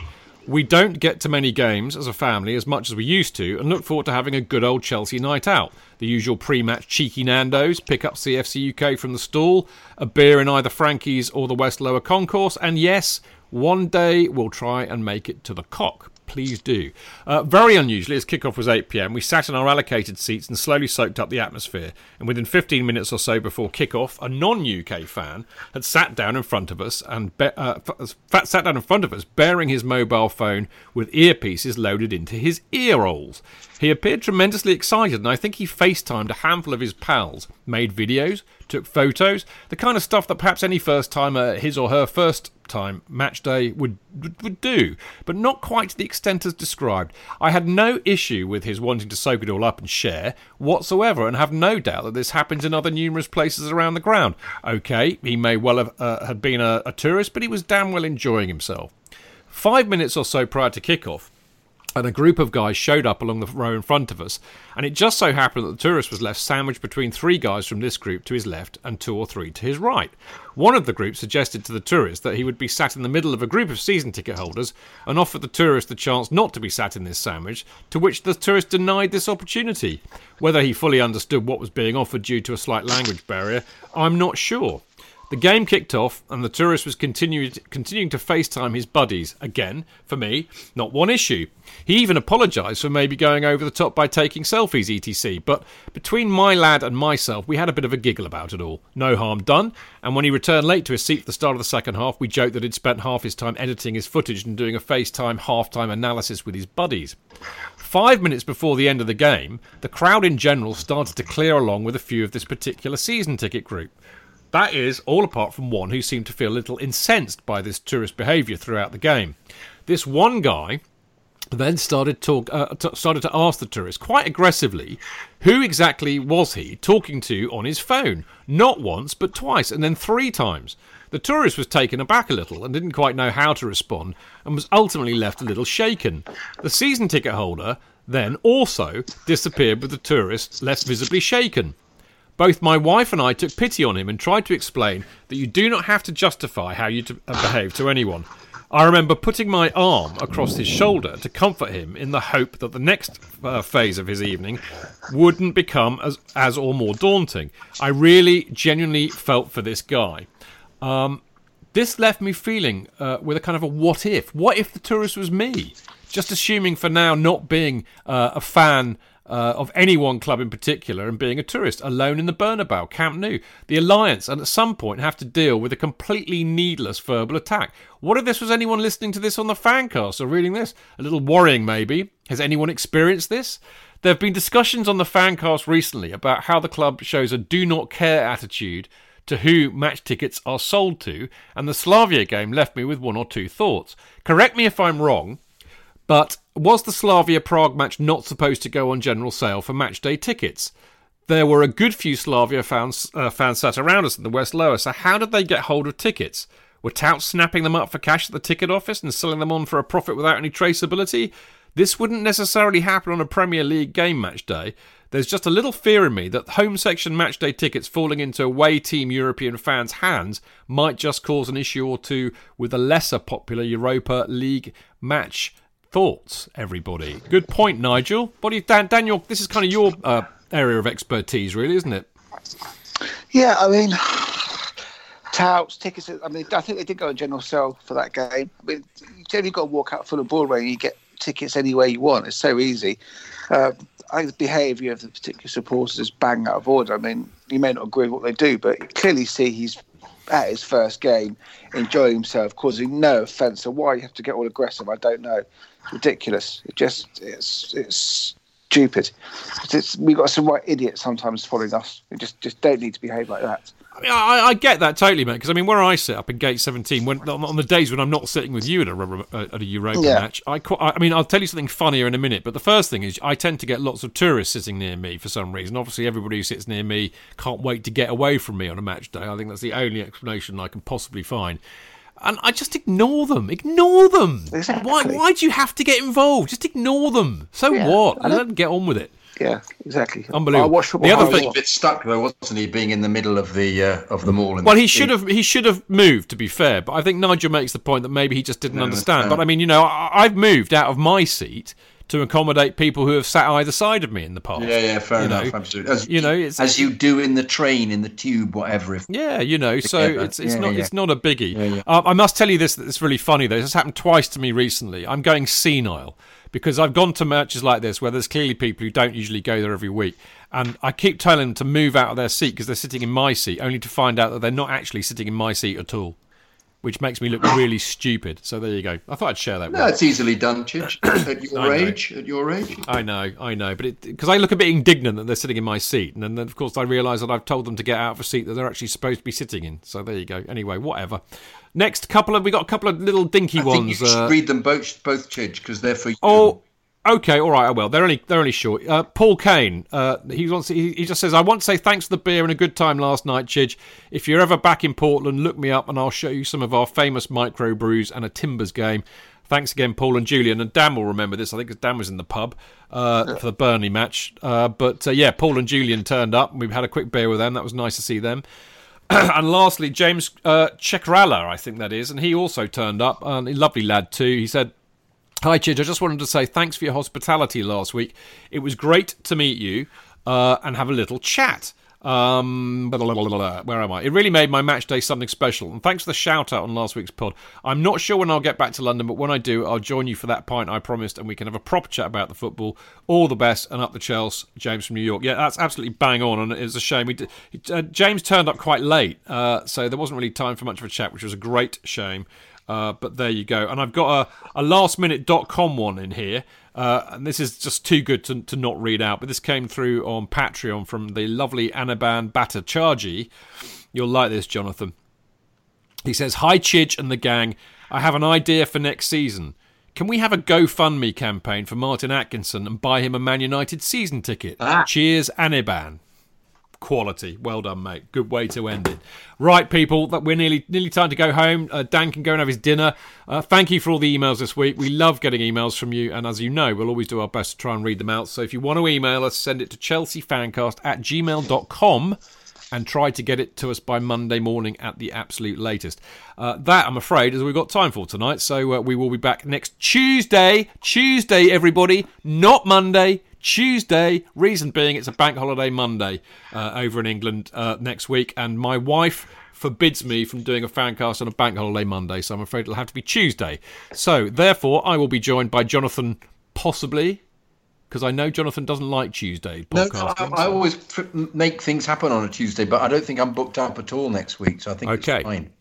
We don't get to many games as a family as much as we used to, and look forward to having a good old Chelsea night out. The usual pre-match cheeky Nando's, pick up CFC UK from the stall, a beer in either Frankie's or the West Lower Concourse, and yes, one day we'll try and make it to the Cock. Please do. Uh, very unusually, as kickoff was 8 pm, we sat in our allocated seats and slowly soaked up the atmosphere. And within 15 minutes or so before kickoff, a non-UK fan had sat down in front of us and be- uh, f- sat down in front of us, bearing his mobile phone with earpieces loaded into his ear holes. He appeared tremendously excited, and I think he FaceTimed a handful of his pals, made videos, took photos, the kind of stuff that perhaps any first timer, his or her first time match day, would, would do, but not quite to the extent as described. I had no issue with his wanting to soak it all up and share whatsoever, and have no doubt that this happens in other numerous places around the ground. Okay, he may well have uh, had been a, a tourist, but he was damn well enjoying himself. Five minutes or so prior to kickoff, and a group of guys showed up along the row in front of us, and it just so happened that the tourist was left sandwiched between three guys from this group to his left and two or three to his right. One of the group suggested to the tourist that he would be sat in the middle of a group of season ticket holders and offered the tourist the chance not to be sat in this sandwich, to which the tourist denied this opportunity. Whether he fully understood what was being offered due to a slight language barrier, I'm not sure. The game kicked off, and the tourist was continued, continuing to FaceTime his buddies. Again, for me, not one issue. He even apologised for maybe going over the top by taking selfies, etc. But between my lad and myself, we had a bit of a giggle about it all. No harm done, and when he returned late to his seat at the start of the second half, we joked that he'd spent half his time editing his footage and doing a FaceTime halftime analysis with his buddies. Five minutes before the end of the game, the crowd in general started to clear along with a few of this particular season ticket group. That is, all apart from one who seemed to feel a little incensed by this tourist behaviour throughout the game. This one guy then started talk uh, t- started to ask the tourist quite aggressively who exactly was he talking to on his phone? Not once but twice and then three times. The tourist was taken aback a little and didn't quite know how to respond and was ultimately left a little shaken. The season ticket holder then also disappeared with the tourist left visibly shaken both my wife and I took pity on him and tried to explain that you do not have to justify how you uh, behave to anyone. I remember putting my arm across his shoulder to comfort him in the hope that the next uh, phase of his evening wouldn't become as, as or more daunting. I really genuinely felt for this guy. Um, this left me feeling uh, with a kind of a what if. What if the tourist was me? Just assuming for now not being uh, a fan uh, of any one club in particular and being a tourist alone in the Bernabeu, Camp Nou, the Allianz, and at some point have to deal with a completely needless verbal attack. What if this was anyone listening to this on the fancast or reading this? A little worrying, maybe. Has anyone experienced this? There have been discussions on the fancast recently about how the club shows a do not care attitude to who match tickets are sold to, and the Slavia game left me with one or two thoughts. Correct me if I'm wrong, But was the Slavia Prague match not supposed to go on general sale for match day tickets? There were a good few Slavia fans, uh, fans sat around us in the West Lower, so how did they get hold of tickets? Were touts snapping them up for cash at the ticket office and selling them on for a profit without any traceability? This wouldn't necessarily happen on a Premier League game match day. There's just a little fear in me that home section match day tickets falling into away team European fans' hands might just cause an issue or two with a lesser popular Europa League match. Thoughts, everybody? Good point, Nigel. What do you, Dan, Daniel? This is kind of your uh, area of expertise, really, isn't it? Yeah, I mean, touts, tickets. I mean, I think they did go on general sale for that game. I mean, you generally got to walk out full of ball and you get tickets anywhere you want. It's so easy. Uh, I think the behaviour of the particular supporters is bang out of order. I mean, you may not agree with what they do, but you clearly see he's at his first game, enjoying himself, causing no offence. So why you have to get all aggressive, I don't know. It's ridiculous. It just it's it's stupid. It's, we've got some right idiots sometimes following us. We just just don't need to behave like that. I mean, I, I get that totally, mate. Because I mean, where I sit up in Gate 17, when on, on the days when I'm not sitting with you at a uh, at a Europa Yeah. match, I, I mean, I'll tell you something funnier in a minute. But the first thing is, I tend to get lots of tourists sitting near me for some reason. Obviously, everybody who sits near me can't wait to get away from me on a match day. I think that's the only explanation I can possibly find. And I just ignore them. Ignore them. Exactly. Why? Why do you have to get involved? Just ignore them. So Yeah, what? I Let don't- them get on with it. Yeah, exactly. Unbelievable. I watch football The other thing- He a bit stuck though, wasn't he? Being in the middle of the uh, of the mall. and Well, the he should have he should have moved. To be fair, but I think Nigel makes the point that maybe he just didn't No, understand. no. But I mean, you know, I, I've moved out of my seat to accommodate people who have sat either side of me in the past. Yeah, yeah, fair you enough. know. absolutely. As You know, it's- as you do in the train, in the tube, whatever. If Yeah, you know, so Together. it's it's Yeah, not yeah. it's not a biggie. Uh, I must tell you this that it's really funny though. This has happened twice to me recently. I'm going senile because I've gone to matches like this where there's clearly people who don't usually go there every week, and I keep telling them to move out of their seat because they're sitting in my seat, only to find out that they're not actually sitting in my seat at all, which makes me look really stupid. So there you go. I thought I'd share that. with no, it's easily done, Chich. At your age, at your age. I know, I know, but because I look a bit indignant that they're sitting in my seat, and then of course I realise that I've told them to get out of a seat that they're actually supposed to be sitting in. So there you go. Anyway, whatever. Next couple of we got a couple of little dinky I think ones. you should uh, read them both, both Chidge, because they're for you. Oh, okay, all right. I will. They're only they're only short. Uh, Paul Kane. Uh, he wants. He, he just says, "I want to say thanks for the beer and a good time last night, Chidge. If you're ever back in Portland, look me up and I'll show you some of our famous micro brews and a Timbers game." Thanks again, Paul and Julian. And Dan will remember this. I think 'cause Dan was in the pub uh, for the Burnley match. Uh, but uh, yeah, Paul and Julian turned up. We've had a quick beer with them. That was nice to see them. and lastly, James uh, Chekrala, I think that is, and he also turned up. And a lovely lad too. He said, "Hi, Chidge. I just wanted to say thanks for your hospitality last week. It was great to meet you uh, and have a little chat." Um, blah, blah, blah, where am I? It really made my match day something special. And thanks for the shout out on last week's pod. I'm not sure when I'll get back to London, but when I do, I'll join you for that pint I promised, and we can have a proper chat about the football. All the best, and up the Chelsea, James from New York. Yeah, that's absolutely bang on, and it's a shame. We did, uh, James turned up quite late, uh, so there wasn't really time for much of a chat, which was a great shame. Uh, but there you go. And I've got a, a lastminute.com one in here. Uh, and this is just too good to, to not read out. But this came through on Patreon from the lovely Anirban Bhattacharjee. You'll like this, Jonathan. He says, Hi, Chidge and the gang. I have an idea for next season. Can we have a GoFundMe campaign for Martin Atkinson and buy him a Man United season ticket? Cheers, Anirban. Quality. Well done, mate. Good way to end it. Right, people, that we're nearly nearly time to go home. Uh, Dan can go and have his dinner. Uh, thank you for all the emails this week. We love getting emails from you, and as you know, we'll always do our best to try and read them out. So if you want to email us, send it to chelseafancast at gmail.com and try to get it to us by Monday morning at the absolute latest. Uh, that, I'm afraid, is we've got time for tonight. So uh, we will be back next Tuesday. Tuesday, everybody, not Monday. Tuesday. Reason being, it's a bank holiday Monday uh, over in England uh, next week, and my wife forbids me from doing a fan cast on a bank holiday Monday, so I'm afraid it'll have to be Tuesday. So, therefore, I will be joined by Jonathan, possibly, because I know Jonathan doesn't like Tuesday No. I, I always make things happen on a Tuesday, but I don't think I'm booked up at all next week, so I think Okay. it's fine.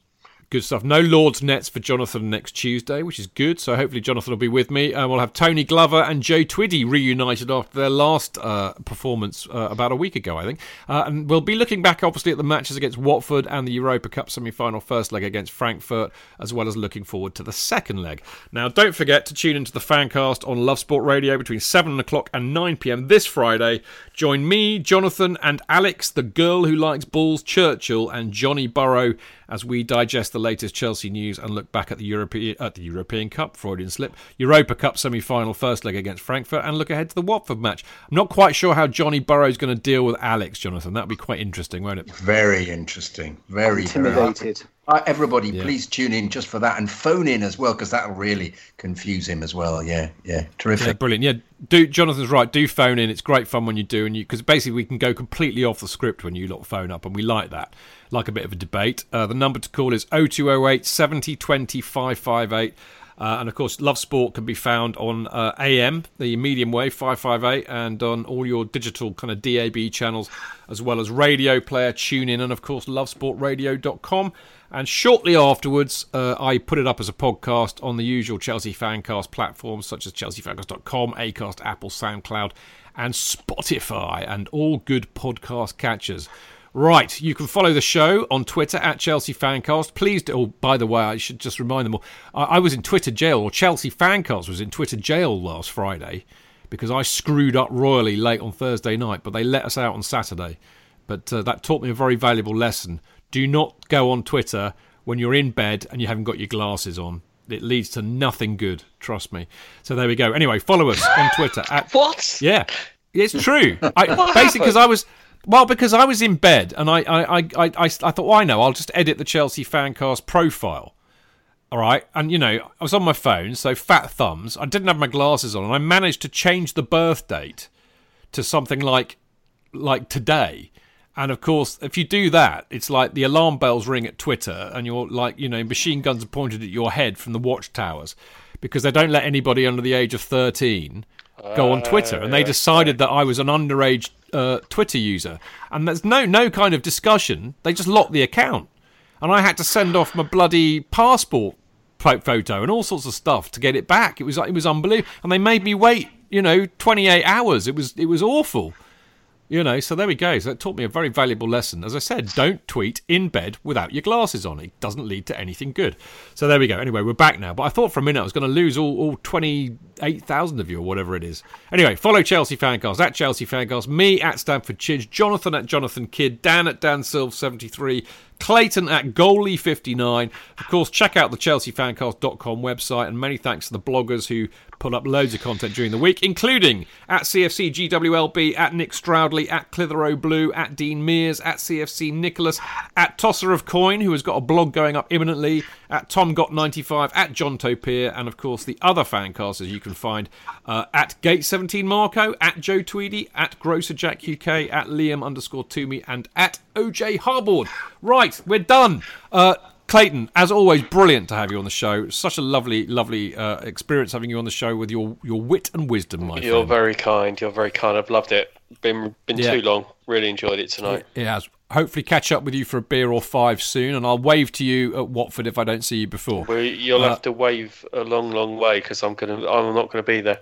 Good stuff. No Lords Nets for Jonathan next Tuesday, which is good. So hopefully Jonathan will be with me. And we'll have Tony Glover and Joe Tweedy reunited after their last uh, performance uh, about a week ago, I think. Uh, and we'll be looking back, obviously, at the matches against Watford and the Europa Cup semi-final first leg against Frankfurt, as well as looking forward to the second leg. Now, don't forget to tune into the Fancast on Love Sport Radio between 7 o'clock and 9 p.m. this Friday. Join me, Jonathan, and Alex, the girl who likes balls, Churchill, and Johnny Burrow as we digest the latest Chelsea news and look back at the European at the European Cup, Freudian slip, Europa Cup semi-final first leg against Frankfurt, and look ahead to the Watford match. I'm not quite sure how Johnny Burrow's going to deal with Alex, Jonathan. That'd be quite interesting, won't it? Very interesting. Very Intimidated. Very, uh, everybody, Yeah. please tune in just for that and phone in as well because that'll really confuse him as well. Yeah, yeah, terrific. Yeah, brilliant. Yeah, do Jonathan's right. Do phone in. It's great fun when you do, and you because basically we can go completely off the script when you lot phone up, and we like that. Like a bit of a debate. Uh, the number to call is 0208 70 20 558. Uh, and of course, Love Sport can be found on uh, AM, the medium wave 558, and on all your digital kind of DAB channels, as well as Radio Player, tune in, and of course, lovesportradio.com. And shortly afterwards, uh, I put it up as a podcast on the usual Chelsea Fancast platforms such as chelseafancast.com, Acast, Apple, SoundCloud, and Spotify, and all good podcast catchers. Right, you can follow the show on Twitter at Chelsea Fancast. Please, do, oh, by the way, I should just remind them all. I, I was in Twitter jail, or Chelsea Fancast was in Twitter jail last Friday because I screwed up royally late on Thursday night, but they let us out on Saturday. But uh, that taught me a very valuable lesson. Do not go on Twitter when you're in bed and you haven't got your glasses on. It leads to nothing good, trust me. So there we go. Anyway, follow us on Twitter at What? yeah, it's true. I, basically, because? I was well, because I was in bed and I, I, I, I, I, I thought, well, I know, I'll just edit the Chelsea Fancast profile. All right, and you know, I was on my phone, so fat thumbs. I didn't have my glasses on, and I managed to change the birth date to something like, like today. And of course, if you do that, it's like the alarm bells ring at Twitter, and you're like, you know, machine guns are pointed at your head from the watchtowers because they don't let anybody under the age of 13 go on Twitter. And they oh, decided that I was an underage uh, Twitter user. And there's no, no kind of discussion. They just locked the account. And I had to send off my bloody passport photo and all sorts of stuff to get it back. It was it was unbelievable. And they made me wait, you know, 28 hours. It was it was awful. You know, so there we go. So it taught me a very valuable lesson. As I said, don't tweet in bed without your glasses on. It doesn't lead to anything good. So there we go. Anyway, we're back now. But I thought for a minute I was going to lose all, all 28,000 of you or whatever it is. Anyway, follow Chelsea Fancast at Chelsea Fancast, me at Stamford Chidge, Jonathan at Jonathan Kidd, Dan at Dan Silv 73 Clayton at goalie59. Of course, check out the chelseafancast.com website, and many thanks to the bloggers who put up loads of content during the week, including at CFC GWLB, at Nick Stroudley, at Clitheroe Blue, at Dean Mears, at CFC Nicholas, at Tosser of Coin, who has got a blog going up imminently, at Tom Got 95, at John Topier, and of course the other fancasters you can find uh, at Gate 17 Marco, at Joe Tweedy, at Grocer Jack UK, at Liam underscore Toomey, and at OJ Harboard. Right, we're done. Uh, Clayton, as always, brilliant to have you on the show. Such a lovely, lovely uh, experience having you on the show with your, your wit and wisdom, my You're friend. very kind. You're very kind. I've loved it. Been been Yeah. too long. Really enjoyed it tonight. It has. Hopefully, catch up with you for a beer or five soon, and I'll wave to you at Watford if I don't see you before. Well, you'll Uh, have to wave a long, long way because I'm gonna. I'm not gonna be there.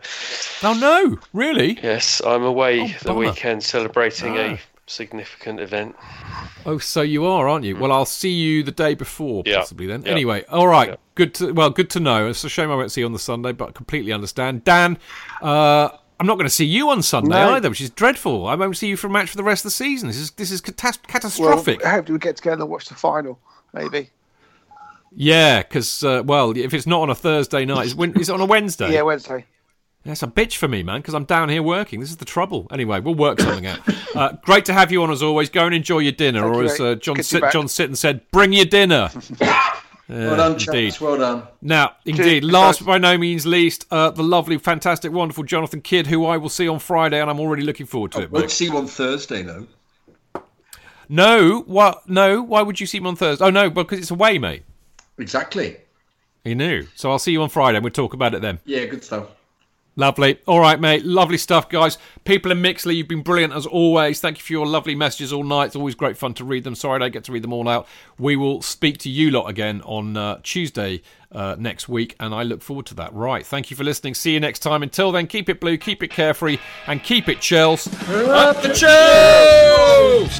Oh no, really? Yes, I'm away Oh, the weekend celebrating Ah. a significant event. Oh, so you are, aren't you? Well, I'll see you the day before, Yeah. possibly then. Yeah. Anyway, all right. Yeah. Good. To, well, good to know. It's a shame I won't see you on the Sunday, but I completely understand. Dan, uh, I'm not going to see you on Sunday No. either, which is dreadful. I won't see you for a match for the rest of the season. This is this is catas- Well, catastrophic. hopefully we get together and watch the final, maybe. yeah, because uh, well, if it's not on a Thursday night, it's, on a Wednesday. Yeah, Wednesday. That's a bitch for me, man, because I'm down here working. This is the trouble. Anyway, we'll work something out. Uh, great to have you on as always. Go and enjoy your dinner, Thank or you, as uh, John Sit-. John Sitton said, bring your dinner. Well done, indeed. chaps. Well done. Now, indeed, Cheers, last but by no means least, uh, the lovely, fantastic, wonderful Jonathan Kidd, who I will see on Friday, and I'm already looking forward to it. We'll mate. see you on Thursday, though. No, what? No, why would you see him on Thursday? Oh no, because it's away, mate. Exactly. He knew. So I'll see you on Friday, and we'll talk about it then. Yeah, good stuff. Lovely. All right, mate. Lovely stuff, guys. People in Mixlr, you've been brilliant as always. Thank you for your lovely messages all night. It's always great fun to read them. Sorry I don't get to read them all out. We will speak to you lot again on uh, Tuesday uh, next week, and I look forward to that. Right. Thank you for listening. See you next time. Until then, keep it blue, keep it carefree, and keep it Chels. Up the Chels!